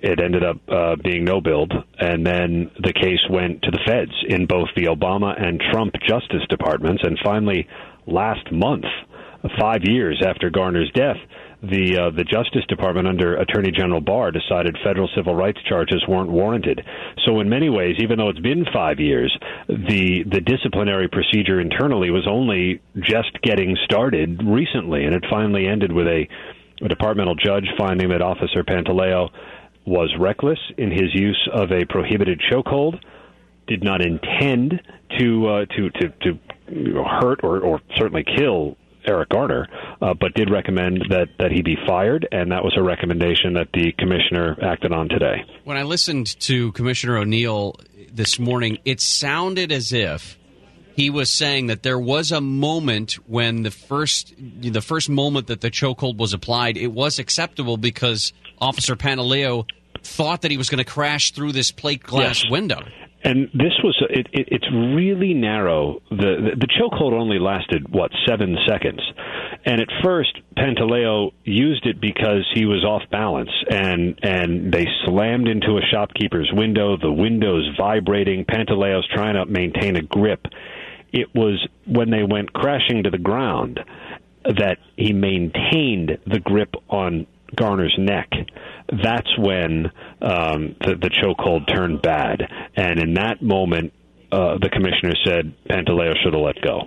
It ended up uh, being no billed, and then the case went to the feds in both the Obama and Trump Justice Departments. And finally, last month, five years after Garner's death, the uh, the Justice Department under Attorney General Barr decided federal civil rights charges weren't warranted. So in many ways, even though it's been five years, the the disciplinary procedure internally was only just getting started recently, and it finally ended with a, a departmental judge finding that Officer Pantaleo was reckless in his use of a prohibited chokehold, did not intend to uh, to to to hurt or, or certainly kill Eric Garner, uh, but did recommend that, that he be fired, and that was a recommendation that the commissioner acted on today. When I listened to Commissioner O'Neill this morning, it sounded as if he was saying that there was a moment when the first the first moment that the chokehold was applied, it was acceptable because Officer Pantaleo thought that he was going to crash through this plate glass Yes. window. And this was it, it, it's really narrow. The, the the chokehold only lasted what seven seconds, and at first Pantaleo used it because he was off balance, and and they slammed into a shopkeeper's window. The window's vibrating. Pantaleo's trying to maintain a grip. It was when they went crashing to the ground that he maintained the grip on Garner's neck. That's when um, the, the chokehold turned bad, and in that moment, uh, the commissioner said Pantaleo should have let go.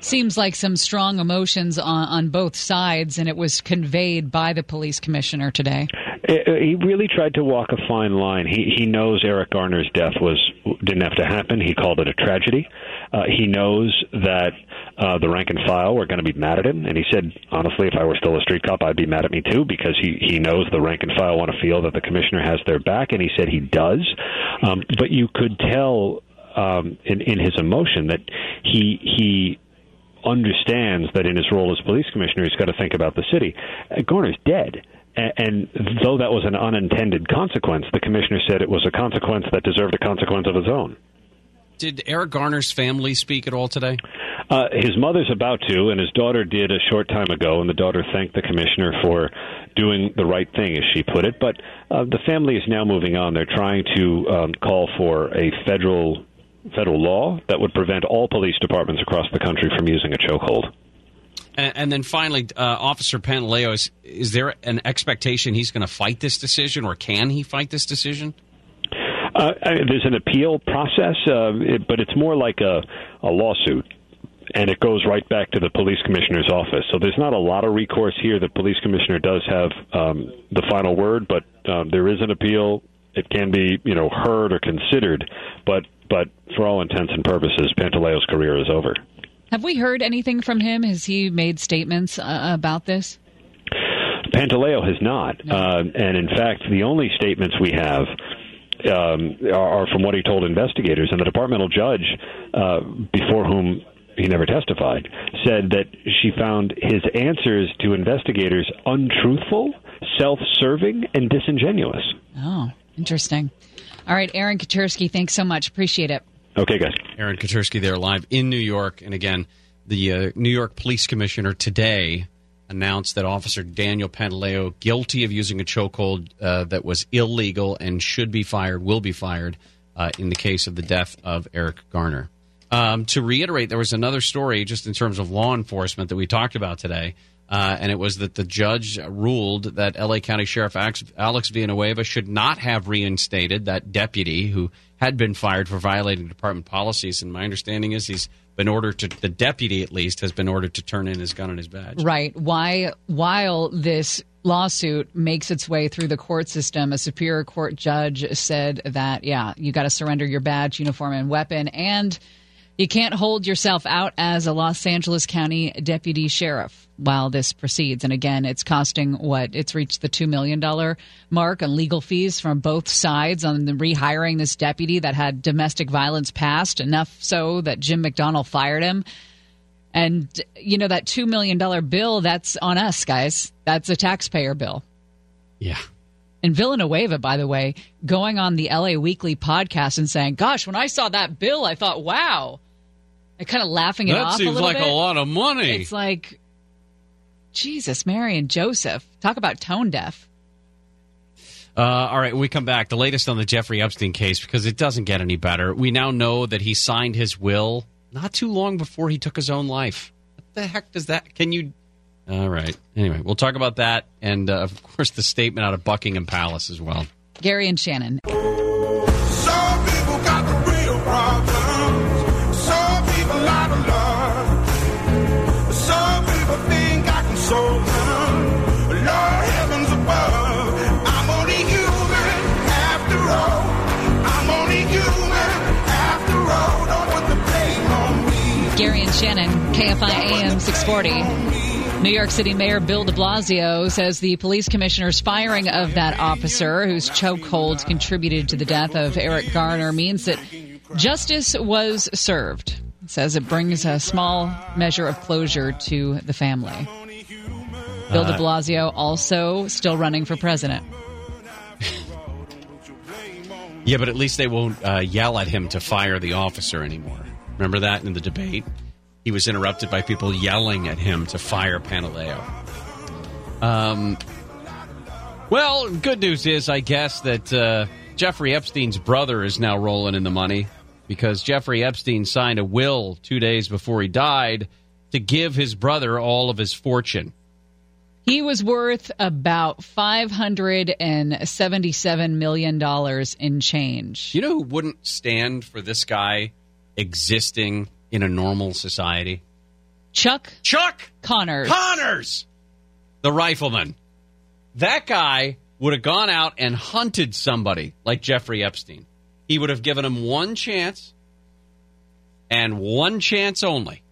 Seems like some strong emotions on, on both sides, and it was conveyed by the police commissioner today. He really tried to walk a fine line. He he knows Eric Garner's death was didn't have to happen. He called it a tragedy. Uh, he knows that uh, the rank and file were going to be mad at him, and he said, honestly, if I were still a street cop, I'd be mad at me too because he he knows the rank and file want to feel that the commissioner has their back, and he said he does. Um, but you could tell um, in in his emotion that he he understands that in his role as police commissioner, he's got to think about the city. Uh, Garner's dead. And though that was an unintended consequence, the commissioner said it was a consequence that deserved a consequence of its own. Did Eric Garner's family speak at all today? Uh, his mother's about to, and his daughter did a short time ago, and the daughter thanked the commissioner for doing the right thing, as she put it. But uh, the family is now moving on. They're trying to um, call for a federal federal law that would prevent all police departments across the country from using a chokehold. And, and then finally, uh, Officer Pantaleo, is, is there an expectation he's going to fight this decision, or can he fight this decision? Uh, I there's an appeal process, uh, it, but it's more like a, a lawsuit, and it goes right back to the police commissioner's office. So there's not a lot of recourse here. The police commissioner does have um, the final word, but um, there is an appeal. It can be, you know, heard or considered, but but for all intents and purposes, Pantaleo's career is over. Have we heard anything from him? Has he made statements uh, about this? Pantaleo has not, uh, and in fact, the only statements we have um, are, are from what he told investigators, and the departmental judge, uh, before whom he never testified, said that she found his answers to investigators untruthful, self-serving, and disingenuous. Oh, interesting. All right, Aaron Katersky, thanks so much. Appreciate it. Okay, guys. Aaron Katersky there live in New York. And again, the uh, New York Police Commissioner today announced that Officer Daniel Pantaleo, guilty of using a chokehold uh, that was illegal and should be fired, will be fired uh, in the case of the death of Eric Garner. Um, to reiterate, there was another story just in terms of law enforcement that we talked about today. Uh, and it was that the judge ruled that LA County Sheriff Alex, Alex Villanueva should not have reinstated that deputy who had been fired for violating department policies. And my understanding is he's been ordered to, the deputy at least, has been ordered to turn in his gun and his badge. Right. Why, while this lawsuit makes its way through the court system, a Superior Court judge said that, yeah, you got to surrender your badge, uniform, and weapon. And you can't hold yourself out as a Los Angeles County deputy sheriff while this proceeds. And again, it's costing what? It's reached the $2 million mark on legal fees from both sides on the rehiring this deputy that had domestic violence past, enough so that Jim McDonnell fired him. And, you know, that $2 million bill, that's on us, guys. That's a taxpayer bill. Yeah. And Villanueva, by the way, going on the LA Weekly podcast and saying, "Gosh, when I saw that bill, I thought, wow." Kind of laughing it That off. seems a little like a lot of money. It's like, Jesus, Mary and Joseph. Talk about tone deaf. Uh, all right, we come back, the latest on the Jeffrey Epstein case because it doesn't get any better. We now know that he signed his will not too long before he took his own life. What the heck does that? Can you? All right. Anyway, we'll talk about that and, uh, of course, the statement out of Buckingham Palace as well. Gary and Shannon. Shannon, KFI AM 640. New York City Mayor Bill de Blasio says the police commissioner's firing of that officer whose chokeholds contributed to the death of Eric Garner means that justice was served. Says it brings a small measure of closure to the family. Bill de Uh, Blasio also still running for president. Yeah, but at least they won't uh, yell at him to fire the officer anymore. Remember that in the debate? He was interrupted by people yelling at him to fire Pantaleo. Um, well, good news is, I guess, that uh, Jeffrey Epstein's brother is now rolling in the money because Jeffrey Epstein signed a will two days before he died to give his brother all of his fortune. He was worth about $577 million in change. You know who wouldn't stand for this guy existing in a normal society? Chuck Chuck Connors. Connors, the rifleman. That guy would have gone out and hunted somebody like Jeffrey Epstein. He would have given him one chance and one chance only.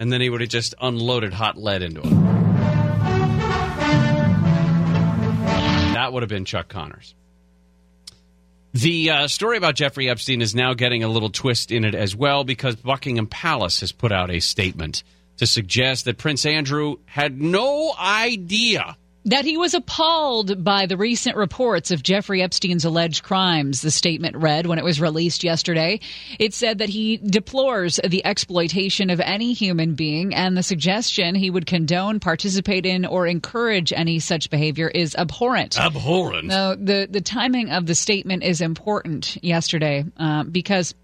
And then he would have just unloaded hot lead into him. That would have been Chuck Connors. The uh, story about Jeffrey Epstein is now getting a little twist in it as well because Buckingham Palace has put out a statement to suggest that Prince Andrew had no idea That he was appalled by the recent reports of Jeffrey Epstein's alleged crimes, the statement read when it was released yesterday. It said that he deplores the exploitation of any human being, and the suggestion he would condone, participate in, or encourage any such behavior is abhorrent. Abhorrent. No, the, the timing of the statement is important yesterday uh, because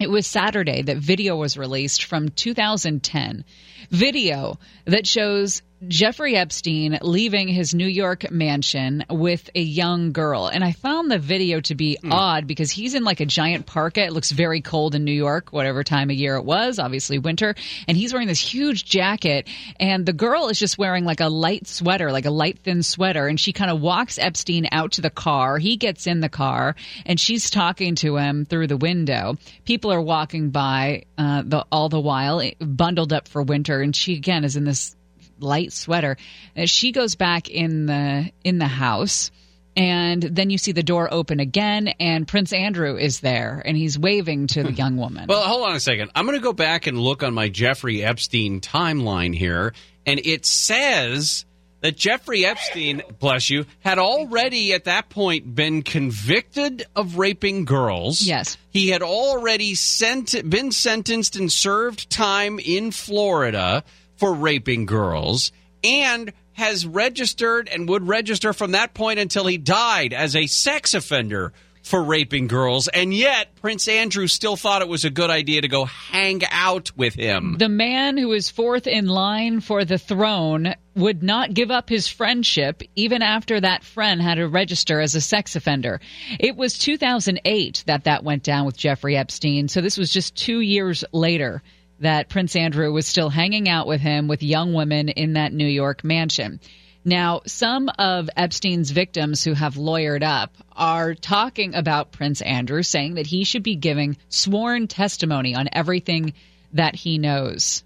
it was Saturday that video was released from 2010. Video that shows Jeffrey Epstein leaving his New York mansion with a young girl. And I found the video to be odd because he's in like a giant parka. It looks very cold in New York, whatever time of year it was, obviously winter. And he's wearing this huge jacket. And the girl is just wearing like a light sweater, like a light thin sweater. And she kind of walks Epstein out to the car. He gets in the car and she's talking to him through the window. People are walking by uh, the, all the while, bundled up for winter. And she again is in this light sweater. Uh, she goes back in the in the house and then you see the door open again and Prince Andrew is there and he's waving to the young woman. Well, hold on a second. I'm going to go back and look on my Jeffrey Epstein timeline here, and it says that Jeffrey Epstein, bless you, had already at that point been convicted of raping girls. Yes. He had already sent, been sentenced and served time in Florida for raping girls and has registered and would register from that point until he died as a sex offender for raping girls. And yet, Prince Andrew still thought it was a good idea to go hang out with him. The man who is fourth in line for the throne would not give up his friendship even after that friend had to register as a sex offender. It was 2008 that that went down with Jeffrey Epstein. So this was just two years later that Prince Andrew was still hanging out with him with young women in that New York mansion. Now, some of Epstein's victims who have lawyered up are talking about Prince Andrew, saying that he should be giving sworn testimony on everything that he knows.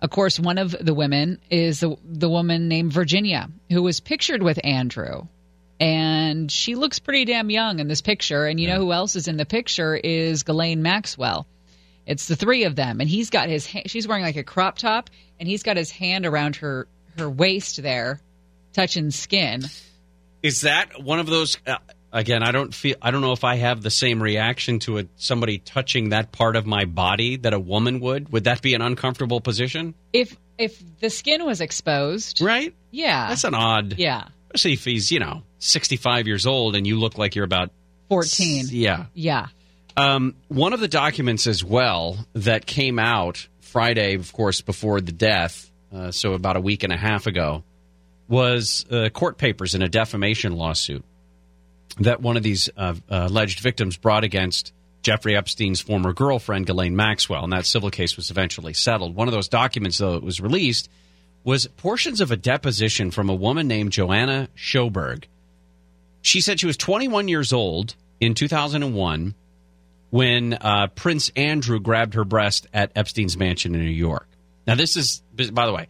Of course, one of the women is the, the woman named Virginia, who was pictured with Andrew. And she looks pretty damn young in this picture. And you know who else is in the picture is Ghislaine Maxwell. It's the three of them, and he's got his. Ha- she's wearing like a crop top, and he's got his hand around her her waist there, touching skin. Is that one of those? Uh, again, I don't feel. I don't know if I have the same reaction to a, somebody touching that part of my body that a woman would. Would that be an uncomfortable position? If if the skin was exposed, right? Yeah, That's an odd. Yeah, Especially if he's you know sixty five years old and you look like you're about fourteen. yeah. Yeah. Um, one of the documents as well that came out Friday, of course, before the death, uh, so about a week and a half ago, was uh, court papers in a defamation lawsuit that one of these uh, uh, alleged victims brought against Jeffrey Epstein's former girlfriend, Ghislaine Maxwell, and that civil case was eventually settled. One of those documents, though, that was released was portions of a deposition from a woman named Joanna Sjoberg. She said she was 21 years old in 2001 when uh, Prince Andrew grabbed her breast at Epstein's mansion in New York. Now, this is, by the way,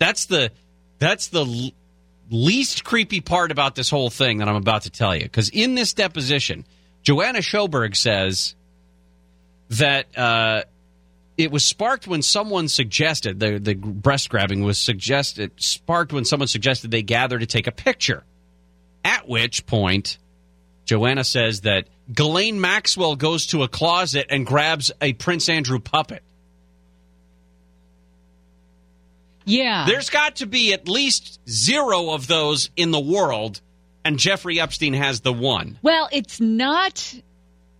that's the that's the l- least creepy part about this whole thing that I'm about to tell you. Because in this deposition, Joanna Sjoberg says that uh, it was sparked when someone suggested the the breast grabbing was suggested sparked when someone suggested they gather to take a picture. At which point, Joanna says that Ghislaine Maxwell goes to a closet and grabs a Prince Andrew puppet. Yeah. There's got to be at least zero of those in the world, and Jeffrey Epstein has the one. Well, it's not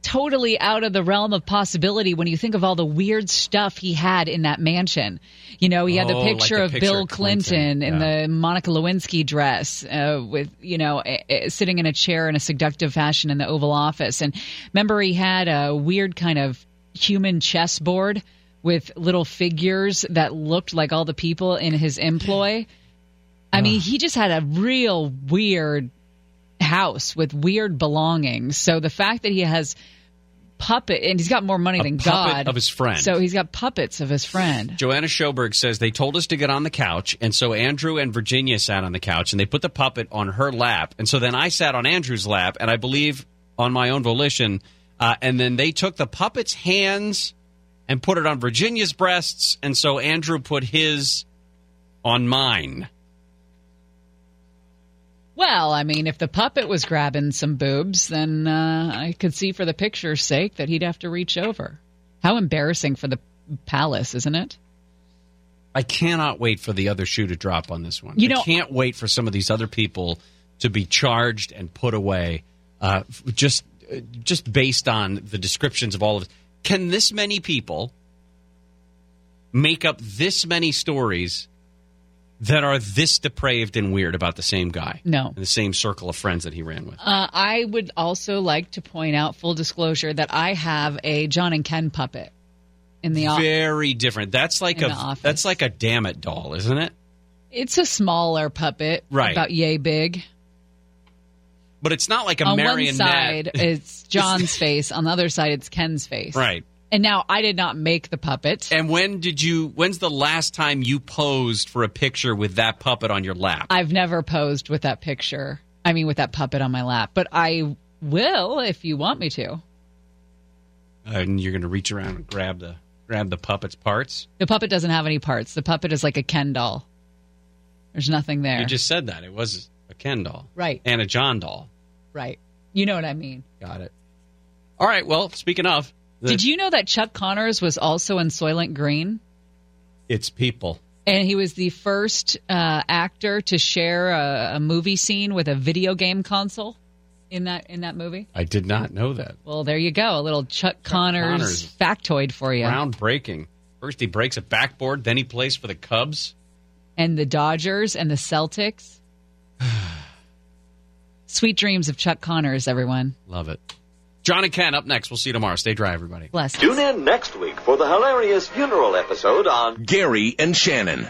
totally out of the realm of possibility when you think of all the weird stuff he had in that mansion. You know, he had Oh, the like picture the of picture Bill Clinton, Clinton, in yeah. the Monica Lewinsky dress uh, with, you know, eh, eh, sitting in a chair in a seductive fashion in the Oval Office. And remember, he had a weird kind of human chessboard with little figures that looked like all the people in his employ. I mean, he just had a real weird house with weird belongings. So the fact that he has puppet and he's got more money A than God of his friend. So he's got puppets of his friend. Joanna Sjoberg says they told us to get on the couch, and so Andrew and Virginia sat on the couch, and they put the puppet on her lap, and so then I sat on Andrew's lap, and I believe on my own volition, uh, and then they took the puppet's hands and put it on Virginia's breasts, and so Andrew put his on mine. Well, I mean, if the puppet was grabbing some boobs, then uh, I could see for the picture's sake that he'd have to reach over. How embarrassing for the palace, isn't it? I cannot wait for the other shoe to drop on this one. You know- I can't wait for some of these other people to be charged and put away, uh, just just based on the descriptions of all of it. Can this many people make up this many stories that are this depraved and weird about the same guy? No. In the same circle of friends that he ran with. Uh, I would also like to point out, full disclosure, that I have a John and Ken puppet in the office. Very different. That's like In a that's like a damn it doll, isn't it? It's a smaller puppet, Right. about yay big. But it's not like a on marionette. one side, it's John's face. On the other side, it's Ken's face. right. And now I did not make the puppet. And when did you? When's the last time you posed for a picture with that puppet on your lap? I've never posed with that picture. I mean, with that puppet on my lap, but I will if you want me to. And you're going to reach around and grab the grab the puppet's parts. The puppet doesn't have any parts. The puppet is like a Ken doll. There's nothing there. You just said that it was a Ken doll, Right. And a John doll. right. You know what I mean. Got it. All right. Well, speaking of, the- Did you know that Chuck Connors was also in Soylent Green? It's people. And he was the first uh, actor to share a, a movie scene with a video game console in that in that movie. I did not know that. Well, there you go, a little Chuck, Connors, Connors. factoid for you. Groundbreaking. First he breaks a backboard, then he plays for the Cubs. And the Dodgers and the Celtics. Sweet dreams of Chuck Connors, everyone. Love it. John and Ken up next. We'll see you tomorrow. Stay dry, everybody. Bless. Tune in next week for the hilarious funeral episode on Gary and Shannon.